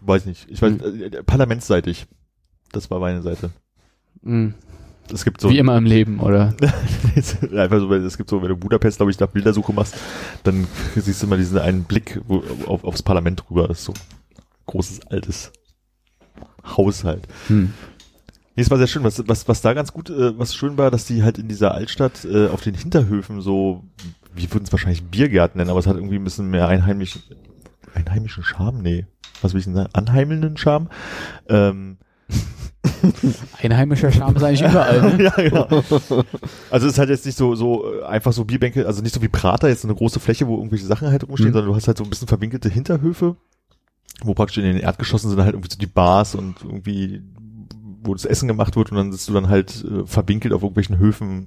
Weiß nicht. Ich weiß, Hm. äh, parlamentsseitig. Das war meine Seite. Hm. Es gibt so Wie immer im Leben, oder? einfach so, weil es gibt so, wenn du Budapest, glaube ich, nach Bildersuche machst, dann siehst du immer diesen einen Blick wo, auf, aufs Parlament rüber. Das ist so ein großes, altes Haushalt. Hm. Nee, es war sehr schön. Was, was, was da ganz gut, äh, was schön war, dass die halt in dieser Altstadt äh, auf den Hinterhöfen so, wir würden es wahrscheinlich Biergärten nennen, aber es hat irgendwie ein bisschen mehr einheimischen, einheimischen Charme, nee. Was will ich denn sagen? Anheimelnden Charme. Ähm, Einheimischer Charme ist eigentlich überall. Ne? ja, genau. Also es ist halt jetzt nicht so, so äh, einfach so Bierbänke, also nicht so wie Prater, jetzt so eine große Fläche, wo irgendwelche Sachen halt rumstehen, Mhm. sondern du hast halt so ein bisschen verwinkelte Hinterhöfe, wo praktisch in den Erdgeschossen sind halt irgendwie so die Bars und irgendwie, wo das Essen gemacht wird und dann sitzt du dann halt äh, verwinkelt auf irgendwelchen Höfen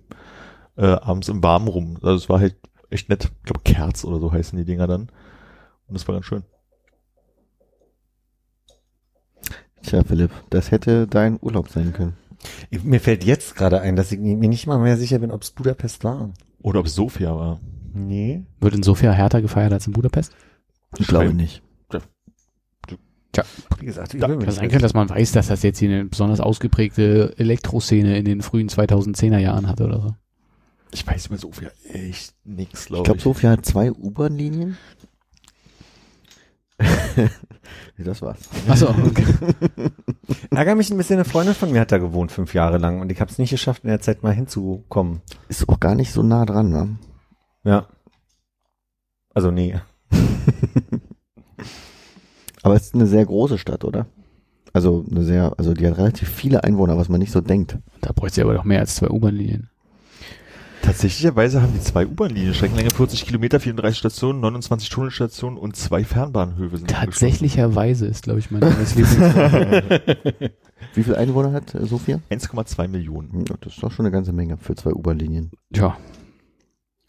äh, abends im Warmen rum. Also es war halt echt nett. Ich glaube Kerz oder so heißen die Dinger dann. Und das war ganz schön. Tja, Philipp, das hätte dein Urlaub sein können. Ich, mir fällt jetzt gerade ein, dass ich mir nicht mal mehr sicher bin, ob es Budapest war. Oder ob es Sofia war. Nee. Wird in Sofia härter gefeiert als in Budapest? Ich glaube nicht. Wie gesagt, ich Da- will nicht sein können, dass man weiß, dass das jetzt hier eine besonders ausgeprägte Elektroszene in den frühen 2010er Jahren hatte oder so. Ich weiß über Sofia echt Ich glaube glaube, ich. Sofia hat zwei U-Bahn-Linien. Das war's. Achso, okay. Ärger mich ein bisschen, eine Freundin von mir hat da gewohnt fünf Jahre lang und ich habe es nicht geschafft, in der Zeit mal hinzukommen. Ist auch gar nicht so nah dran, ne? Ja. Also nee. Aber es ist eine sehr große Stadt, oder? Also eine sehr, also die hat relativ viele Einwohner, was man nicht so denkt. Da bräuchte sie aber doch mehr als zwei U-Bahn-Linien. Tatsächlicherweise haben die zwei U-Bahn-Linien, Streckenlänge 40 Kilometer, 34 Stationen, 29 Tunnelstationen und zwei Fernbahnhöfe sind Tatsächlicherweise ist, glaube ich, mein neues. Wie viele Einwohner hat äh, Sofia? angeschlossen. 1,2 Millionen. Hm, Das ist doch schon eine ganze Menge für zwei U-Bahn-Linien. Tja.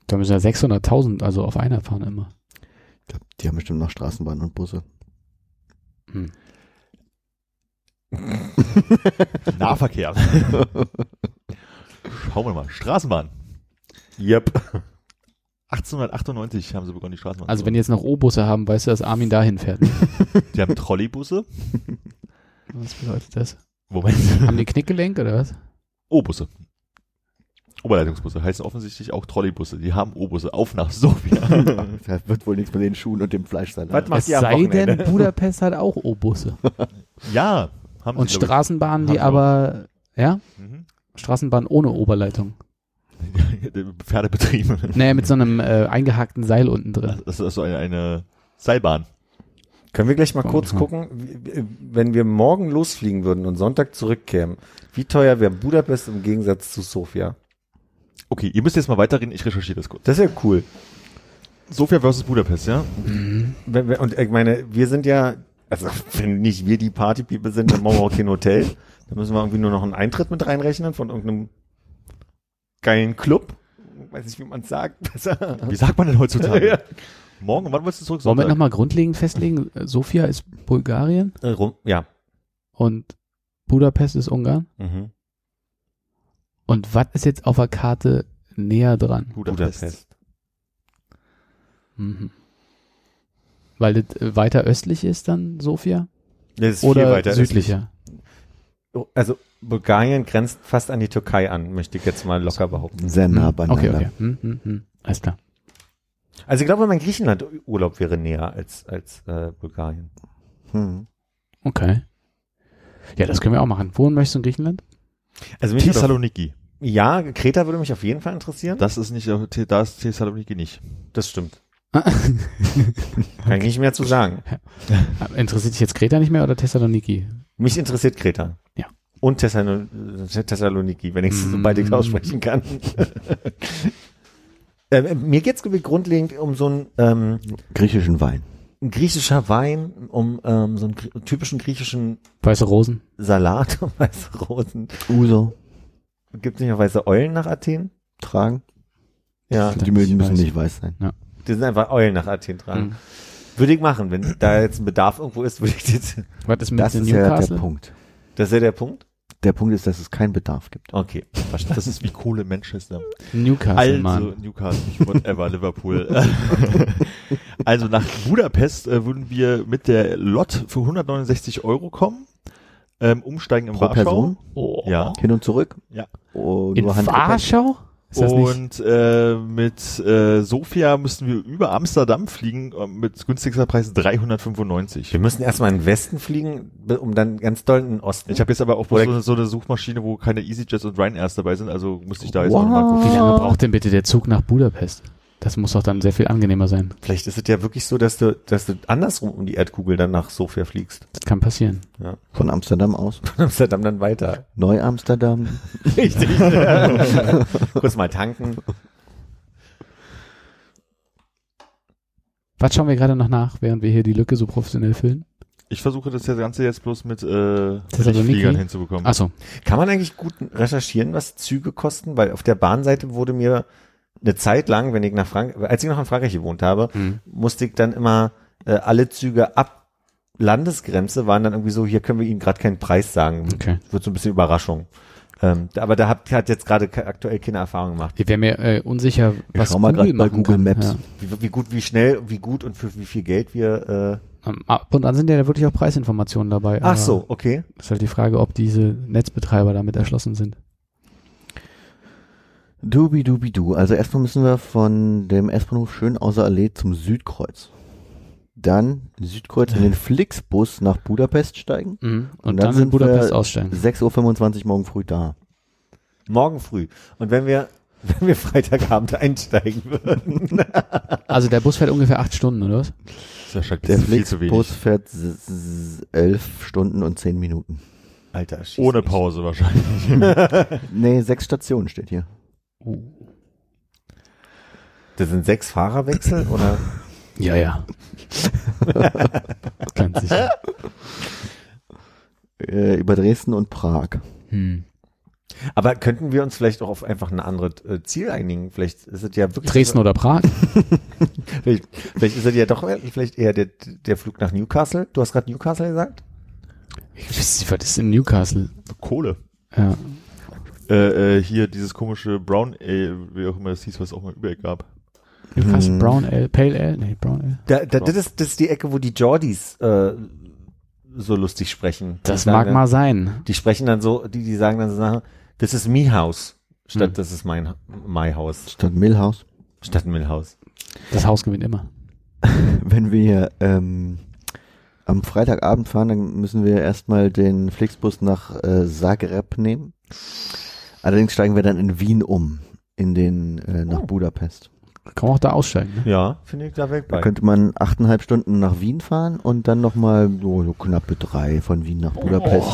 Da müssen ja 600.000 also auf einer fahren immer. Ich glaub, die haben bestimmt noch Straßenbahnen und Busse. Hm. Nahverkehr. Schauen wir mal. Straßenbahn. Yep. 1898 haben sie begonnen, die Straßenbahn. Also wenn die jetzt noch O-Busse haben, weißt du, dass Armin dahin fährt. Die haben Trolleybusse. Was bedeutet das? Moment. Haben die Knickgelenk oder was? O-Busse. Oberleitungsbusse heißen offensichtlich auch Trolleybusse. Die haben O-Busse. Auf nach Sofia. Das wird wohl nichts mit den Schuhen und dem Fleischsalat. Was macht Es ihr am sei denn, Budapest hat auch O-Busse. ja. Haben Und sie, Straßenbahnen, die aber, ja, ich. Mhm. Straßenbahnen ohne Oberleitung. Pferdebetriebe. Nee, mit so einem äh, eingehakten Seil unten drin. Das ist so eine, eine Seilbahn. Können wir gleich mal kurz gucken, wie- wenn wir morgen losfliegen würden und Sonntag zurückkämen, wie teuer wäre Budapest im Gegensatz zu Sofia? Okay, ihr müsst jetzt mal weiterreden. Ich recherchiere das kurz. Das ist ja cool. Sofia versus Budapest, ja? Wir- Und ich meine, wir sind ja, also wenn nicht wir die Party-People sind, dann brauchen wir auch kein Hotel. Dann müssen wir irgendwie nur noch einen Eintritt mit reinrechnen von irgendeinem geilen Club. Weiß nicht, wie man es sagt. Wie sagt man denn heutzutage? Ja. Morgen, wann wolltest du zurück? Wollen wir nochmal grundlegend festlegen? Sofia ist Bulgarien Äh, rum- Ja. und Budapest ist Ungarn. Mhm. Und was ist jetzt auf der Karte näher dran? Budapest. Mhm. Weil das äh, weiter östlich ist dann Sofia? Das ist viel Oder weiter südlicher? östlich. Also Bulgarien grenzt fast an die Türkei an, möchte ich jetzt mal locker behaupten. Sehr nah Hm, beieinander. Okay, okay. Hm, hm, hm. Alles klar. Also ich glaube, mein Griechenland-Urlaub wäre näher als, als äh, Bulgarien. Hm. Okay. Ja, das können wir auch machen. Wohin möchtest du in Griechenland? Also mich würde auf, Thessaloniki. ja, Kreta würde mich auf jeden Fall interessieren. Das ist nicht, äh, da ist Thessaloniki nicht. Das stimmt. Kann ich nicht mehr zu sagen. Interessiert dich jetzt Kreta nicht mehr oder Thessaloniki? Mich interessiert Kreta. Ja. Und Thessalon äh, Thessaloniki, wenn ich es Mm. sobald ich aussprechen kann. ähm, mir geht es grundlegend um so einen ähm, Griechischen Wein. ein griechischer Wein, um ähm, so einen gr- typischen griechischen Weiße Rosen? Salat und weiße Rosen. Uso Gibt es nicht noch weiße Eulen nach Athen? tragen. Ja, Die müssen weiß. nicht weiß sein. die sind einfach Eulen nach Athen tragen. Hm. Würde ich machen, wenn da jetzt ein Bedarf irgendwo ist, würde ich jetzt. Was ist mit Das ist ja der Newcastle? Punkt. Das ist ja der Punkt. Der Punkt ist, dass es keinen Bedarf gibt. Okay, verstanden. Das ist wie Kohle in Manchester. Newcastle, Also, Mann. Newcastle, nicht whatever, Liverpool. also nach Budapest äh, würden wir mit der Lot für 169 Euro kommen. Ähm, umsteigen in Pro Warschau. Person? Oh. Ja. Hin und zurück? Ja. Oh, In? Warschau? Und äh, mit äh, Sofia müssten wir über Amsterdam fliegen äh, mit günstigster Preis 395. Wir müssen erstmal in den Westen fliegen, um dann ganz doll in den Osten. Ich habe jetzt aber auch bloß so, so eine Suchmaschine, wo keine EasyJets und Ryanairs dabei sind, also müsste ich da jetzt Wow. auch nochmal Wie gucken. lange braucht denn bitte der Zug nach Budapest? Das muss doch dann sehr viel angenehmer sein. Vielleicht ist es ja wirklich so, dass du, dass du andersrum um die Erdkugel dann nach Sofia fliegst. Das kann passieren. Von Amsterdam aus. Von Amsterdam dann weiter. Neu-Amsterdam. Richtig. Kurz mal tanken. Was schauen wir gerade noch nach, während wir hier die Lücke so professionell füllen? Ich versuche das Ganze jetzt bloß mit äh, Thessaloniki? Fliegern hinzubekommen. Achso. Kann man eigentlich gut recherchieren, was Züge kosten? Weil auf der Bahnseite wurde mir eine Zeit lang, wenn ich nach Frank als ich noch in Frankreich gewohnt habe, Hm. musste ich dann immer äh, alle Züge ab Landesgrenze waren dann irgendwie so, hier können wir Ihnen gerade keinen Preis sagen. Okay. Wird so ein bisschen Überraschung. Ähm, da- aber da hat, hat jetzt gerade aktuell keine Erfahrung gemacht. Ich wäre mir äh, unsicher, Ich was schau mal Google grad bei Google kann. Maps. Ja. Wie, wie gut, wie schnell, wie gut und für wie viel Geld wir. Äh, Ähm, Ab und an sind ja wirklich auch Preisinformationen dabei. ach so, okay. Ist halt die Frage, ob diese Netzbetreiber damit erschlossen sind. Dubi dubi du. Also erstmal müssen wir von dem S-Bahnhof Schön außer Allee zum Südkreuz. Dann Südkreuz in den Flixbus nach Budapest steigen. Mhm. Und, Und dann dann, in sind Budapest wir- aussteigen. 6.25 Uhr morgen früh da. Morgen früh. Und wenn wir, wenn wir Freitagabend einsteigen würden. Also der Bus fährt ungefähr acht Stunden, oder was? wahrscheinlich Der viel zu Flixbus wenig. fährt elf Stunden und zehn Minuten. Alter, Ohne. Pause wahrscheinlich. Nee, sechs Stationen steht hier. Das sind sechs Fahrerwechsel oder? Ja, ja. Ganz sicher. Äh, über Dresden und Prag. Hm. Aber könnten wir uns vielleicht auch auf einfach ein anderes äh, Ziel einigen? Vielleicht ist es ja wirklich Dresden oder Prag? Vielleicht, vielleicht ist es ja doch vielleicht eher der, der Flug nach Newcastle. Du hast gerade Newcastle gesagt? Ich weiß nicht, was ist in Newcastle? Kohle. Ja. Äh, äh, hier dieses komische Brown Ale, wie auch immer das hieß, was es auch mal überall gab. Newcastle Hm. Brown Ale, Pale Ale? Nee, Brown Ale. Da, da, das, ist, das ist die Ecke, wo die Geordies äh, so lustig sprechen. Das Die mag dann, mal sein. Die sprechen dann so, die, die sagen dann so Sachen, das ist me house, statt Hm. das ist mein my house, Statt Millhaus. statt Millhouse. Das Haus gewinnt immer. Wenn wir ähm, am Freitagabend fahren, dann müssen wir erstmal den Flixbus nach äh, Zagreb nehmen. Allerdings steigen wir dann in Wien um, in den äh, nach Oh. Budapest. Kann man auch da aussteigen, ne? Ja, finde ich da weg Da könnte man achteinhalb Stunden nach Wien fahren und dann nochmal so, so knappe drei von Wien nach Budapest,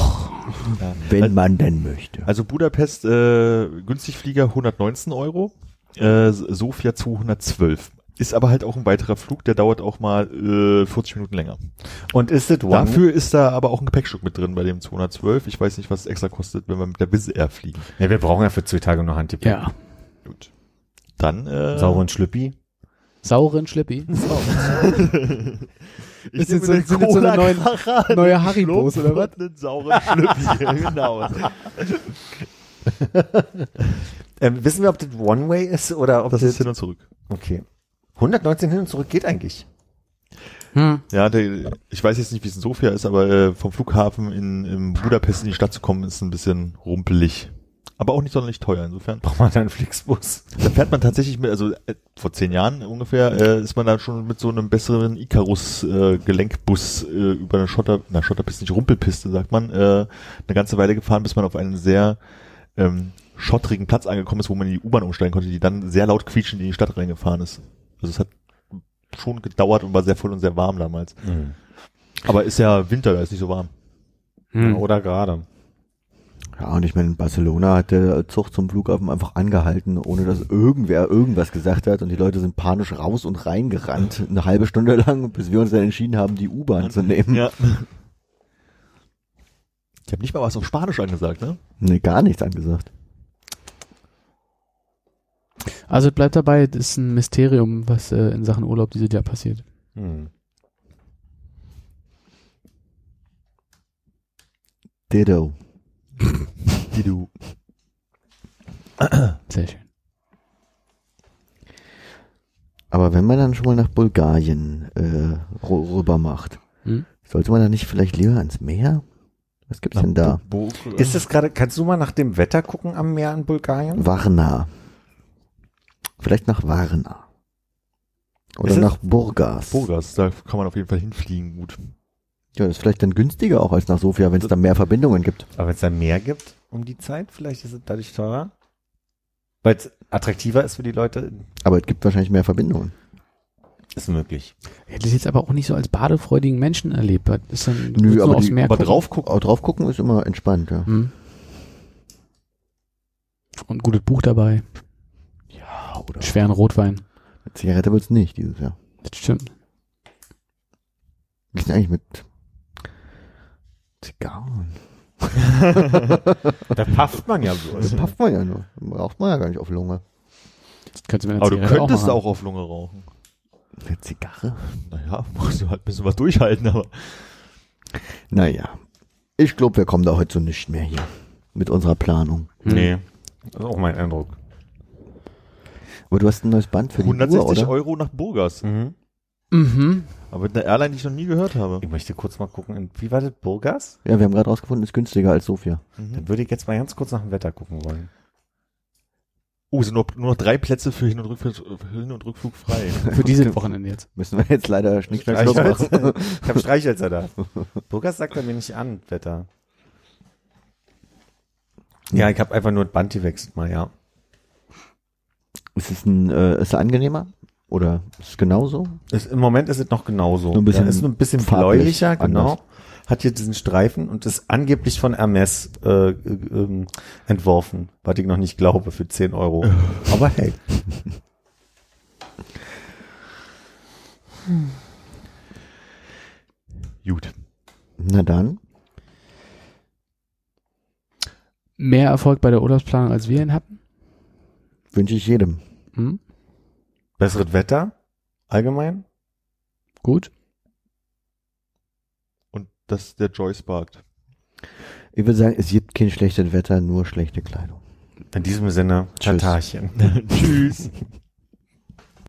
Ja. wenn man denn möchte. Also Budapest, äh, Günstigflieger 119 Euro, äh, Sofia 212. Ist aber halt auch ein weiterer Flug, der dauert auch mal äh, 40 Minuten länger. Und ist es one? Dafür ist da aber auch ein Gepäckstück mit drin bei dem 212. Ich weiß nicht, was es extra kostet, wenn wir mit der Wizz Air fliegen. Ja, wir brauchen ja für zwei Tage noch Handgepäck. Ja. Gut. Dann äh, Sauren Schlüppi. Sauren Schlippi. ich Ist jetzt nehme so- sind so eine neue einen Haribos, oder was? einen sauren Schlüppi, genau. Ähm, wissen wir, ob das One-Way ist oder ob Das das, ist hin und zurück. okay. 119 hin und zurück geht eigentlich. Hm. Ja, der, ich weiß jetzt nicht, wie es in Sofia ist, aber äh, vom Flughafen in, in Budapest in die Stadt zu kommen, ist ein bisschen rumpelig. Aber auch nicht sonderlich teuer. Insofern. Braucht man da einen Flixbus? Da fährt man tatsächlich mit, also äh, vor zehn Jahren ungefähr, äh, ist man da schon mit so einem besseren Icarus-Gelenkbus äh, über eine Schotter, na Schotterpiste, nicht Rumpelpiste, sagt man, äh, eine ganze Weile gefahren, bis man auf einen sehr ähm, schottrigen Platz angekommen ist, wo man in die U-Bahn umsteigen konnte, die dann sehr laut quietschend in die Stadt reingefahren ist. Also es hat schon gedauert und war sehr voll und sehr warm damals. Aber ist ja Winter, da ist nicht so warm. Hm. Oder gerade. Ja, und ich meine, in Barcelona hat der Zug zum Flughafen einfach angehalten, ohne dass irgendwer irgendwas gesagt hat und die Leute sind panisch raus und reingerannt, eine halbe Stunde lang, bis wir uns dann entschieden haben, die U-Bahn zu nehmen. Ja. Ich habe nicht mal was auf Spanisch angesagt, ne? Nee, gar nichts angesagt. Also bleibt dabei, das ist ein Mysterium, was äh, in Sachen Urlaub dieses Jahr passiert. Hm. Ditto. Du. Sehr schön. Aber wenn man dann schon mal nach Bulgarien äh, rüber macht, Hm? sollte man dann nicht vielleicht lieber ans Meer? Was gibt's denn da? Ist es gerade, kannst du mal nach dem Wetter gucken am Meer in Bulgarien? Varna. Vielleicht nach Varna. Oder nach Burgas. Burgas, da kann man auf jeden Fall hinfliegen, gut. Ja, das ist vielleicht dann günstiger auch als nach Sofia, wenn es da mehr Verbindungen gibt. Aber wenn es da mehr gibt um die Zeit, vielleicht ist es dadurch teurer? Weil es attraktiver ist für die Leute, Aber es gibt wahrscheinlich mehr Verbindungen. ist möglich. Ich hätte das jetzt aber auch nicht so als badefreudigen Menschen erlebt. Das ist dann, Nö, aber aufs die- Meer Aber gucken. drauf gucken. Auch drauf gucken ist immer entspannt, ja. Hm. Und ein gutes Buch dabei. Oder? Schweren Rotwein. Zigarette wird's nicht dieses Jahr. Das stimmt. Wie ist denn eigentlich mit Zigarren? Da pafft man ja bloß. pafft man ja nur. Braucht man ja gar nicht auf Lunge. Das könntest du mit einer Aber du könntest machen. auch auf Lunge rauchen. Eine Zigarre? Naja, musst du halt ein bisschen was durchhalten, aber. Naja. Ich glaube, wir kommen da heute so nicht mehr hier. Mit unserer Planung. Hm. Nee, das ist auch mein Eindruck. Aber du hast ein neues Band für die 160 Uhr, oder? Euro nach Burgas. Mhm. Mhm. Aber mit einer Airline, die ich noch nie gehört habe. Ich möchte kurz mal gucken, wie war das, Burgas? Ja, wir haben gerade rausgefunden, ist günstiger als Sofia. Mhm. Dann würde ich jetzt mal ganz kurz nach dem Wetter gucken wollen. Oh, es sind nur, nur noch drei Plätze für Hin- und Rückflug, Hin und Rückflug frei. Für dieses Wochenende jetzt. Müssen wir jetzt leider schnick, schnack, Schnuck machen. Ich habe Streichhölzer da. Burgas sagt er mir nicht an, Wetter. Ja, ich habe einfach nur das Band gewechselt mal, ja. Ist es ein, äh, ist es angenehmer? Oder ist es genauso? Ist, Im Moment ist es noch genauso. Nur ein bisschen ja, ist nur ein bisschen bläulicher, genau. Hat hier diesen Streifen und ist angeblich von Hermes äh, äh, ähm, entworfen, was ich noch nicht glaube, für 10 Euro. Aber hey. Gut. Na dann. Mehr Erfolg bei der Urlaubsplanung, als wir ihn hatten? Wünsche ich jedem. Hm? Besseres Wetter? Allgemein? Gut. Und dass der Joy sparkt. Ich würde sagen, es gibt kein schlechtes Wetter, nur schlechte Kleidung. In diesem Sinne, Tschüss. Tatarchen. Tschüss.